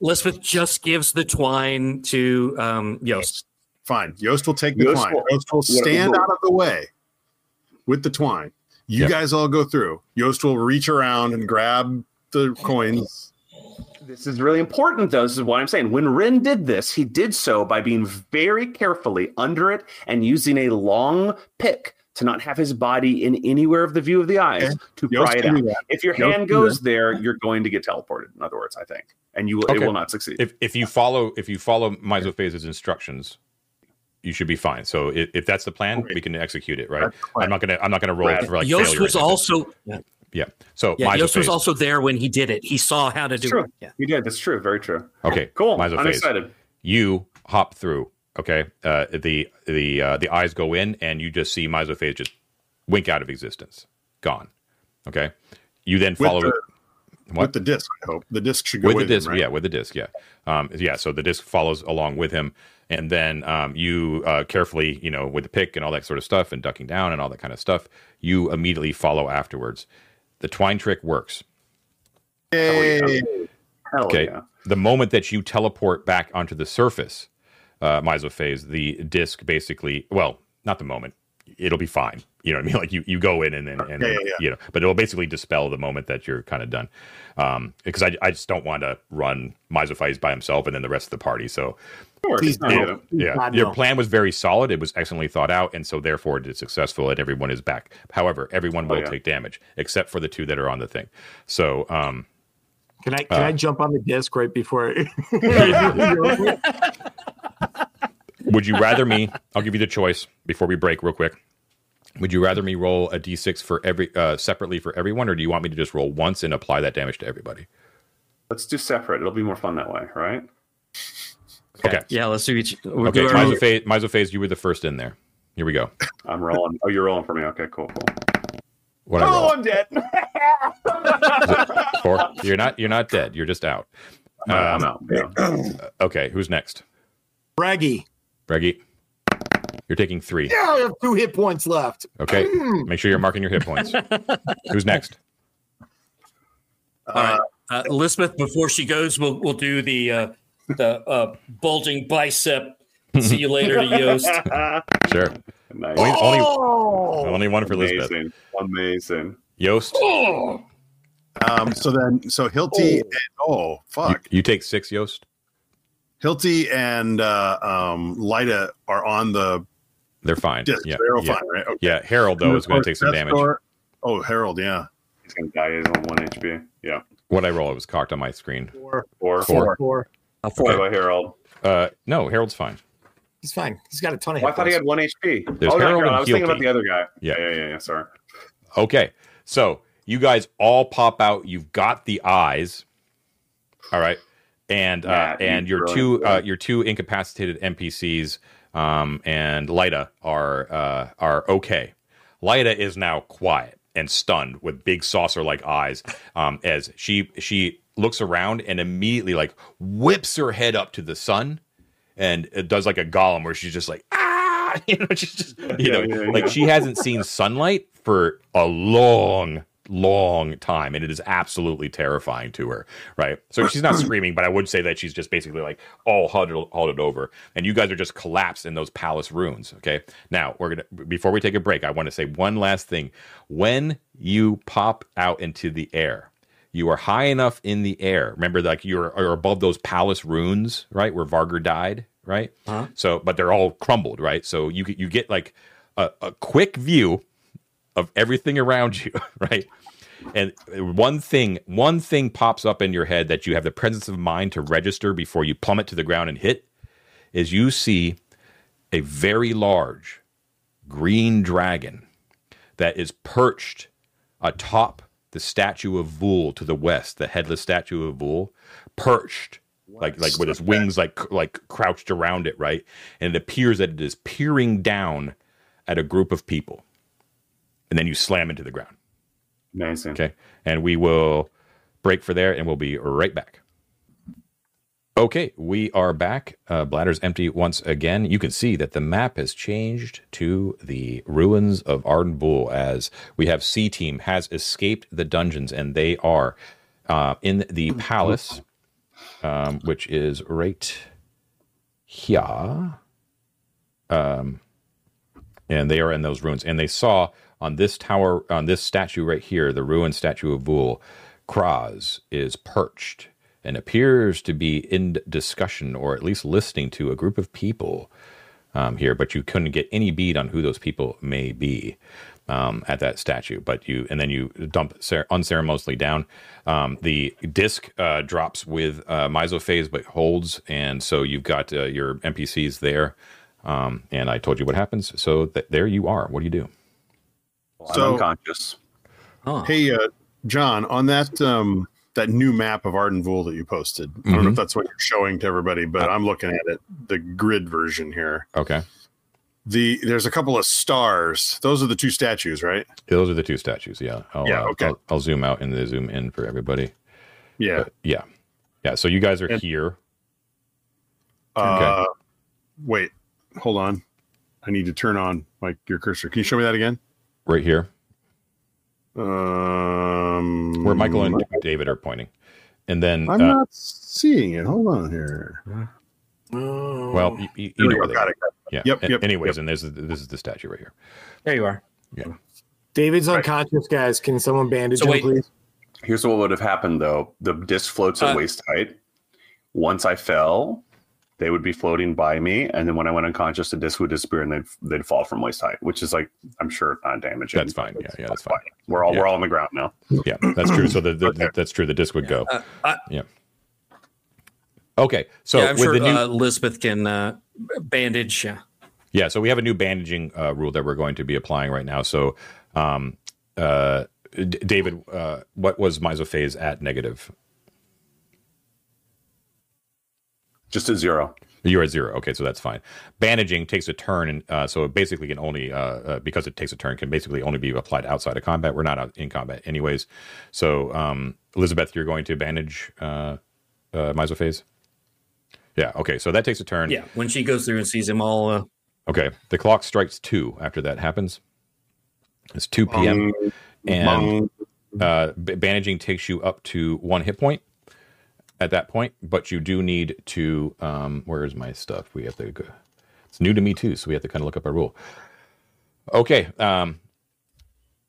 Elizabeth just gives the twine to um Yost. Fine. Yost will take the Yost twine. will- Yost will stand what- out of the way with the twine. You Yep. guys all go through. Yost will reach around and grab the coins. This is really important, though. This is what I'm saying. When Rin did this, he did so by being very carefully under it and using a long pick to not have his body in anywhere of the view of the eyes Okay. to Yost pry it out. that. If your Yost hand goes there, you're going to get teleported. In other words, I think, and you will, it will not succeed. If if you follow if you follow Misophase's instructions, you should be fine. So if, if that's the plan, Okay. we can execute it, right? That's the plan. I'm not gonna I'm not gonna roll Rad. for like Yost failure. was also yeah, yeah. So yeah Mizo Yost was also there when he did it. He saw how to do True. it. Yeah. You did. That's true. Very true. okay. Cool. Mizo I'm phase. excited. You hop through. Okay. Uh, the the uh, the eyes go in, and you just see Misophase just wink out of existence, gone. Okay. You then With follow the, What? with the disc, I hope. The disc should go with with, the disc, him, right? yeah, with the disc, yeah, um, yeah. So the disc follows along with him, and then um, you uh, carefully, you know, with the pick and all that sort of stuff, and ducking down and all that kind of stuff, you immediately follow afterwards. The twine trick works. Yay. Hell Okay. yeah. The moment that you teleport back onto the surface, uh, Misophase, the disc basically, well, not the moment. It'll be fine. You know what I mean? Like you, you go in and then, and Yeah, then, yeah, yeah. you know, but it'll basically dispel the moment that you're kind of done. Um, because I, I just don't want to run Misophase by himself and then the rest of the party. So Of. Please I don't. get it. yeah, God, your no. plan was very solid. It was excellently thought out, and so therefore it is successful, and everyone is back. However, everyone will Oh, yeah. take damage except for the two that are on the thing. So, um, Can I can Uh, I jump on the disc right before? would you rather me? I'll give you the choice before we break, real quick. Would you rather me roll a d6 for every uh, separately for everyone, or do you want me to just roll once and apply that damage to everybody? Let's do separate. It'll be more fun that way, right? Okay. Yeah, let's do each. We'll Okay, do our- Misophase, Misophase, you were the first in there. Here we go. I'm rolling. Oh, you're rolling for me. Okay, cool, cool. What I roll? I'm dead. Four. You're not. You're not dead. You're just out. I'm Um, out. Yeah. Okay. Who's next? Braggy. Breggy. You're taking three. Yeah, I have two hit points left. Okay. Make sure you're marking your hit points. Who's next? All right, uh, Elizabeth. Before she goes, we'll we'll do the uh, the uh, bulging bicep. See you later to Yost. Sure. nice. Only, only, Oh, only one for Elizabeth. Amazing. Amazing. Yost, Um, so then, so Hjalti, and, oh you, fuck, you take six. Yost, Hjalti and uh, um, Lyda are on the they're fine. disc. Yeah, They're all yeah. fine, right? Okay. yeah. Harold though is going to take some damage. Nestor- Oh, Harold, yeah. He's gonna die. He's on one HP. Yeah. What I roll? It was cocked on my screen. four, Four. Four. four. Uh, What about Harold? Uh, no, Harold's fine. He's fine. He's got a ton of Oh, hit I thought he had one HP. There's oh, Harold Harold. and I was thinking about the other guy. Yeah. Yeah, yeah, yeah. Sorry. Okay, so you guys all pop out. You've got the eyes. All right, and uh, Matt, and your brilliant two uh, your two incapacitated NPCs um, and Lyda are uh, are okay. Lyda is now quiet and stunned with big saucer like eyes um, as she she looks around and immediately like whips her head up to the sun and it does like a golem where she's just like ah you know she's just you Yeah, know yeah, like yeah. she hasn't seen sunlight for a long long time and it is absolutely terrifying to her right so she's not screaming but i would say that she's just basically like all huddled, huddled over and you guys are just collapsed in those palace ruins okay now we're gonna before we take a break i want to say one last thing when you pop out into the air you are high enough in the air. Remember, like you're, you're above those palace ruins, right, where Vargar died, right? Uh-huh. So, but they're all crumbled, right? So you get- you get like a, a quick view of everything around you, right? And one thing, one thing pops up in your head that you have the presence of mind to register before you plummet to the ground and hit, is you see a very large green dragon that is perched atop the statue of Vul to the west, the headless statue of Vul, perched like like with its wings like like crouched around it, right? And it appears that it is peering down at a group of people, and then you slam into the ground. Amazing. Okay, and we will break for there, and we'll be right back. Okay, we are back. Uh, bladder's empty once again. You can see that the map has changed to the ruins of Arden Vul as we have C Team has escaped the dungeons and they are uh, in the palace, um, which is right here. Um, and they are in those ruins. And they saw on this tower, on this statue right here, the ruined statue of Vul, Kraz is perched and appears to be in discussion or at least listening to a group of people um, here, but you couldn't get any bead on who those people may be um, at that statue. But you, and then you dump cer- unceremoniously down. Um, the disc uh, drops with uh, Misophase, but holds, and so you've got uh, your NPCs there. Um, and I told you what happens. So th- there you are. What do you do? Well, I'm So- unconscious. Oh. Hey, uh, John, on that um, that new map of Arden Vul that you posted, I don't know if that's what you're showing to everybody, but I'm looking at it, the grid version here. Okay. The there's a couple of stars. Those are the two statues, right? Those are the two statues. Yeah. I'll, Yeah, uh, okay. I'll, I'll zoom out and then zoom in for everybody. Yeah. But yeah. Yeah. So you guys are And- here. Uh, wait, hold on. I need to turn on like your cursor. Can you show me that again? Right here Um, where Michael and David are pointing. And then, I'm uh, not seeing it. Hold on here. well, you, you, you know go. where Got it. Yeah. Yep, yep, Anyways, yep. and this is this is the statue right here. There you are. Yeah. David's unconscious, guys. Can someone bandage So him, wait. please? Here's what would have happened though: the disc floats at Uh, waist height. Once I fell, they would be floating by me, and then when I went unconscious, the disc would disappear and they'd they'd fall from waist height, which is like I'm sure not damaging. That's fine. Yeah, yeah, that's fine. We're all Yeah. we're all on the ground now. Yeah, that's true. So the, the, Okay. that's true. The disc would go. Uh, I- Yeah. Okay. So yeah, I'm with sure the new, uh, Elizabeth can uh, bandage. Yeah. yeah, so we have a new bandaging uh, rule that we're going to be applying right now. So, um, uh, D- David, uh, what was Misophase at negative? Just at zero. You're at zero. Okay, so that's fine. Bandaging takes a turn, and uh, so it basically can only uh, uh, because it takes a turn can basically only be applied outside of combat. We're not out in combat anyways. So, um, Elizabeth, you're going to bandage uh, uh, Misophase. Yeah. Okay. So that takes a turn. Yeah. When she goes through and sees him all. Uh, Okay. The clock strikes two after that happens. It's two p.m. Um, and Bong. uh, b- bandaging takes you up to one hit point at that point, but you do need to. Um, where is my stuff? We have to go. It's new to me too, so we have to kind of look up our rule. Okay. Um,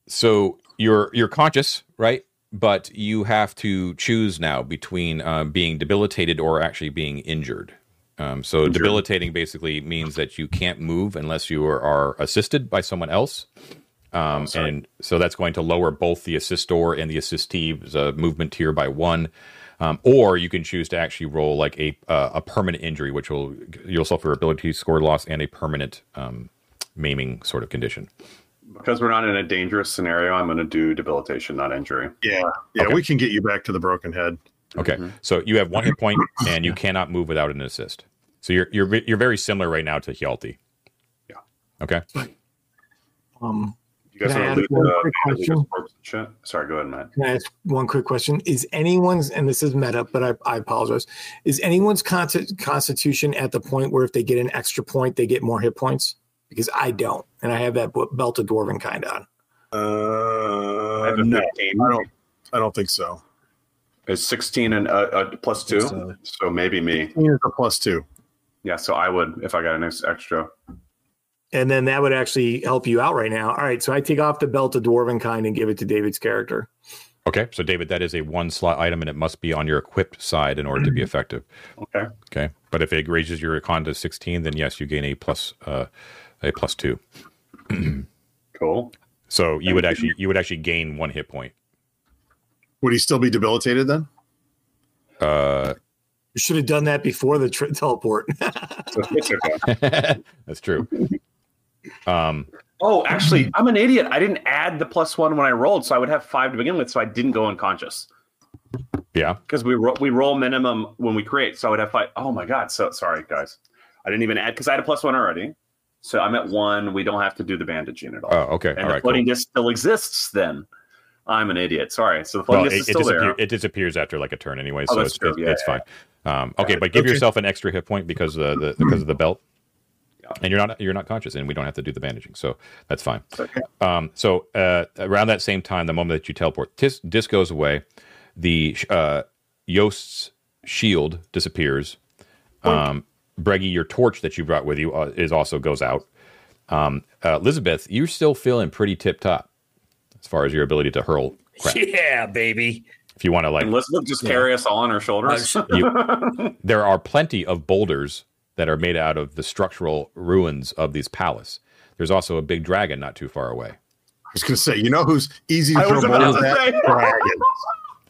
so you're you're conscious, right? But you have to choose now between uh, being debilitated or actually being injured. Um, so debilitating basically means that you can't move unless you are, are assisted by someone else. Um, and so that's going to lower both the assistor and the assistee's uh, movement tier by one. Um, or you can choose to actually roll like a uh, a permanent injury, which will you'll suffer ability score loss and a permanent um, maiming sort of condition. Because we're not in a dangerous scenario, I'm going to do debilitation, not injury. Yeah, yeah, Okay. we can get you back to the broken head. Okay, Mhm. so you have one hit point and you cannot move without an assist. So you're you're you're very similar right now to Hjalti. Yeah. Okay. Um, You guys Can I want to ask one the quick question? corpse and shit? Sorry, go ahead, Matt. Can I ask one quick question? Is anyone's, and this is meta, but I, I apologize, is anyone's con- constitution at the point where if they get an extra point, they get more hit points? Because I don't, and I have that belt of dwarven kind on. I Uh, have a no, I don't. I don't think so. It's 16 and uh, uh, plus two, So- so maybe me. It's a plus two. Yeah, so I would if I got an ex- extra. And then that would actually help you out right now. All right, so I take off the belt of dwarven kind and give it to David's character. Okay. So David, that is a one slot item and it must be on your equipped side in order to be effective. Okay. Okay. But if it raises your con to 16, then yes, you gain a plus uh, a plus two. Cool. So you would actually you would actually gain one hit point. Would he still be debilitated then? Uh, You should have done that before the tr- teleport. So it's okay. that's true. Um, Oh, actually, I'm an idiot. I didn't add the plus one when I rolled, so I would have five to begin with. So I didn't go unconscious yeah. because we ro- we roll minimum when we create. So I would have five. Oh my god! So sorry, guys. I didn't even add because I had a plus one already. So I'm at one. We don't have to do the bandaging at all. Oh, okay. and All the right. Cool. disc still exists. Then I'm an idiot. Sorry. So the floating Well, disc it, is it, still there. it disappears after like a turn anyway, Oh, so it's, it's, Yeah, it's yeah, fine. Um, okay, but give Okay. yourself an extra hit point because of the, because of the belt, Yeah. and you're not you're not conscious, and we don't have to do the bandaging, so that's fine. Okay. Um, so uh, around that same time, the moment that you teleport, tis, disc goes away. The uh, Yost's shield disappears. Um, Breggy, your torch that you brought with you uh, is also goes out. Um, uh, Elizabeth, you're still feeling pretty tip top as far as your ability to hurl crap. Yeah, baby. If you want to like And Elizabeth just carry us all on her shoulders. You, there are plenty of boulders that are made out of the structural ruins of these palace. There's also a big dragon not too far away. I was going to say, you know who's easy to I throw was about boulders at? say. Dragon.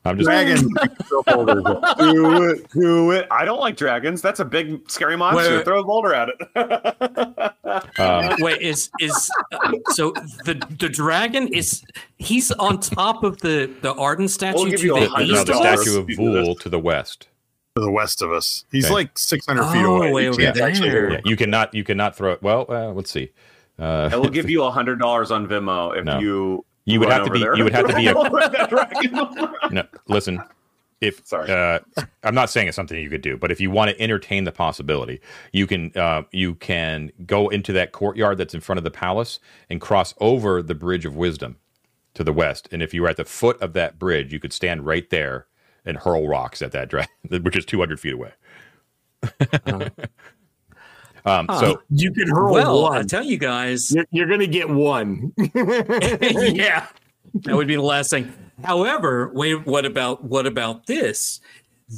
I'm just Dragon. do it, do it. I don't like dragons. That's a big, scary monster. Wait. Throw a boulder at it. um, Wait, is is uh, so the the dragon is he's on top of the the Arden statue We'll give to you a the hundred no, east the of dollars. us? statue of You do this. Vul to the west. To the west of us. He's Okay. like 600 feet Oh, away. way You can't there. actually Yeah, you cannot you cannot throw it. Well, uh, let's see. Uh, I will give you a hundred dollars on Venmo if No. you. You would run have to be- there. you would have to be a- no, listen. If Sorry. uh, I'm not saying it's something you could do, but if you want to entertain the possibility, you can uh, you can go into that courtyard that's in front of the palace and cross over the Bridge of Wisdom to the west. And if you were at the foot of that bridge, you could stand right there and hurl rocks at that dragon, which is 200 feet away. um, so You can hurl Well, I tell you guys, You're, you're going to get one. yeah, that would be the last thing. However, wait, what about what about this?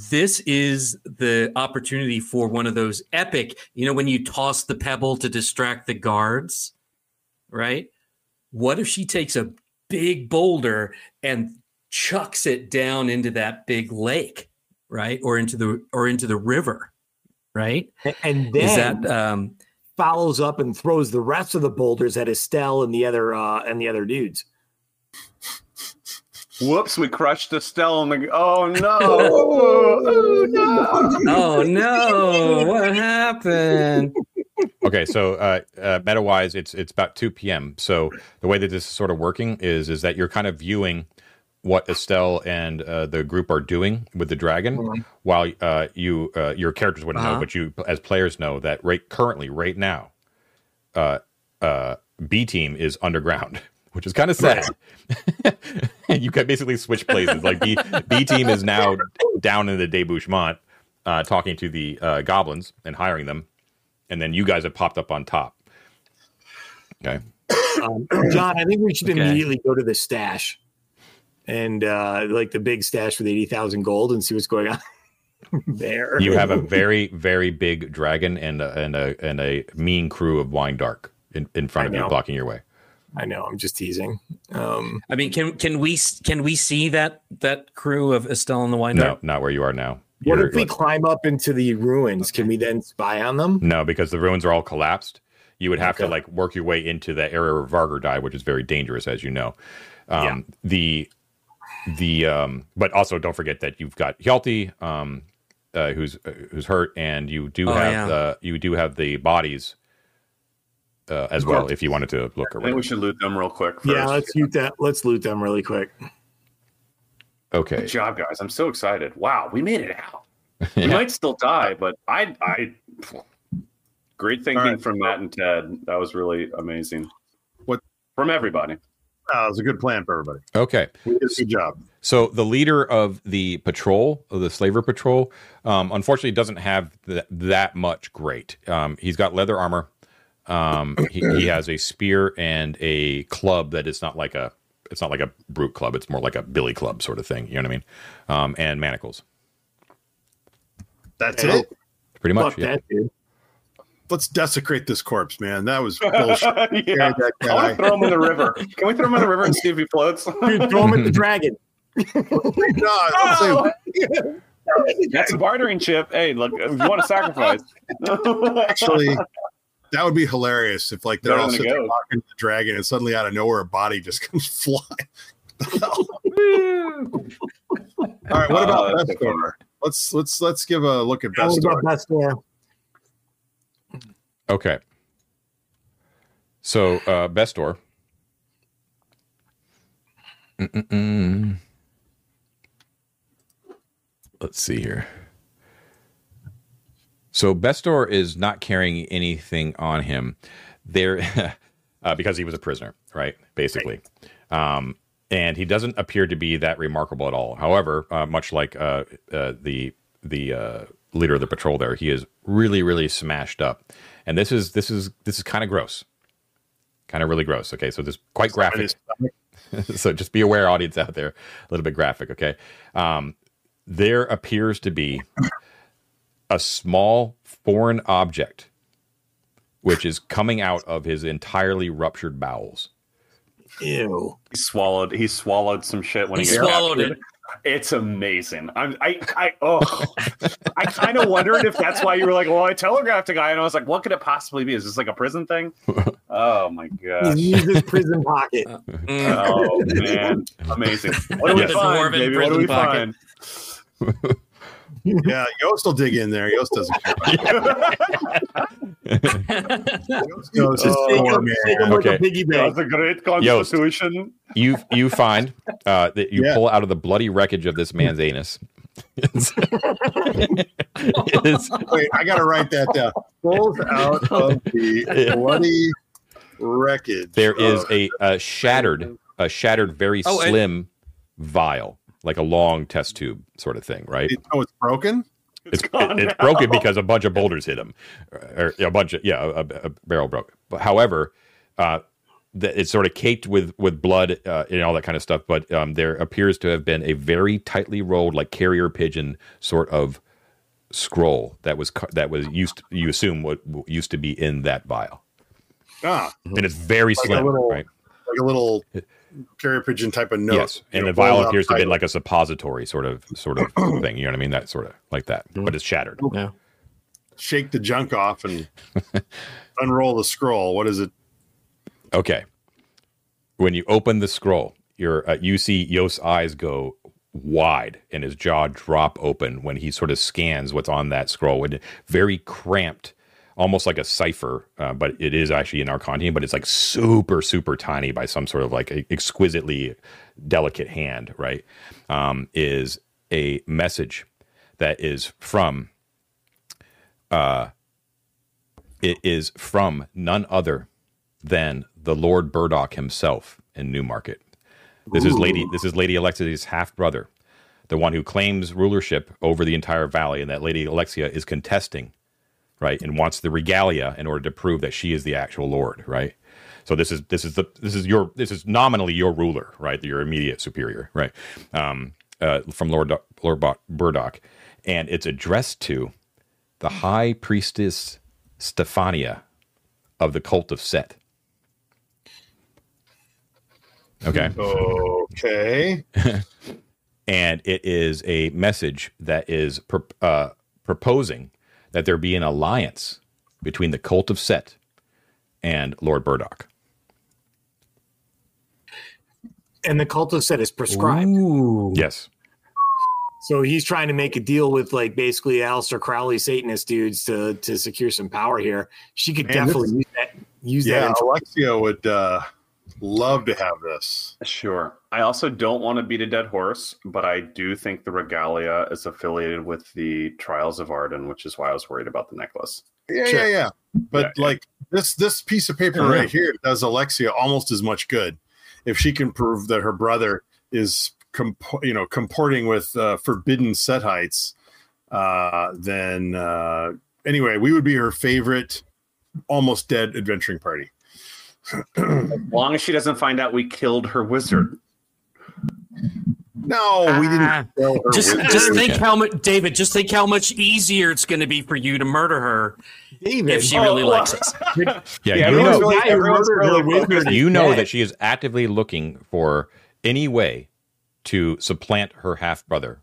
This is the opportunity for one of those epic. You know, when you toss the pebble to distract the guards, right? What if she takes a big boulder and chucks it down into that big lake, right, or into the or into the river, right? and then Is that um, follows up and throws the rest of the boulders at Estelle and the other uh, and the other dudes. Whoops, we crushed Estelle and the. Oh no! oh no! oh no, what happened? okay, so uh, uh, meta wise, it's it's about 2 p.m. So the way that this is sort of working is is that you're kind of viewing what Estelle and uh, the group are doing with the dragon, while uh, you uh, your characters wouldn't know, Uh-huh. but you as players know that right currently right now, uh, uh, B team is underground. Which is kind of sad. and you can basically switch places. Like B, B team is now down in the debouchement, uh, talking to the uh, goblins and hiring them, and then you guys have popped up on top. Okay. Um, John, I think we should Okay. immediately go to the stash and uh, like the big stash with eighty thousand gold and see what's going on there. You have a very, very big dragon and a, and a and a mean crew of wine dark in, in front I of you, blocking your way. I know. I'm just teasing. Um, I mean, can can we can we see that that crew of Estelle and the Wine No, Dart? not where you are now. what You're- if we climb up into the ruins? Can we then spy on them? no, because the ruins are all collapsed. You would have to like work your way into the area where Vargar died, which is very dangerous, as you know. Um, The the um, but also don't forget that you've got Hjalti, um, uh, who's uh, who's hurt, and you do Oh, have yeah. the you do have the bodies uh, as well. If you wanted to look I think we should loot them real quick. First. Yeah, let's loot that. Let's loot them really quick. Okay. Good job, guys. I'm so excited. Wow, we made it out. We might still die, but I, I, great thinking All right. from Matt and Ted. That was really amazing. What- from everybody? Uh, it was a good plan for everybody. Okay. We did a good job. So the leader of the patrol, of the slaver patrol, um, unfortunately doesn't have th- that much great. Um, he's got leather armor. Um, he, he has a spear and a club that is not like a it's not like a brute club. It's more like a billy club sort of thing. You know what I mean? Um, and manacles, That's Yeah. it. pretty much. Fuck Yeah. that, dude. Let's desecrate this corpse, man. That was bullshit. yeah. Bury that I want to throw him in the river. Can we throw him in the river and see if he floats? Dude, throw him at the dragon. No, let's say- That's a bartering chip. Hey, look, if you want to sacrifice. actually, that would be hilarious if like they're all sitting there talking to the dragon, and suddenly out of nowhere a body just comes flying. all right, what oh, about Oh, that's so Vestor? Let's let's let's give a look at What Vestor. about Vestor? Okay. So uh, Bestor. Mm-mm-mm. Let's see here. So Bestor is not carrying anything on him there uh, because he was a prisoner, right? Basically. Um, and he doesn't appear to be that remarkable at all. However, uh, much like uh, uh, the the uh, leader of the patrol there, he is really, really smashed up. And this is this is this is kind of gross, kind of really gross. Okay, so this is quite graphic. so just be aware, audience out there, a little bit graphic. Okay, um, there appears to be a small foreign object which is coming out of his entirely ruptured bowels. Ew. He swallowed. He swallowed some shit when He he, swallowed captured. it. It's amazing. I'm I I oh I kind of wondered if that's why you were like, well, I telegraphed a guy, and I was like, what could it possibly be? Is this like a prison thing? Oh my god! He used his prison pocket. Mm. Oh man, amazing! What do we Yeah. The find, baby? What do we pocket. find? Yeah, Yost will dig in there. Yost doesn't care. Yost knows his Oh, Take man. take like Okay. a. That's a great constitution. You you find uh, that you Yeah. pull out of the bloody wreckage of this man's anus. It's- it's- Wait, I gotta write that down. Pulls out of the bloody wreckage. there is a, a shattered a shattered very Oh, and- slim vial like a long test tube sort of thing right? It, oh, it's broken. it's, gone it- it's broken because a bunch of boulders hit him. Or a bunch of yeah a, a barrel broke. But however uh the, it's sort of caked with with blood uh, and all that kind of stuff. But um, there appears to have been a very tightly rolled like carrier pigeon sort of scroll that was that was used you assume what what used to be in that vial. Ah, and it's very Like slim little- right? Like a little carrier pigeon type of note. yes, you and know, the vial appears to up be like a suppository sort of sort of thing. You know what I mean? That sort of like that, but it's shattered. Yeah. shake the junk off and unroll the scroll. What is it? Okay, when you open the scroll, your uh, you see Yost's eyes go wide and his jaw drop open when he sort of scans what's on that scroll. And very cramped, almost like a cipher, uh, but it is actually an Arcantian, but it's like super super tiny by some sort of like exquisitely delicate hand. Right? Um, is a message that is from uh, it is from none other than the Lord Burdock himself in Newmarket. This is Lady this is Lady Alexia's half brother, the one who claims rulership over the entire valley, and that Lady Alexia is contesting, right, and wants the regalia in order to prove that she is the actual Lord, right? So this is this is the this is your this is nominally your ruler, right? Your immediate superior, right? Um, uh, from Lord Lord Burdock, and it's addressed to the High Priestess Stephania of the cult of Set. Okay. Okay. and it is a message that is uh, proposing that there be an alliance between the cult of Set and Lord Burdock. And the cult of set is prescribed. Ooh. Yes. So he's trying to make a deal with like basically Aleister Crowley Satanist dudes to to secure some power here. She could Man, definitely this- use that use Yeah, that. Alexia would uh, love to have this. Sure. I also don't want to beat a dead horse, but I do think the regalia is affiliated with the Trials of Arden, which is why I was worried about the necklace. Yeah, Sure. yeah, yeah. But Yeah, yeah. like this, this piece of paper Yeah. right here does Alexia almost as much good if she can prove that her brother is, comp- you know, comporting with uh, forbidden Setites. Uh, then uh, anyway, we would be her favorite, almost dead adventuring party. As long as she doesn't find out we killed her wizard. No, we Ah. didn't. kill her Just, wizard. just think how much, David. Just think how much easier it's going to be for you to murder her David, if she really Oh, likes us. Yeah, Yeah, you know, really- guy who everyone's murdered really her wizard you know that she is actively looking for any way to supplant her half brother.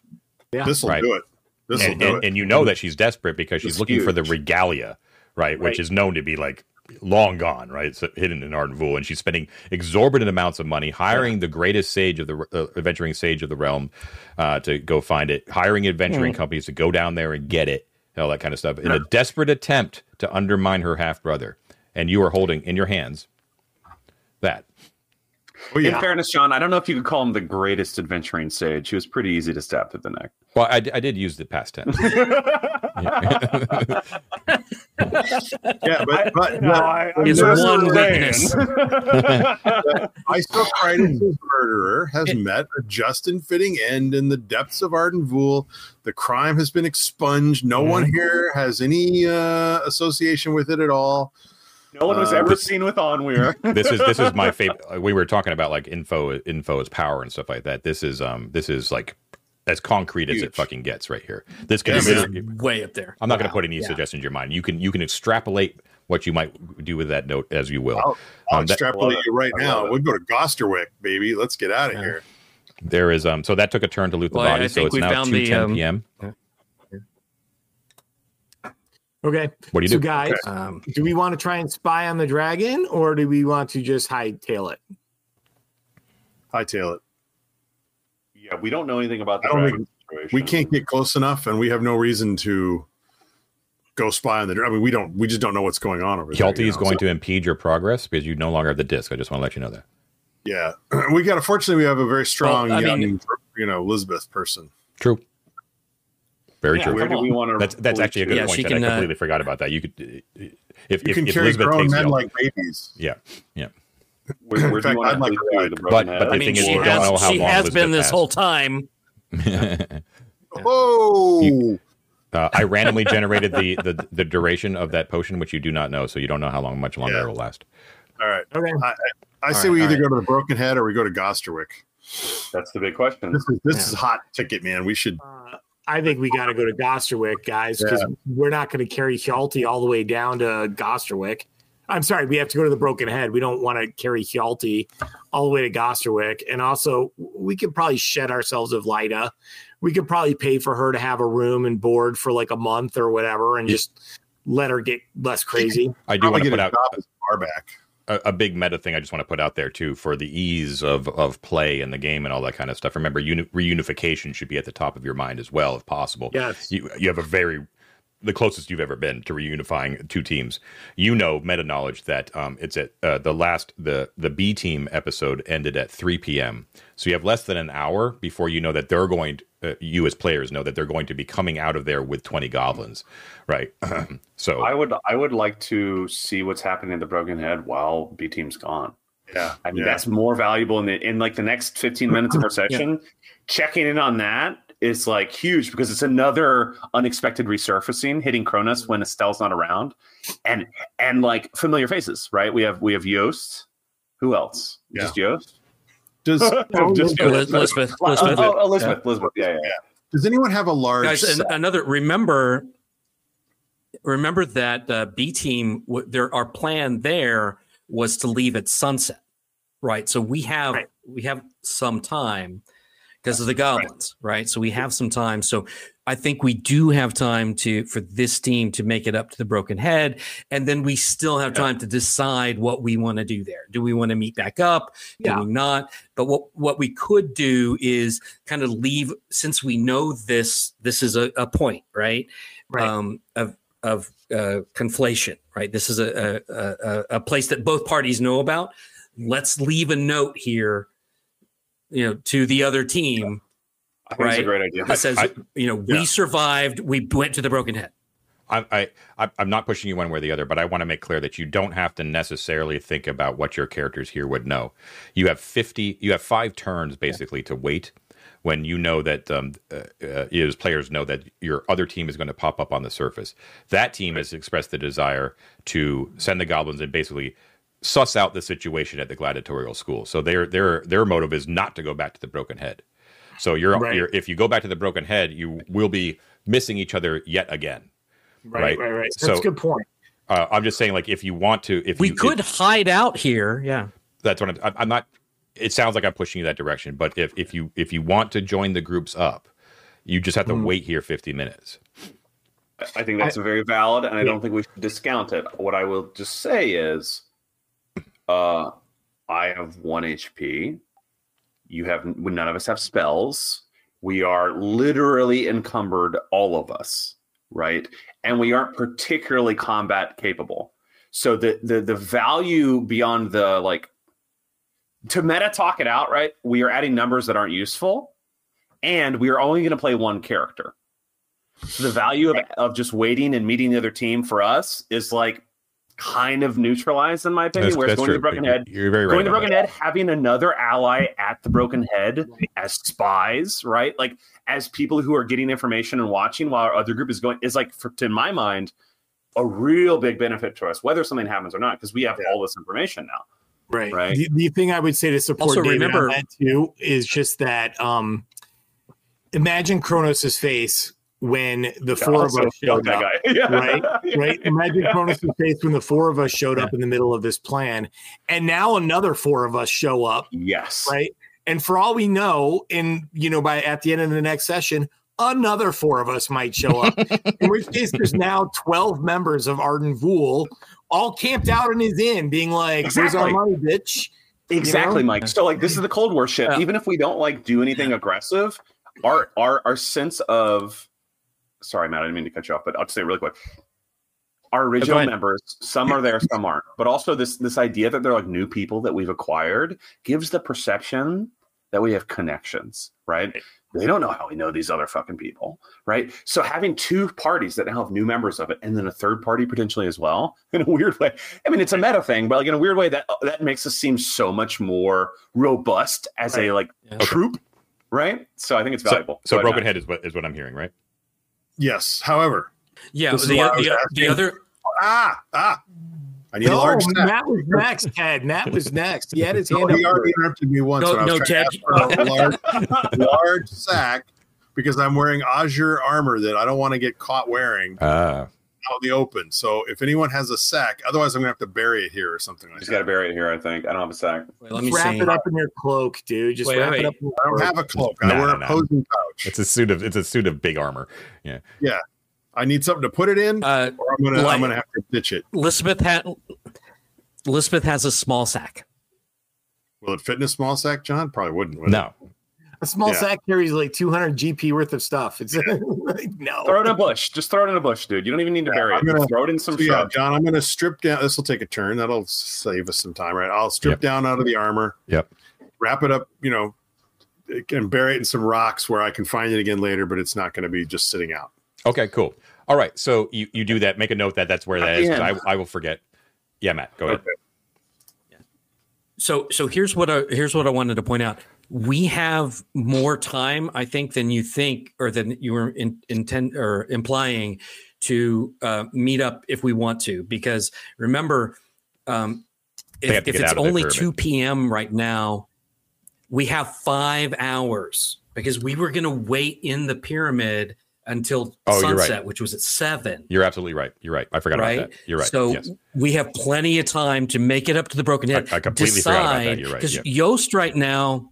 Yeah. this will Right. do it. This will And, do and, it. and you know that she's desperate because she's It's looking for the regalia, right? Which is known to be like long gone, right? It's hidden in Ardenvul, and she's spending exorbitant amounts of money hiring the greatest sage of the uh, adventuring sage of the realm uh, to go find it, hiring adventuring companies to go down there and get it, all that kind of stuff, in a desperate attempt to undermine her half brother. And you are holding in your hands. Oh, In fairness, John, I don't know if you could call him the greatest adventuring sage. He was pretty easy to stab through the neck. Well, I, I did use the past tense. yeah, but but, No, but I- I'm Is just one saying. weakness. Isocritus' murderer has met a just and fitting end in the depths of Ardenvul. The crime has been expunged. No one here has any uh, association with it at all. No one was Uh, ever seen with Onweir. this is this is my favorite. We were talking about like info, info is power and stuff like that. This is um, this is like as concrete as it fucking gets right here. This can. Yeah, this- man. Way up there. I'm not going to put any Yeah. suggestions in your mind. You can you can extrapolate what you might do with that note as you will. I'll, I'll Um, that- extrapolate love you right now. love. We'll go to Gosterwick, baby. Let's get out of Yeah. here. There is um. So that took a turn to loot the Well, body. I so it's now two ten two the, um, p.m. Okay. What do you so, do? guys, Um, do we want to try and spy on the dragon, or do we want to just hightail it? Hightail it. Yeah, we don't know anything about the dragon situation. We can't get close enough, and we have no reason to go spy on the. I mean, we don't. We just don't know what's going on over there. Hjalti you is know, going so- to impede your progress because you no longer have the disc. I just want to let you know that. Yeah, we got. Fortunately, we have a very strong, Well, I young, mean- you know, Elizabeth person. True. Very Yeah, true. where do we want to? That's that's actually a good Yeah, point. she can, I uh, completely forgot about that. You could, uh, if You if, can if carry Elizabeth grown takes men like babies. yeah, yeah. Where, where In do you fact, I'd like to to ride. the But- broken but head? the I mean, thing is, she you don't has, know how she long has Elizabeth been this has. whole time. Oh, Uh, I randomly generated the, the the duration of that potion, which you do not know, so you don't know how long, much longer Yeah. it will last. all right. Okay. I say All we either all go to the Broken Head or we go to Gosterwick. That's the big question. This is this is hot ticket, man. We should. Uh, I think we got to go to Gosterwick, guys, because we're not going to carry Hjalti all the way down to Gosterwick. I'm sorry, we have to go to the Broken Head. We don't want to carry Hjalti all the way to Gosterwick. And also, we could probably shed ourselves of Lida. We could probably pay for her to have a room and board for like a month or whatever and just let her get less crazy. I do Probably want to put a out job far back. A, a big meta thing I just want to put out there too for the ease of of play in the game and all that kind of stuff. Remember, uni- reunification should be at the top of your mind as well, if possible. Yes. You you have a very the closest you've ever been to reunifying two teams. You know meta knowledge that um, it's at uh, the last the the B team episode ended at 3 p.m. So you have less than an hour before you know that they're going. To, uh, you as players know that they're going to be coming out of there with 20 goblins, right? so I would I would like to see what's happening in the Broken Head while B Team's gone. Yeah, I mean yeah. that's more valuable in the, in like the next 15 minutes of our session. Checking in on that is like huge because it's another unexpected resurfacing hitting Cronus when Estelle's not around. And and like familiar faces, right? We have we have Yost. Who else? Yeah. Just Yost? Does Just Eliz- Elizabeth, Oh, Elizabeth. oh, Elizabeth, Elizabeth. Yeah, yeah, yeah. Does anyone have a large? guys and another remember remember that uh, b team w- there our plan there was to leave at sunset right so we have Right. we have some time because of the goblins right. so we have some time so i think we do have time to for this team to make it up to the broken head and then we still have time to decide what we want to do there do we want to meet back up do Yeah. we not but what what we could do is kind of leave since we know this this is a, a point right Right. um, of of uh, conflation, right? This is a, a, a, a place that both parties know about. Let's leave a note here, you know, to the other team I think it's a great idea. that says, I- you know, we Yeah. survived. We went to the Broken Head. I, I, I'm not pushing you one way or the other, but I want to make clear that you don't have to necessarily think about what your characters here would know. You have 50, you have five turns basically to wait when you know that um, uh, uh, is players know that your other team is going to pop up on the surface. That team has expressed the desire to send the goblins and basically suss out the situation at the gladiatorial school. So their their their motive is not to go back to the broken head. So you're, Right. you're if you go back to the broken head, you will be missing each other yet again. Right, Right. right, right. That's So- a good point. Uh, I'm just saying, like, if you want to, if We you, could if- hide out here. Yeah. that's what I'm, I'm- I'm not. It sounds like I'm pushing you that direction, but if if you if you want to join the groups up, you just have to Mm. wait here 50 minutes. I think that's very valid, and I don't think we should discount it. What I will just say is, uh, I have one HP. You have none of us have spells. We are literally encumbered, all of us, right? And we aren't particularly combat capable. So the the the value beyond the like to meta talk it out, right? We are adding numbers that aren't useful, and we are only going to play one character. So the value of, of just waiting and meeting the other team for us is like kind of neutralized in my opinion. That's, Whereas that's going true. to the Broken Head, You're very right. going to the about Broken Head, having another ally at the Broken Head as spies, right? Like as people who are getting information and watching while our other group is going is like, for, to my mind, a real big benefit to us, whether something happens or not, because we have all this information now. Right. Right. The, the thing I would say to support Also, David remember- on that too is just that um imagine Kronos' face when the four of us showed up. Yeah. right? Right? Imagine Kronos' face when the four of us showed up in the middle of this plan. And now another four of us show up, Yes. right? And for all we know, in you know, by at the end of the next session, another four of us might show up. in which case, there's now 12 members of Arden Vul all camped out in his inn, being like, "Where's our Exactly. money, bitch?" Exactly, know? Mike. So like this is the Cold War shit. Yeah. Even if we don't like do anything aggressive, our our our sense of sorry, Matt, I didn't mean to cut you off, but I'll just say it really quick. Our original ahead. members, some are there, some aren't. But also this this idea that they're like new people that we've acquired gives the perception that we have connections, right? They don't know how we know these other fucking people, right? So having two parties that now have new members of it, and then a third party potentially as well, in a weird way. I mean, it's a meta thing, but like in a weird way, that that makes us seem so much more robust as a like Yeah. troop, right? So I think it's So, valuable. so Go ahead, broken head is what is what I'm hearing, right? Yes. However, Yeah, This is the, why I was the, the other ah, ah, I need a large sack. Matt was next, Ted. Matt was next. He had his No, hand up. he already interrupted me once. No, when I was no, trying to Ted. ask for a large, large sack because I'm wearing Azure armor that I don't want to get caught wearing Uh, out in the open. So if anyone has a sack, otherwise I'm gonna have to bury it here or something like Just got to bury it here. I think I don't have a sack. Wait, let me wrap see. it up in your cloak, dude. Just Wait, wrap wait. it up. In your I don't have a cloak. No, I wear no, a no. posing pouch. it's a suit of it's a suit of big armor. Yeah. Yeah. I need something to put it in, Uh, or I'm gonna like- I'm gonna have to ditch it. Elizabeth had Elizabeth has a small sack. Will it fit in a small sack, John? Probably wouldn't. would it? No, A small Yeah. sack carries like 200 GP worth of stuff. It's like, no. Throw it in a bush. Just throw it in a bush, dude. You don't even need to Yeah, bury it. I'm gonna- throw it in some So, yeah. John, I'm going to strip down. This will take a turn. That'll save us some time, right? I'll strip Yep. down out of the armor. Yep. Wrap it up, you know, and bury it in some rocks where I can find it again later, but it's not going to be just sitting out. Okay, cool. All right, so you, you do that. Make a note that that's where that is. 'cause I, I will forget. Yeah, Matt, go ahead. Okay. So so here's what I here's what I wanted to point out. We have more time, I think, than you think, or than you were in, intend or implying to uh, meet up if we want to. Because remember, um, if, if it's out of their only two p.m. right now, we have five hours because we were going to wait in the pyramid until Oh, you're right. sunset, which was at seven. You're absolutely right. You're right. I forgot right? about that. You're right. So yes. we have plenty of time to make it up to the broken head. I- I completely forgot about that. You're right, Because yeah. Yost right now,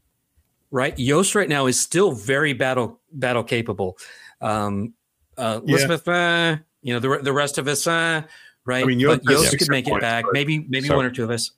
right? Yost right now is still very battle battle capable. Um, uh, Yeah. Elizabeth, uh, you know the the rest of us, uh, right? I mean, Yost but Yost six could make it back. but- Maybe maybe So- one or two of us.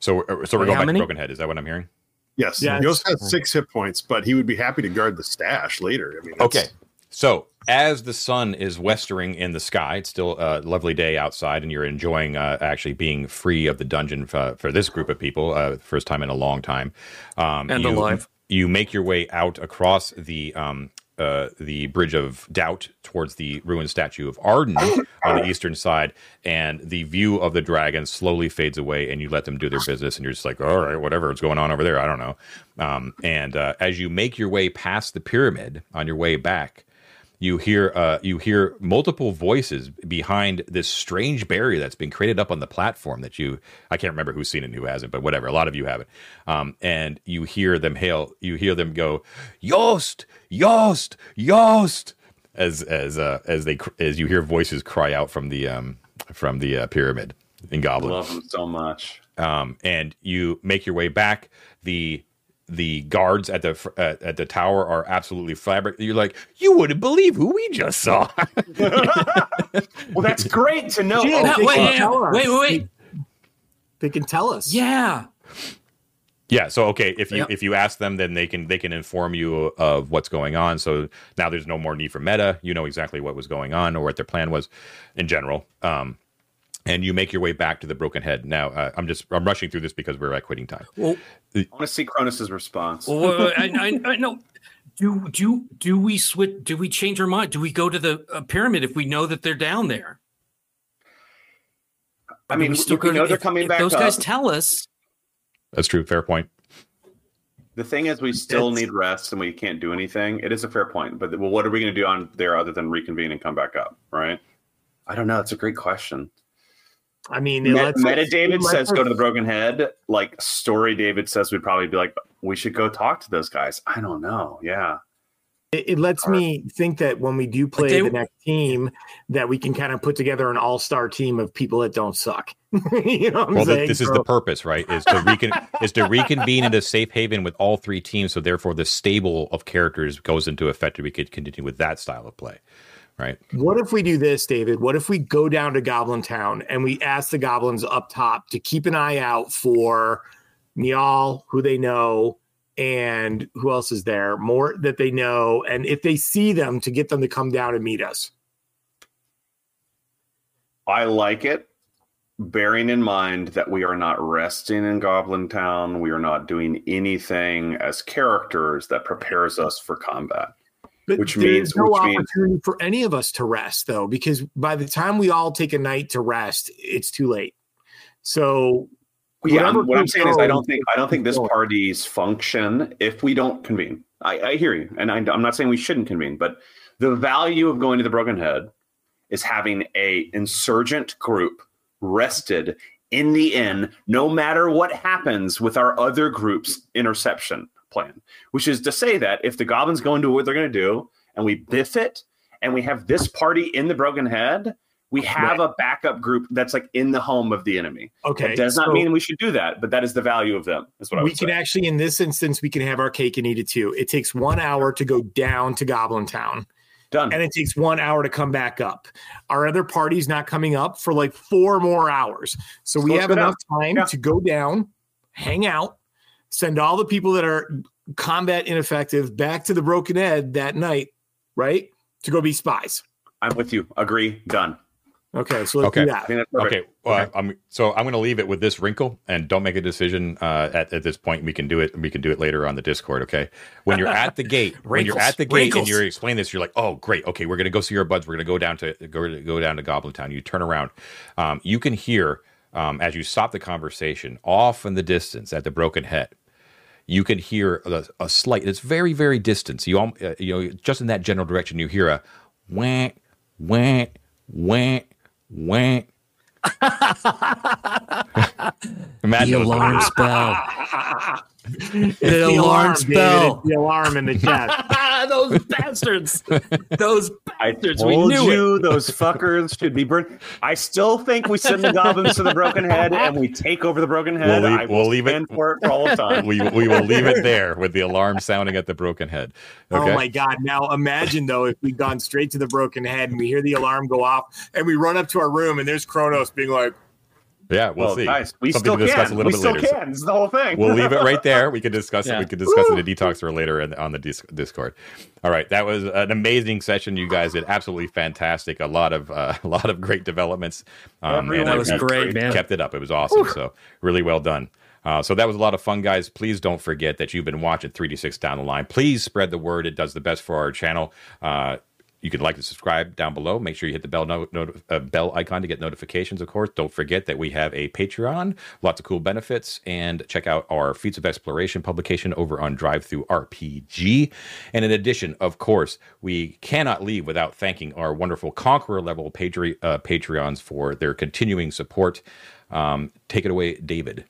So, we're- so we're Wait, going how back many? to Broken Head. Is that what I'm hearing? Yes. Yes. He also has six hit points, but he would be happy to guard the stash later. I mean, Okay. So as the sun is westering in the sky, it's still a lovely day outside, and you're enjoying uh, actually being free of the dungeon for, for this group of people, uh, first time in a long time. Um, And you, alive. You make your way out across the um, uh, the bridge of doubt towards the ruined statue of Arden on the eastern side, and the view of the dragon slowly fades away, and you let them do their business, and you're just like, all right, whatever is going on over there, I don't know. Um, and uh, as you make your way past the pyramid on your way back, you hear uh, you hear multiple voices behind this strange barrier that's been created up on the platform that you I can't remember who's seen it and who hasn't, but whatever. A lot of you have it, um, and you hear them hail. You hear them go, "Yost, Yost, Yost," as as uh, as they as you hear voices cry out from the um, from the uh, pyramid in I Goblin love them so much. um, and you make your way back. The the guards at the fr- at, at the tower are absolutely fabric. You're like, you wouldn't believe who we just saw. Well, that's great to know. Yeah, Oh, that- wait, can wait, wait, wait, wait. They can tell us. Yeah. yeah. So okay, if you Yeah. if you ask them, then they can they can inform you of what's going on. So now there's no more need for meta. You know exactly what was going on or what their plan was in general. Um, and you make your way back to the broken head. Now uh, I'm just I'm rushing through this because we're at quitting time. Well, I want to see Cronus's response. well, wait, wait, I, I, I know. Do do do we switch? Do we change our mind? Do we go to the uh, pyramid if we know that they're down there? I mean, we we, go to- know they're if- coming if back Those up. guys tell us. That's true. Fair point. The thing is, we still It's- need rest and we can't do anything. It is a fair point, but well, what are we going to do on there other than reconvene and come back up? Right? I don't know. It's a great question. I mean, it Met, lets Meta David says us- go to the Broken Head. Like Story David says we'd probably be like we should go talk to those guys. I don't know. Yeah, it, it lets me think that when we do play they- the next team, that we can kind of put together an all-star team of people that don't suck. you know what I'm Well, saying? this is the purpose, right? Is to recon- is to reconvene in a safe haven with all three teams, so therefore the stable of characters goes into effect, and we could continue with that style of play, right? What if we do this, David? What if we go down to Goblin Town and we ask the goblins up top to keep an eye out for Niall, who they know, and who else is there? More that they know, and if they see them, to get them to come down and meet us. I like it, bearing in mind that we are not resting in Goblin Town. We are not doing anything as characters that prepares us for combat. But Which there's means- no which means- opportunity for any of us to rest, though, because by the time we all take a night to rest, it's too late. So Yeah, I'm- what I'm saying is, I don't think I don't think this party's function if we don't convene. I, I hear you, and I, I'm not saying we shouldn't convene, but the value of going to the Broken Head is having a insurgent group rested in the inn, no matter what happens with our other group's interception plan. Which is to say that if the goblins go and do what they're going to do, and we biff it, and we have this party in the Broken Head, we have a backup group that's like in the home of the enemy. okay, That does not so- mean we should do that, but that is the value of them. Is what I we can say. actually in this instance we can have our cake and eat it too it takes one hour to go down to goblin town Done. and it takes one hour to come back up our other party's not coming up for like four more hours so we have enough time Yeah. to go down hang out send all the people that are combat ineffective back to the broken head that night right to go be spies I'm with you. Agree. Done. okay so let's Okay. do I that think that's perfect. Okay, well, I'm so I'm going to leave it with this wrinkle, and don't make a decision uh, at at this point. We can do it. We can do it later on the Discord. Okay, when you're at the gate, when you're at the gate and you're explaining this, you're like, "Oh, great. Okay, we're going to go see our buds. We're going to go down to go go down to Goblin Town." You turn around, um, you can hear um, as you stop the conversation off in the distance at the Broken Head. You can hear a, a slight. It's very very distant. You al- uh, you know just in that general direction. You hear a wah wah wah wah. Matt The knows what it alarm is. spell. It's the alarm David. spell. It's the alarm in the chest Those bastards. Those I bastards. We told knew it. those fuckers should be burned. I still think we send the goblins to the Broken Head and we take over the Broken Head. We'll leave- I will we'll leave it- stand for it for all the time. we we will leave it there with the alarm sounding at the broken head. Oh okay. Oh my God. Now imagine though if we'd gone straight to the broken head and we hear the alarm go off and we run up to our room and there's Kronos being like, yeah, we'll, well, see. guys, we Something still discuss can. a little we bit still later. So can. This is the whole thing. we'll leave it right there. We can discuss it. We can discuss it in the detox or later in, on the dis- Discord. All right, that was an amazing session. You guys did absolutely fantastic. A lot of uh, a lot of great developments. Um, Everyone That was you great, man. Kept it up. It was awesome. So really well done. Uh, so that was a lot of fun, guys. Please don't forget that you've been watching 3D6 down the line. Please spread the word. It does the best for our channel. Uh, you can like and subscribe down below. Make sure you hit the bell uh, bell icon to get notifications. Of course, don't forget that we have a Patreon, lots of cool benefits, and check out our Feats of Exploration publication over on DriveThruRPG. And in addition, of course, we cannot leave without thanking our wonderful Conqueror level Patre- uh, Patreons for their continuing support. Um, take it away, David.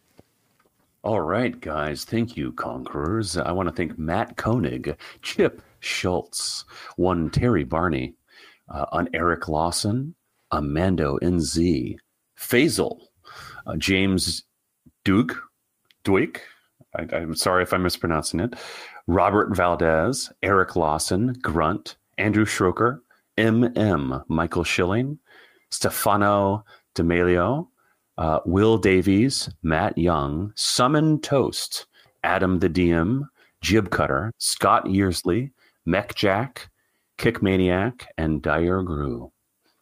All right, guys. Thank you, Conquerors. I want to thank Matt Koenig, Chip Schultz, one Terry Barney, uh, on Eric Lawson, Amando NZ, Faisal, uh, James Doug, Duik. I, I'm sorry if I'm mispronouncing it. Robert Valdez, Eric Lawson, Grunt, Andrew Schroker, MM, Michael Schilling, Stefano D'Amelio, uh, Will Davies, Matt Young, Summon Toast, Adam the DM, Jib Cutter, Scott Yearsley, Mech Jack, Kick Maniac, and Dire Grew.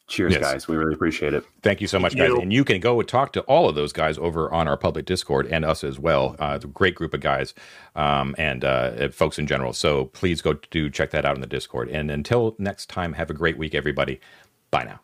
Cheers, Yes. guys. We really appreciate it. Thank you so much, Thank guys. you. And you can go and talk to all of those guys over on our public Discord and us as well. Uh, it's a great group of guys um, and uh, folks in general. So please go do check that out in the Discord. And until next time, have a great week, everybody. Bye now.